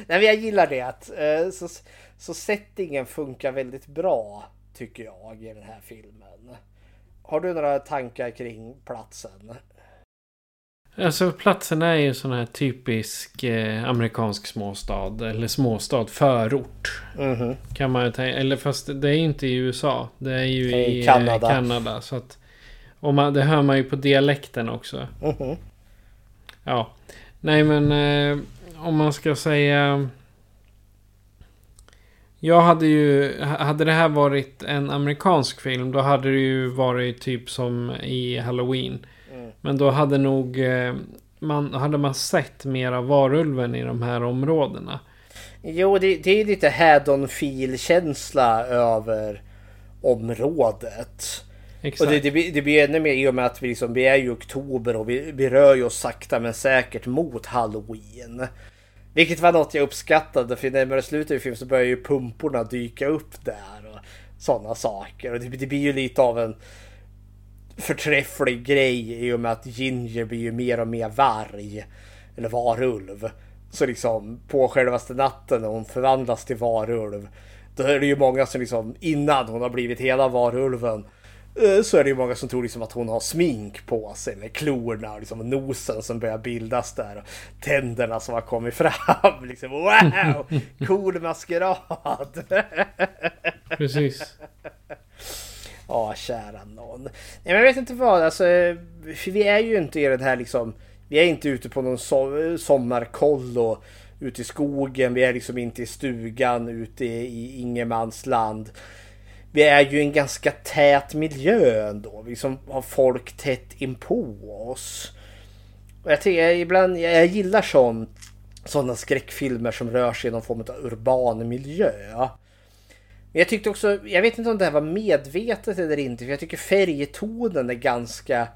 Nej men jag gillar det. Uh, så, så settingen funkar väldigt bra tycker jag i den här filmen. Har du några tankar kring platsen? Alltså platsen är ju sån här typisk eh, amerikansk småstad. Eller småstad, förort. Mm -hmm. Kan man ju tänka. Eller fast det är inte i USA. Det är ju i, i Kanada. Eh, Kanada. Så att, och man, det hör man ju på dialekten också. Mm -hmm. Ja. Nej men eh, om man ska säga jag hade ju, hade det här varit en amerikansk film då hade det ju varit typ som i Halloween. Mm. Men då hade nog, eh, man, hade man sett mer av varulven i de här områdena. Jo, det, det är lite Haddonfield-känsla över området. Exakt. Och det, det, blir, det blir ännu mer i och med att vi, liksom, vi är i oktober och vi, vi rör ju oss sakta men säkert mot Halloween. Vilket var något jag uppskattade för närmare slutet i filmen så börjar ju pumporna dyka upp där och sådana saker. Och det, det, blir ju lite av en förträfflig grej i och med att Ginger blir ju mer och mer varg. Eller varulv. Så liksom på självaste natten när hon förvandlas till varulv. Då är det ju många som liksom innan hon har blivit hela varulven så är det ju många som tror liksom att hon har smink på sig med klorna och liksom nosen som börjar bildas där och tänderna som har kommit fram. Liksom, wow! Cool maskerad! Precis. Ja, kära någon. Nej, men jag vet inte vad, alltså. För vi är ju inte i den här liksom. Vi är inte ute på någon so sommarkollo ute i skogen. Vi är liksom inte i stugan ute i ingenmansland. Vi är ju i en ganska tät miljö ändå. Vi liksom har folk tätt inpå oss. Och jag tycker ibland, jag gillar sånt. Sådana skräckfilmer som rör sig i någon form av urban miljö. Men jag tyckte också, jag vet inte om det här var medvetet eller inte, för jag tycker färgtonen är ganska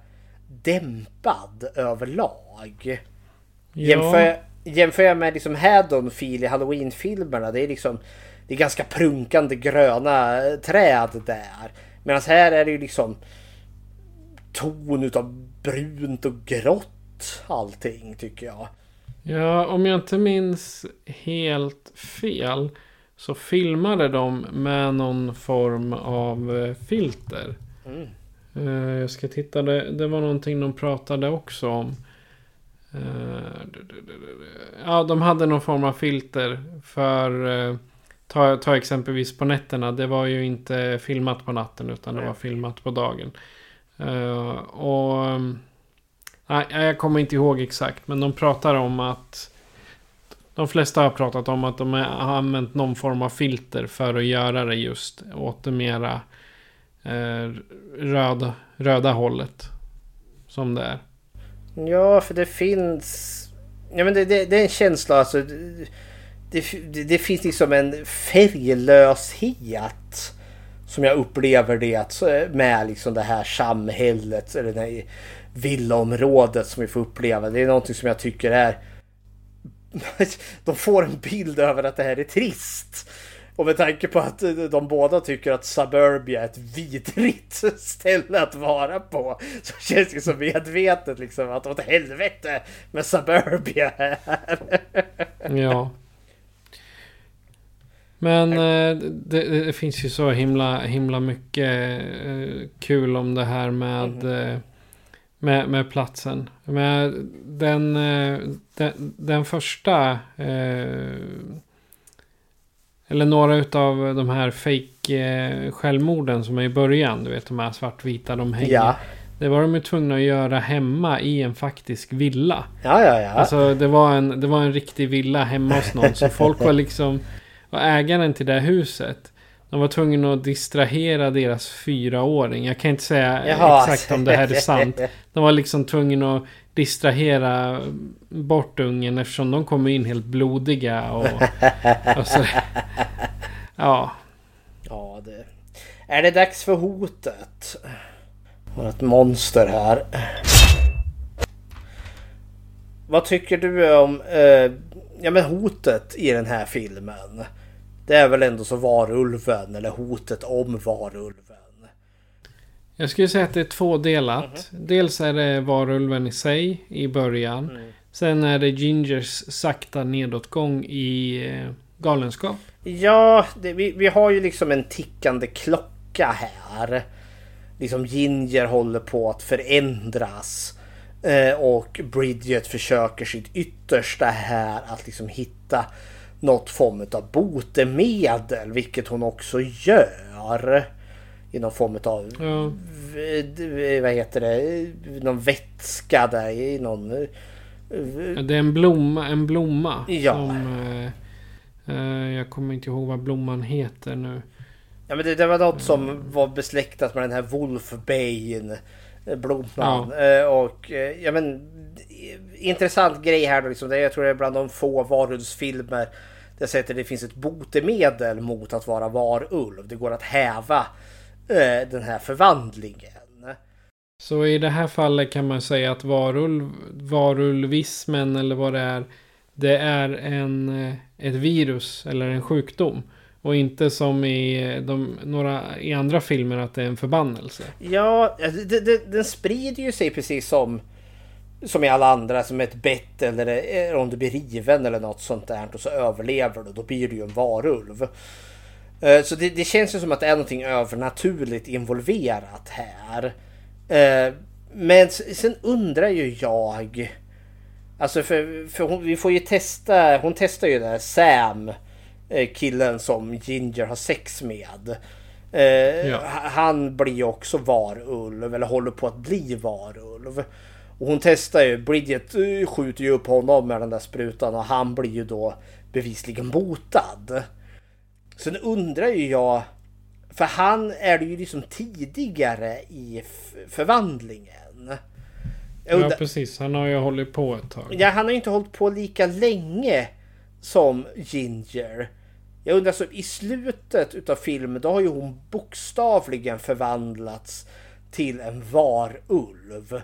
dämpad överlag. Ja. Jämför, jämför jag med liksom Haddonfield i Halloween-filmerna, det är liksom det är ganska prunkande gröna träd där. Medan här är det ju liksom ton utav brunt och grått allting tycker jag. Ja, om jag inte minns helt fel så filmade de med någon form av eh, filter. Mm. Eh, Jag ska titta, det, det var någonting de pratade också om. Eh, Ja, de hade någon form av filter för... Ta, ta exempelvis på nätterna. Det var ju inte filmat på natten utan det Nej. var filmat på dagen. Eh, och... Nej, jag kommer inte ihåg exakt. Men de pratar om att... De flesta har pratat om att de har använt någon form av filter för att göra det just åt det mera eh, röda, röda hållet. Som det är. Ja, för det finns... Ja, men det, det, det är en känsla alltså. Det, det, det finns liksom en färglöshet. Som jag upplever det med liksom det här samhället. Eller det här villaområdet som vi får uppleva. Det är någonting som jag tycker är... De får en bild över att det här är trist. Och med tanke på att de båda tycker att Suburbia är ett vidrigt ställe att vara på. Så känns det så medvetet liksom att åt helvete med Suburbia här. Ja. Men eh, det, det finns ju så himla, himla mycket eh, kul om det här med, eh, med, med platsen. Men den, eh, den, den första... Eller några utav de här fake självmorden som är i början. Du vet de här svartvita de hänger. Ja. Det var de ju tvungna att göra hemma i en faktisk villa. Ja, ja, ja. Alltså det var, en, det var en riktig villa hemma hos någon. Så folk var liksom... Och ägaren till det här huset. De var tvungna att distrahera deras fyraåring. Jag kan inte säga Jaha. exakt om det här är sant. De var liksom tvungna att distrahera bort ungen eftersom de kom in helt blodiga. Och, och så, ja. Ja, det... Är det dags för hotet? Har ett monster här. Vad tycker du om eh, ja, men hotet i den här filmen? Det är väl ändå så varulven eller hotet om varulven. Jag skulle säga att det är tvådelat. Dels är det varulven i sig i början. Sen är det Gingers sakta nedåtgång i eh, galenskap. Ja, det, vi, vi har ju liksom en tickande klocka här. Liksom Ginger håller på att förändras. Eh, och Bridget försöker sitt yttersta här att liksom hitta något form av botemedel. Vilket hon också gör. I någon form av... Ja. Vad heter det? Någon vätska där i någon... eh, Det är en blomma. En blomma Ja. Som, eh, eh, jag kommer inte ihåg vad blomman heter nu. Ja men det, det var något som var besläktat med den här Wolfbane eh, blomman. Eh, Och ja men intressant grej här då liksom. Jag tror det är bland de få varulvsfilmer sett att det finns ett botemedel mot att vara varulv. Det går att häva eh, den här förvandlingen. Så i det här fallet kan man säga att varulv, varulvismen eller vad det är. Det är en, eh, ett virus eller en sjukdom. Och inte som i, eh, de, några, i andra filmer att det är en förbannelse. Ja, det, det, den sprider ju sig precis som som i alla andra, som ett bett eller eh, om du blir riven eller något sånt där och så överlever du, då blir du ju en varulv. Eh, så det, det, känns ju som att det är någonting övernaturligt involverat här. Eh, men sen undrar ju jag. Alltså för, för hon, vi får ju testa. Hon testar ju där Sam. Killen som Ginger har sex med. Ja. Han blir ju också varulv. Eller håller på att bli varulv. Och hon testar ju. Bridget skjuter ju upp honom med den där sprutan. Och han blir ju då bevisligen botad. Sen undrar ju jag, för han är det ju liksom tidigare i förvandlingen. Ja precis, han har ju hållit på ett tag. Ja, han har ju inte hållit på lika länge som Ginger. Jag undrar så i slutet utav filmen då har ju hon bokstavligen förvandlats till en varulv.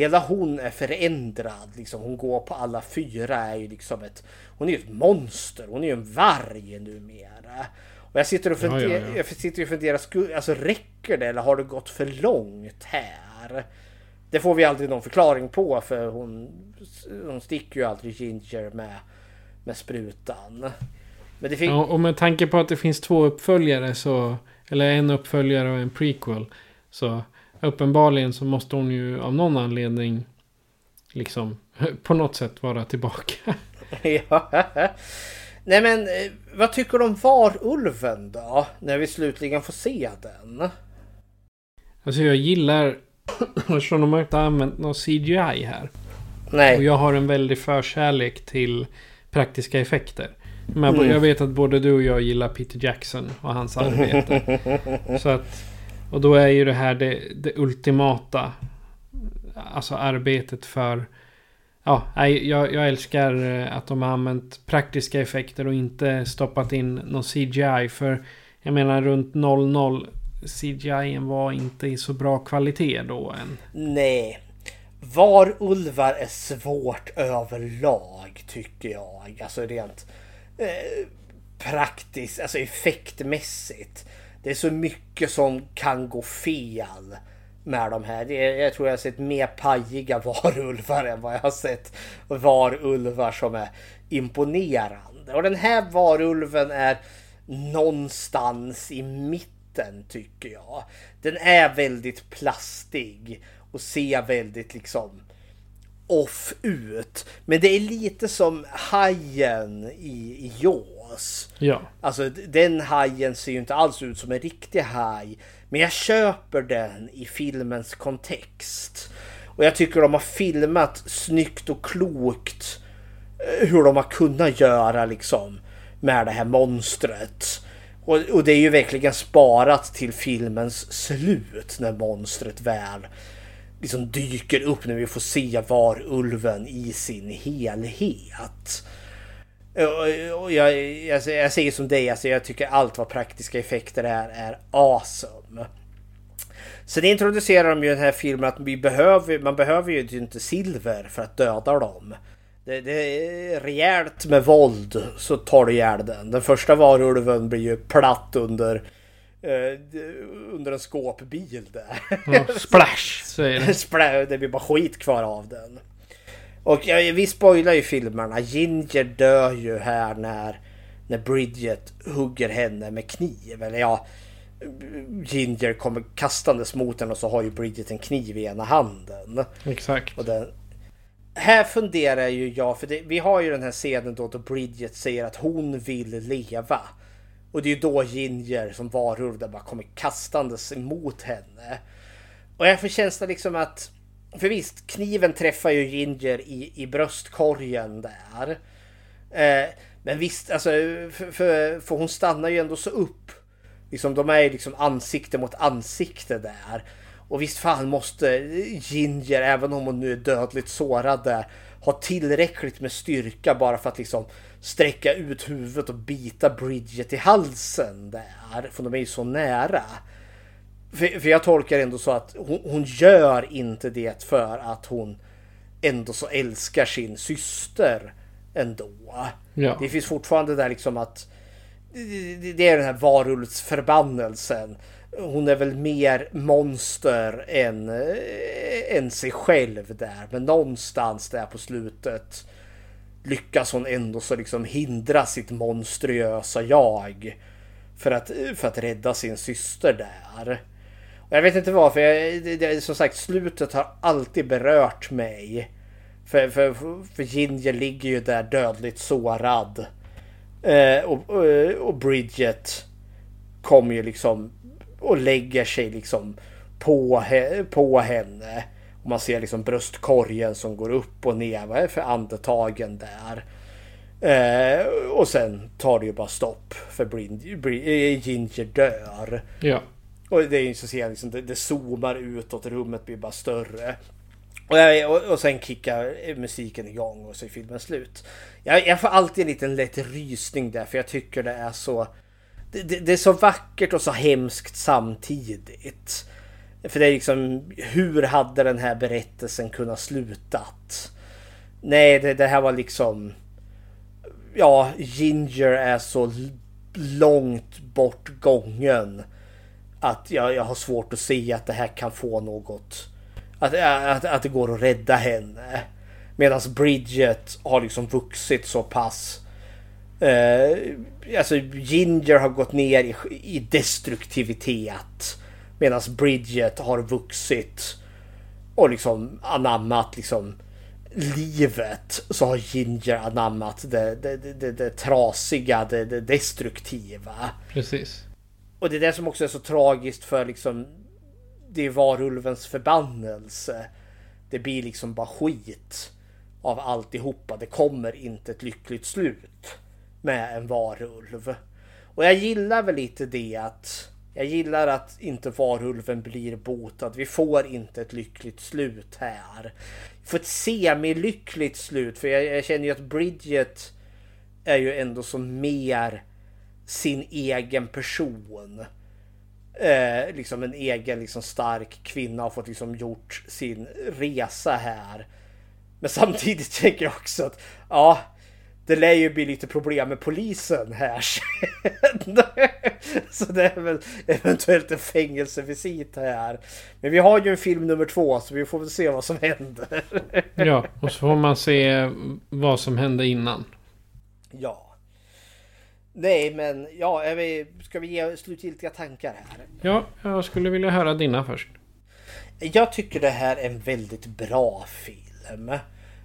Hela hon är förändrad. Liksom. Hon går på alla fyra. är ju liksom ett, Hon är ju ett monster. Hon är ju en varg numera. Och jag sitter och funderar, ja, ja, ja. Jag sitter och funderar alltså räcker det eller har det gått för långt här? Det får vi aldrig någon förklaring på för hon, hon sticker ju aldrig Ginger med, med sprutan. Men det fick... ja, och med tanke på att det finns två uppföljare så, eller en uppföljare och en prequel. Så uppenbarligen så måste hon ju av någon anledning liksom på något sätt vara tillbaka. ja. Nej men eh, vad tycker du om Varulven då? När vi slutligen får se den. Alltså jag gillar eftersom de har inte använt någon CGI här. Nej. Och jag har en väldig förkärlek till praktiska effekter. Men mm. jag vet att både du och jag gillar Peter Jackson och hans arbete. Så att och då är ju det här det, det ultimata. Alltså arbetet för... Ja, jag, jag älskar eh, att de har använt praktiska effekter och inte stoppat in någon CGI. För jag menar runt 00 CGI var inte i så bra kvalitet då än. Nej. Varulvar är svårt överlag tycker jag. Alltså rent eh, praktiskt, alltså effektmässigt det är så mycket som kan gå fel med de här. Jag tror jag har sett mer pajiga varulvar än vad jag har sett varulvar som är imponerande. Och den här varulven är någonstans i mitten tycker jag. Den är väldigt plastig och ser väldigt liksom off ut. Men det är lite som hajen i, i Jaws. Ja. Alltså den hajen ser ju inte alls ut som en riktig haj. Men jag köper den i filmens kontext. Och jag tycker de har filmat snyggt och klokt eh, hur de har kunnat göra liksom med det här monstret. Och, och det är ju verkligen sparat till filmens slut när monstret väl liksom dyker upp när vi får se varulven i sin helhet. Och jag, jag, jag säger som dig, alltså jag tycker allt vad praktiska effekter är, är awesome. Sen introducerar de ju den här filmen att vi behöver, man behöver ju inte silver för att döda dem. Det, det är rejält med våld så tar du ihjäl den. Den första varulven blir ju platt under Uh, under en skåpbil där. Ja, splash! Säger det. splash, det blir bara skit kvar av den. Och ja, vi spoilar ju filmerna. Ginger dör ju här när, när Bridget hugger henne med kniv. Eller ja, Ginger kommer kastandes mot henne och så har ju Bridget en kniv i ena handen. Exakt. Och den, här funderar ju jag, för det, vi har ju den här scenen då, då Bridget säger att hon vill leva. Och det är ju då Ginger som varulv bara kommer kastandes emot henne. Och jag får känslan liksom att för visst, kniven träffar ju Ginger i, i bröstkorgen där. Eh, men visst, alltså, för, för, för, hon stannar ju ändå så upp. Liksom, de är ju liksom ansikte mot ansikte där. Och visst fan måste Ginger, även om hon nu är dödligt sårad ha tillräckligt med styrka bara för att liksom sträcka ut huvudet och bita Bridget i halsen där. För de är ju så nära. För, för jag tolkar ändå så att hon, hon, gör inte det för att hon ändå så älskar sin syster ändå. Ja. Det finns fortfarande där liksom att det, är den här varulvsförbannelsen. Hon är väl mer monster än, äh, än sig själv där. Men någonstans där på slutet lyckas hon ändå så liksom hindra sitt monstruösa jag för att, för att rädda sin syster där. Jag vet inte varför, jag, det, det, som sagt slutet har alltid berört mig. För, för, för Ginger ligger ju där dödligt sårad. Eh, och, och, och Bridget kommer ju liksom och lägger sig liksom på, på henne. Och man ser liksom bröstkorgen som går upp och ner. Vad är det för andetagen där? Eh, och sen tar det ju bara stopp. För Brid, Brid, eh, Ginger dör. Ja. Och det är ju så ser jag liksom, det, det zoomar utåt, rummet blir bara större. Och, jag, och, och sen kickar musiken igång och så är filmen slut. Jag, jag får alltid en liten lätt rysning där för jag tycker det är så... Det, det, det, är så vackert och så hemskt samtidigt. För det är liksom, hur hade den här berättelsen kunnat slutat? Nej, det, det här var liksom... Ja, Ginger är så långt bort gången. Att jag, jag har svårt att se att det här kan få något... Att, eh, att, att det går att rädda henne. Medan Bridget har liksom vuxit så pass. Eh, alltså Ginger har gått ner i, i destruktivitet. Medan Bridget har vuxit och liksom anammat liksom livet. Så har Ginger anammat det, det, det, det trasiga, det, det destruktiva. Precis. Och det är det som också är så tragiskt för liksom det är varulvens förbannelse. Det blir liksom bara skit av alltihopa. Det kommer inte ett lyckligt slut med en varulv. Och jag gillar väl lite det att jag gillar att inte varulven blir botad. Vi får inte ett lyckligt slut här. Vi får ett semi-lyckligt slut för jag, jag känner ju att Bridget är ju ändå som mer sin egen person. Eh, liksom en egen liksom stark kvinna har fått liksom gjort sin resa här. Men samtidigt tänker jag också att ja, det lär ju bli lite problem med polisen här. så det är väl eventuellt en fängelsevisit här. Men vi har ju en film nummer två så vi får väl se vad som händer. ja, och så får man se vad som hände innan. Ja. Nej, men ja, ska vi ge slutgiltiga tankar här? Ja, jag skulle vilja höra dina först. Jag tycker det här är en väldigt bra film.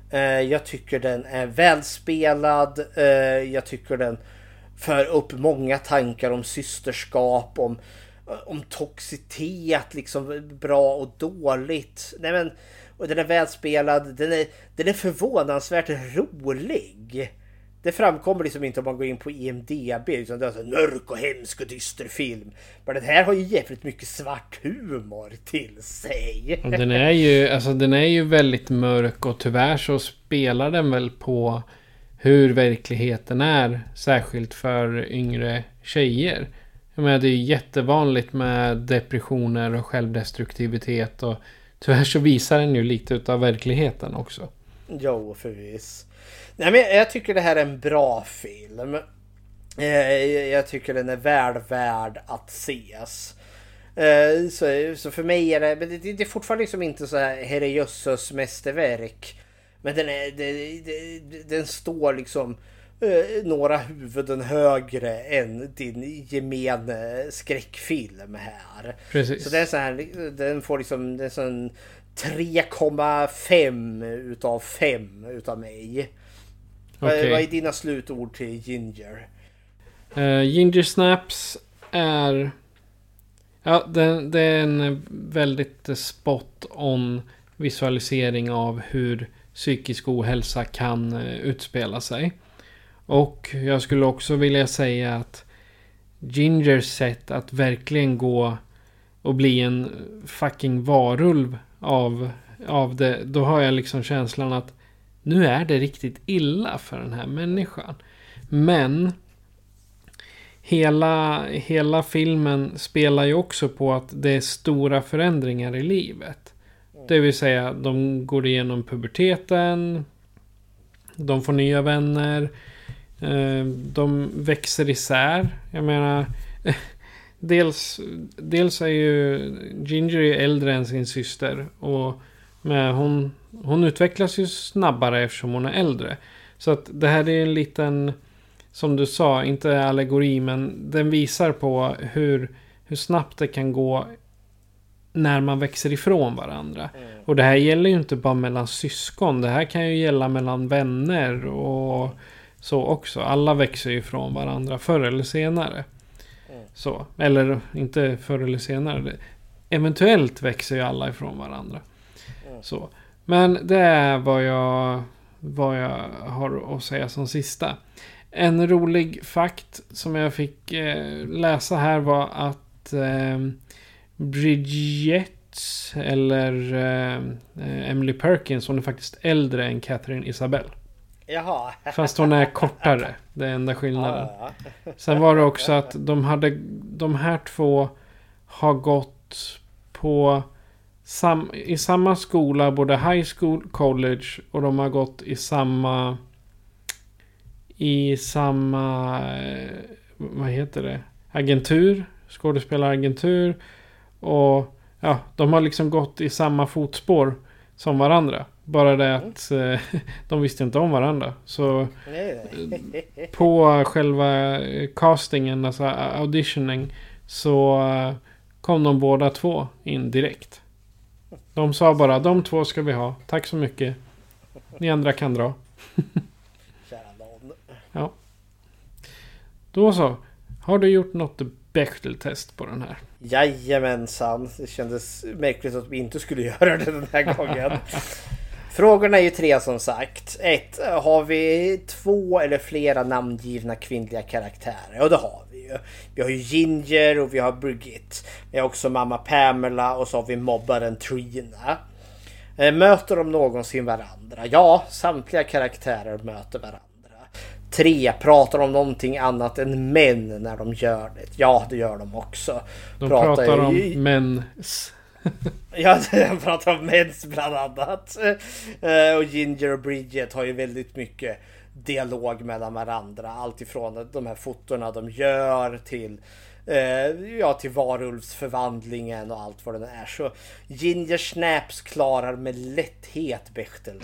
Eh, jag tycker den är välspelad. Eh, jag tycker den för upp många tankar om systerskap, om, om toxitet, liksom bra och dåligt. Nej men, och den är välspelad, den är, den är förvånansvärt rolig. Det framkommer liksom inte om man går in på IMDB. Liksom det är en mörk och hemsk och dyster film. Men den här har ju jävligt mycket svart humor till sig. Och den är ju, alltså den är ju väldigt mörk och tyvärr så spelar den väl på hur verkligheten är. Särskilt för yngre tjejer. Jag menar det är jättevanligt med depressioner och självdestruktivitet. Och tyvärr så visar den ju lite utav verkligheten också. Jo, förvis. Nej, men jag tycker det här är en bra film. Eh, jag tycker den är väl värd att ses. Eh, så, för mig är det, det, är fortfarande liksom inte så här herrejösses mästerverk. Men den, är, den står liksom eh, några huvuden högre än din gemene skräckfilm här. Precis. Så det är så här, den får liksom, det är sån 3,5 utav 5 utav mig. Okay. Vad är dina slutord till Ginger? Uh, Ginger Snaps är... Ja, det, det är en väldigt spot on visualisering av hur psykisk ohälsa kan uh, utspela sig. Och jag skulle också vilja säga att Gingers sätt att verkligen gå och bli en fucking varulv av, av det. Då har jag liksom känslan att nu är det riktigt illa för den här människan. Men hela, hela filmen spelar ju också på att det är stora förändringar i livet. Det vill säga, de går igenom puberteten. De får nya vänner. Eh, de växer isär. Jag menar... Dels, dels är ju Ginger äldre än sin syster. Och med hon hon utvecklas ju snabbare eftersom hon är äldre. Så att det här är en liten som du sa, inte allegori, men den visar på hur, hur snabbt det kan gå när man växer ifrån varandra. Och det här gäller ju inte bara mellan syskon. Det här kan ju gälla mellan vänner och så också. Alla växer ju ifrån varandra förr eller senare. Så. Eller inte förr eller senare. Eventuellt växer ju alla ifrån varandra. Så. Men det är vad jag, vad jag har att säga som sista. En rolig fakt som jag fick eh, läsa här var att eh, Bridget eller eh, Emily Perkins, hon är faktiskt äldre än Catherine Isabelle. Jaha. Fast hon är kortare. Det är enda skillnaden. Ja, ja. Sen var det också att de hade de här två har gått på sam, i samma skola, både high school, college och de har gått i samma i samma eh, vad heter det? Agentur, skådespelaragentur och ja, de har liksom gått i samma fotspår som varandra. Bara det att eh, de visste inte om varandra. Så på själva eh, castingen, alltså auditioning, så kom de båda två in direkt. De sa bara de två ska vi ha. Tack så mycket. Ni andra kan dra. Kära nån. Ja. Då så. Har du gjort något Bechdel-test på den här? Jajamensan. Det kändes märkligt att vi inte skulle göra det den här gången. Frågorna är ju tre som sagt. Ett, Har vi två eller flera namngivna kvinnliga karaktärer? Ja det har vi har ju Ginger och vi har Brigitte. Vi har också mamma Pamela och så har vi mobbaren Trina. Eh, Möter de någonsin varandra? Ja, samtliga karaktärer möter varandra. Tre, pratar om någonting annat än män när de gör det? Ja, det gör de också. De pratar, om ju- mens. Ja, de pratar om mens bland annat. Eh, Och Ginger och Bridget har ju väldigt mycket dialog mellan varandra. Allt ifrån de här fotona de gör till eh, Ja, till varulvsförvandlingen och allt vad det är. Så Ginger Snaps klarar med lätthet Bechtel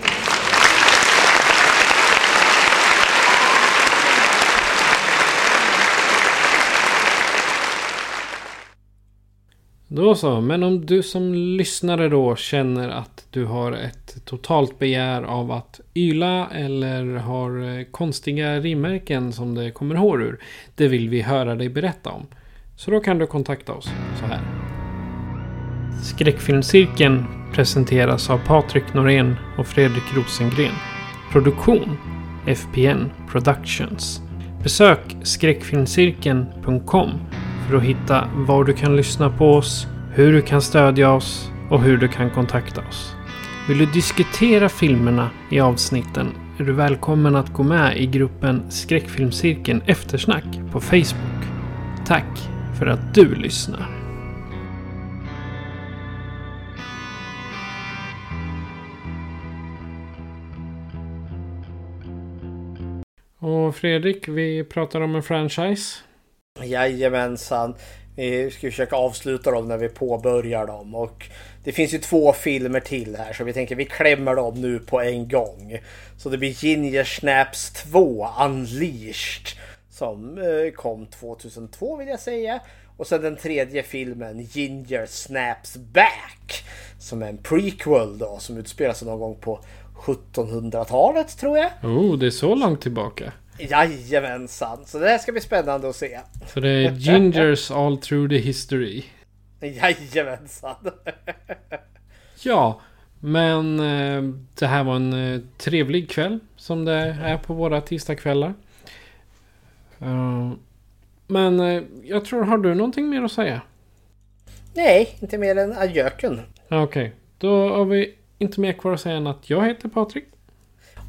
Då så, men om du som lyssnare då känner att du har ett totalt begär av att yla eller har eh, konstiga rimmärken som det kommer hår ur. Det vill vi höra dig berätta om. Så då kan du kontakta oss så här. Skräckfilmscirkeln presenteras av Patrik Norén och Fredrik Rosengren. Produktion FPN Productions. Besök skräckfilmscirkeln.com för att hitta var du kan lyssna på oss, hur du kan stödja oss och hur du kan kontakta oss. Vill du diskutera filmerna i avsnitten är du välkommen att gå med i gruppen Skräckfilmscirkeln Eftersnack på Facebook. Tack för att du lyssnar. Och Fredrik, vi pratar om en franchise. Jajamensan. Vi ska försöka avsluta dem när vi påbörjar dem. Och det finns ju två filmer till här så vi tänker vi klämmer dem nu på en gång. Så det blir Ginger Snaps 2 Unleashed. Som eh, kom 2002 vill jag säga. Och sen den tredje filmen Ginger Snaps Back. Som är en prequel då som utspelar sig någon gång på 1700-talet tror jag. Oh, det är så långt tillbaka. Jajamensan. Så det här ska bli spännande att se. Så det är Gingers all through the history. Jajamensan. Ja, men eh, det här var en eh, trevlig kväll som det är på våra tisdagskvällar. Eh, men jag tror, har du någonting mer att säga? Nej, inte mer än adjöken. Okej, då har vi inte mer kvar att säga än att jag heter Patrik.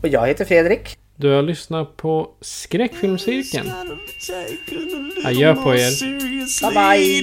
Och jag heter Fredrik. Du har lyssnat på Skräckfilmscirkeln. Adjö på er. Bye bye.